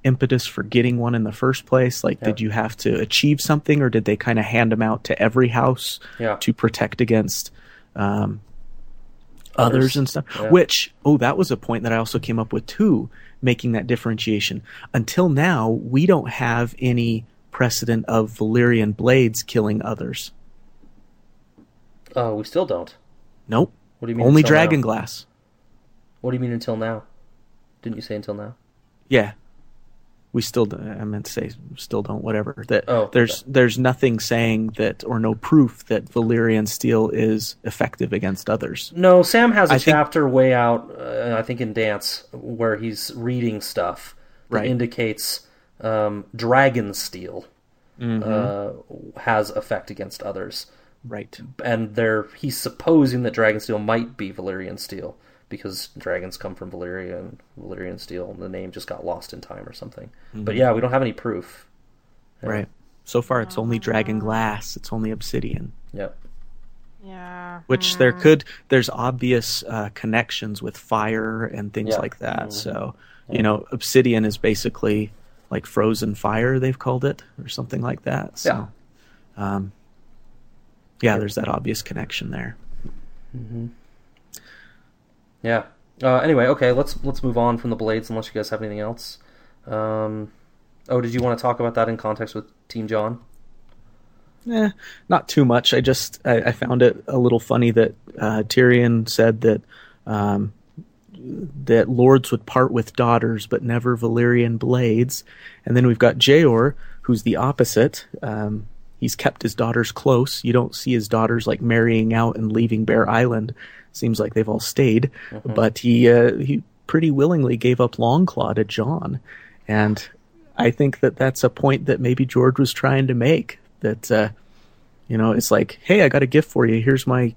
impetus for getting one in the first place? Like, did you have to achieve something, or did they kind of hand them out to every house Yeah. to protect against um, others. Others. and stuff? Yeah. Which, oh, that was a point that I also came up with too, making that differentiation. Until now, we don't have any precedent of Valyrian blades killing others. oh, we still don't. Nope. What do you mean? Only dragon now? glass. What do you mean until now? Didn't you say until now? Yeah. We still, don't, I meant to say, still don't. Whatever. That Oh, there's there's nothing saying that or no proof that Valyrian steel is effective against others. No, Sam has a I think- chapter way out, uh, I think in Dance, where he's reading stuff that Right. indicates um, dragon steel Mhm. uh, has effect against others. Right. And they're he's supposing that dragon steel might be Valyrian steel because dragons come from Valyria and Valyrian steel, and the name just got lost in time or something. But Mhm. yeah, we don't have any proof. Yeah. Right. So far, it's only dragon glass. It's only obsidian. Yep. Yeah. Which there could there's obvious uh, connections with fire and things Yeah. like that. Mhm. So you know, obsidian is basically like frozen fire. They've called it or something like that. So, um, yeah, there's that obvious connection there. hmm Yeah. Uh, anyway, okay, let's let's move on from the blades unless you guys have anything else. Um, oh, did you want to talk about that in context with Team Jon? Eh, not too much. I just I, I found it a little funny that uh, Tyrion said that um, that lords would part with daughters, but never Valyrian blades. And then we've got Jeor, who's the opposite. Um, he's kept his daughters close. You don't see his daughters like marrying out and leaving Bear Island. Seems like they've all stayed, Mhm. but he uh, he pretty willingly gave up Longclaw to Jon, and I think that that's a point that maybe George was trying to make. That uh, you know, it's like, hey, I got a gift for you. Here's my,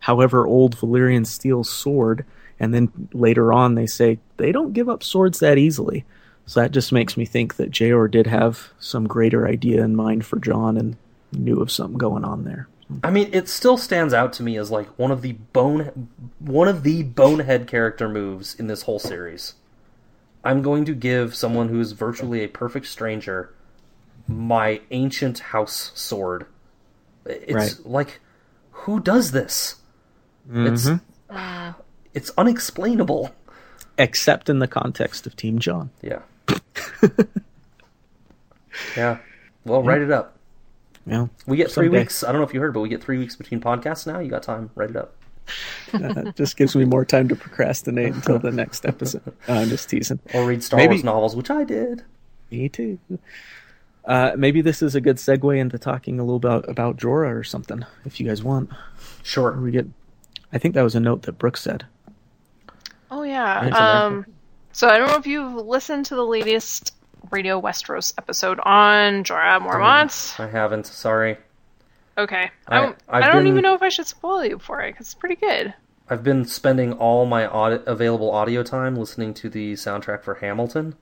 however old Valyrian steel sword. And then later on, they say they don't give up swords that easily. So that just makes me think that Jeor did have some greater idea in mind for Jon and knew of something going on there. I mean, it still stands out to me as like one of the bone, one of the bonehead character moves in this whole series. I'm going to give someone who is virtually a perfect stranger my ancient house sword. It's Right. like, who does this? It's Mhm. It's unexplainable. Except in the context of Team Jon. Yeah. yeah. Well, write it up. Yeah. We get three Someday. weeks. I don't know if you heard, but we get three weeks between podcasts now. You got time. Write it up. That just gives me more time to procrastinate until the next episode. I'm just teasing. Or read Star Maybe- Wars novels, which I did. Me too. Uh, maybe this is a good segue into talking a little about about Jorah or something, if you guys want. Sure. We get. I think that was a note that Brooke said. Oh yeah. So Um, so I don't know if you've listened to the latest Radio Westeros episode on Jorah Mormont. I haven't. Sorry. Okay. I- I, don't, I've don't been- even know if I should spoil you for it because it's pretty good. I've been spending all my audi- available audio time listening to the soundtrack for Hamilton,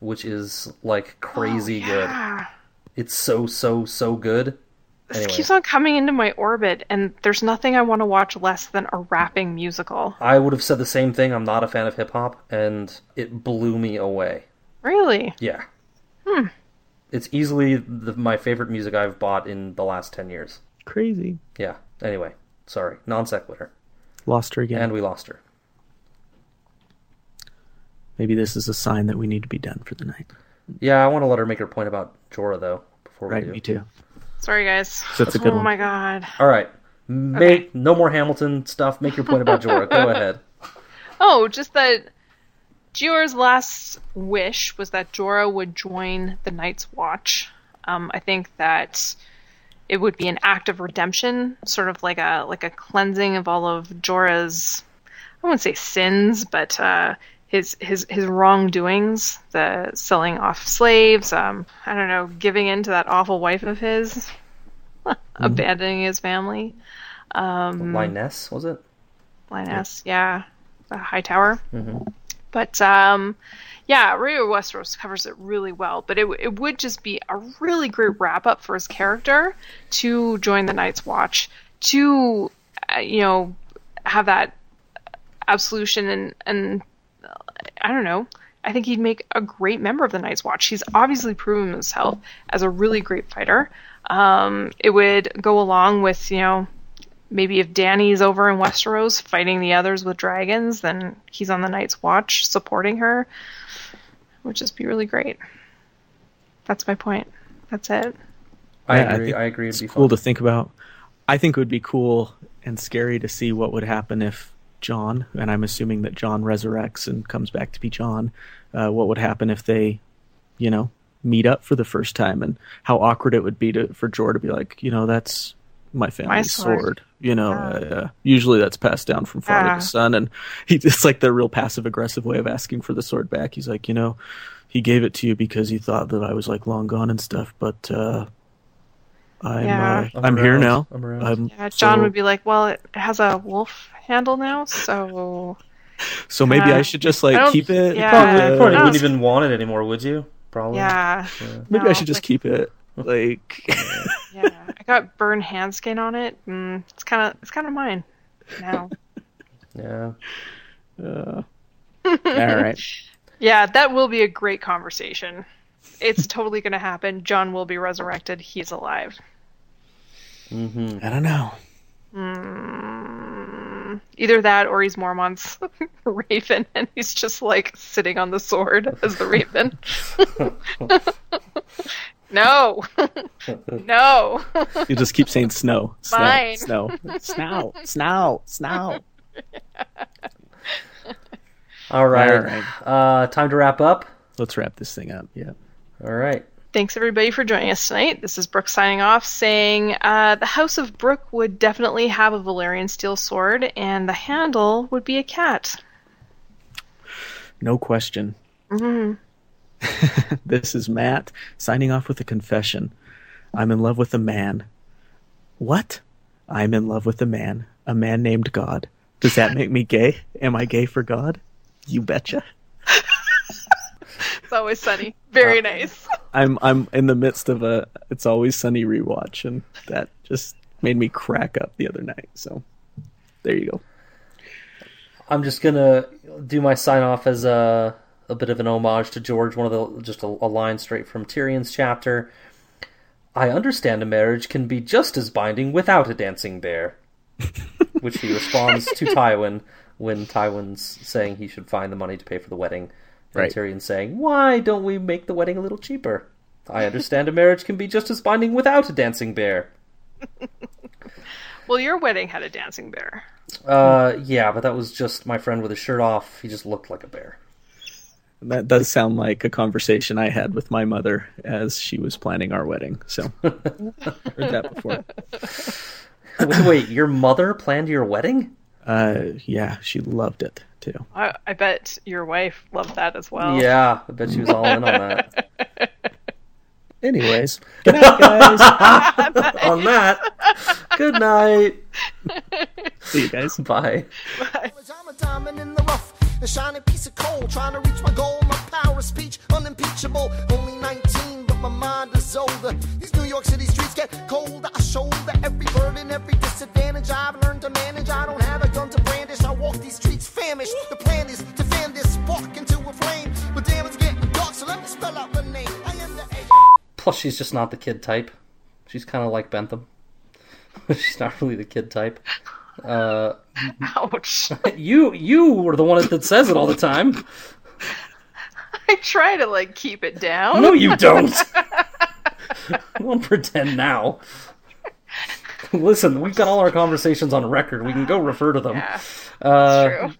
which is like crazy good. Yeah. It's so so so good. This Anyway, keeps on coming into my orbit, and there's nothing I want to watch less than a rapping musical. I would have said the same thing. I'm not a fan of hip hop, and it blew me away. Really? Yeah, Hmm. it's easily the, my favorite music I've bought in the last ten years. Crazy. Yeah. Anyway, sorry, non sequitur. Lost her again. And we lost her. Maybe this is a sign that we need to be done for the night. Yeah, I want to let her make her point about Jorah though. Before Right, we do. me too. Sorry, guys. It's a good oh one. my god. All right, make no more Hamilton stuff. Make your point about Jorah. Go ahead. Oh, just that Jorah's last wish was that Jorah would join the Night's Watch. Um, I think that it would be an act of redemption, sort of like a like a cleansing of all of Jorah's I wouldn't say sins, but uh, his his his wrongdoings, the selling off slaves, um, I don't know, giving in to that awful wife of his, abandoning his family. Um, Lynesse was it? Lynesse, yeah, the Hightower. Mm-hmm. But um, yeah, Radio Westeros covers it really well. But it it would just be a really great wrap up for his character to join the Night's Watch, to uh, you know have that absolution and and I don't know. I think he'd make a great member of the Night's Watch. He's obviously proven himself as a really great fighter. Um, it would go along with you know maybe if Dany's over in Westeros fighting the others with dragons, then he's on the Night's Watch supporting her. Which would just be really great. That's my point. That's it. I Yeah, agree. think I, agree. It'd It's be cool fun. to think about. I think it would be cool and scary to see what would happen if Jon, and I'm assuming that Jon resurrects and comes back to be Jon. Uh, what would happen if they, you know, meet up for the first time, and how awkward it would be to for Jor to be like, you know, that's my family's sword. sword. You know, uh, usually that's passed down from father to son, and he it's like the real passive aggressive way of asking for the sword back. He's like, you know, he gave it to you because he thought that I was like long gone and stuff, but. I'm Yeah. uh, I'm I'm, here now. I'm around. I'm- Yeah, Jon so, would be like, "Well, it has a wolf handle now, so So maybe Uh, I should just like keep it. yeah. Probably, uh, probably no. wouldn't even want it anymore, would you? Probably. yeah, maybe no, I should just like- keep it. Like, yeah." I got burned hand skin on it. Mm, it's kind of it's kind of mine now. Yeah. uh, all right. Yeah, that will be a great conversation. It's totally going to happen. Jon will be resurrected. He's alive. Mm-hmm. I don't know. Mm, either that or he's Mormont's raven and he's just like sitting on the sword as the raven. no. no. You just keep saying snow, snow, Mine. snow, snow, snow, snow. All right. All right. Uh, time to wrap up. Let's wrap this thing up. Yeah. All right. Thanks everybody for joining us tonight. This is Brooke signing off, saying uh, the House of Brooke would definitely have a Valyrian steel sword, and the handle would be a cat. No question. Mm. this is Matt signing off with a confession. I'm in love with a man. What? I'm in love with a man. A man named God. Does that make me gay? Am I gay for God? You betcha. It's always sunny. Very Uh, nice. I'm I'm in the midst of a It's Always Sunny rewatch, and that just made me crack up the other night. So there you go. I'm just gonna do my sign off as a a bit of an homage to George. One of the just a, a line straight from Tyrion's chapter. I understand a marriage can be just as binding without a dancing bear, which he responds to Tywin when Tywin's saying he should find the money to pay for the wedding, and Right. Tyrion's saying, "Why don't we make the wedding a little cheaper?" I understand a marriage can be just as binding without a dancing bear. Well, your wedding had a dancing bear. Uh, yeah, but that was just my friend with his shirt off. He just looked like a bear. That does sound like a conversation I had with my mother as she was planning our wedding. So heard that before. wait, wait, your mother planned your wedding? Uh, yeah, she loved it too. I, I bet your wife loved that as well. Yeah, I bet she was all in on that. Anyways, good night, guys. on that, good night. See you guys. Bye. I'm a diamond in the rough, a shiny piece of coal, trying to reach my goal. My power of speech, unimpeachable. Only 19, but my mind is older. These New York City streets get colder. She's just not the kid type. She's kind of like Bentham. she's not really the kid type. Uh, Ouch. you you were the one that says it all the time. I try to like keep it down. No, you don't. don't pretend now. Listen, we've got all our conversations on record. We can go refer to them. uh, true.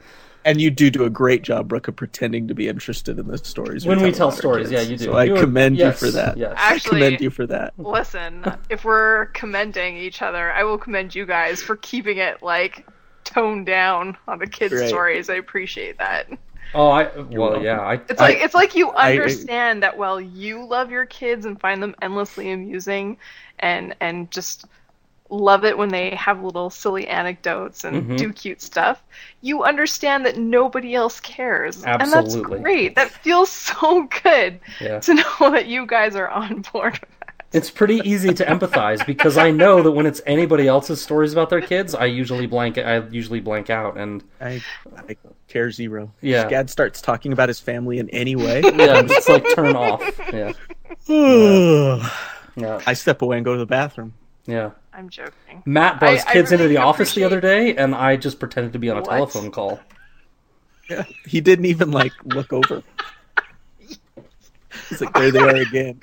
And you do do a great job, Brooke, of pretending to be interested in the stories. When we tell about our stories, kids. yeah, you do. So I You are- commend yes, you for that. yes. I Actually- commend you for that. Listen, if we're commending each other, I will commend you guys for keeping it like toned down on the kids' Right. stories. I appreciate that. Oh, I well, yeah, I, It's like it's like you I- understand that while you love your kids and find them endlessly amusing, and and just love it when they have little silly anecdotes and Mhm. do cute stuff, you understand that nobody else cares, and that's great. That feels so good Yeah. to know that you guys are on board. with that. It's pretty easy to empathize because I know that when it's anybody else's stories about their kids, I usually blank. I usually blank out, and I, I care zero. Yeah. If Gad starts talking about his family in any way. yeah, it's like turn off. Yeah, yeah, I step away and go to the bathroom. yeah. I'm joking. Matt brought his I- I kids into the office the other day, and I just pretended to be on a What? telephone call. Yeah. He didn't even like look over. He's like, there they are again.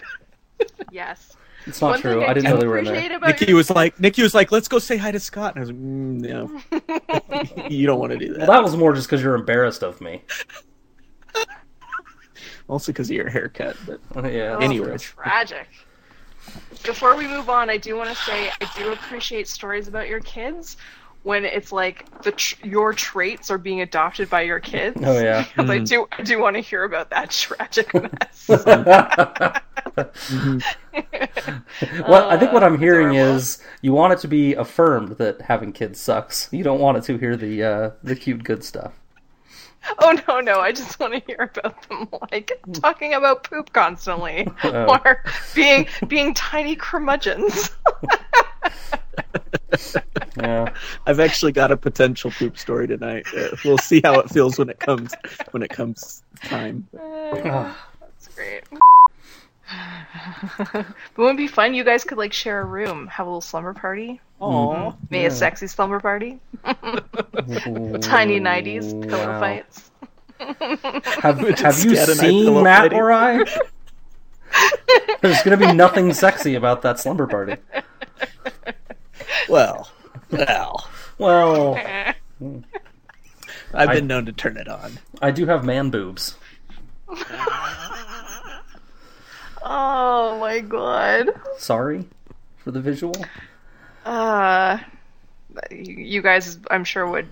Yes. It's not One true. thing I didn't know they were in there. about Nikki your- was like, Nikki was like, let's go say hi to Scott. And I was like, mm, no, you don't want to do that. Well, that was more just because you're embarrassed of me. Also because of your haircut. But yeah. Oh, Anyway. tragic. Before we move on, I do want to say I do appreciate stories about your kids when it's like the tr- your traits are being adopted by your kids. Oh, yeah. because I Mhm. do I do want to hear about that tragic mess. Well, I think what Uh, I'm hearing adorable. is you want it to be affirmed that having kids sucks. You don't want it to hear the uh, the cute good stuff. oh no no, I just want to hear about them like talking about poop constantly Oh. or being being tiny curmudgeons. Yeah. I've actually got a potential poop story tonight. Uh, we'll see how it feels when it comes when it comes time. That's great. But wouldn't it be fun? You guys could like share a room, have a little slumber party. Aw. Mm-hmm. Maybe a sexy slumber party. Tiny nineties pillow Wow. fights. Have, have you Scad and I seen pillow Matt fighting. or I? There's going to be nothing sexy about that slumber party. Well, well, Well, I've I- been known to turn it on. I do have man boobs. Oh my god. Sorry for the visual. Uh, you, you guys, I'm sure, would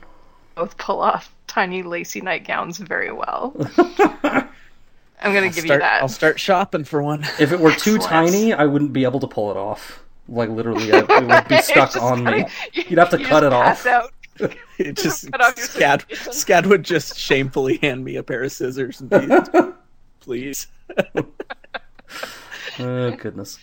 both pull off tiny lacy nightgowns very well. I'm gonna I'll give start, you that. I'll start shopping for one. If it were too tiny, I wouldn't be able to pull it off. Like literally, I, it would be stuck on me. kinda- You'd have to you cut just it pass off. out. It just Cut off your Scad. Scad would just shamefully hand me a pair of scissors and be, please. Oh goodness.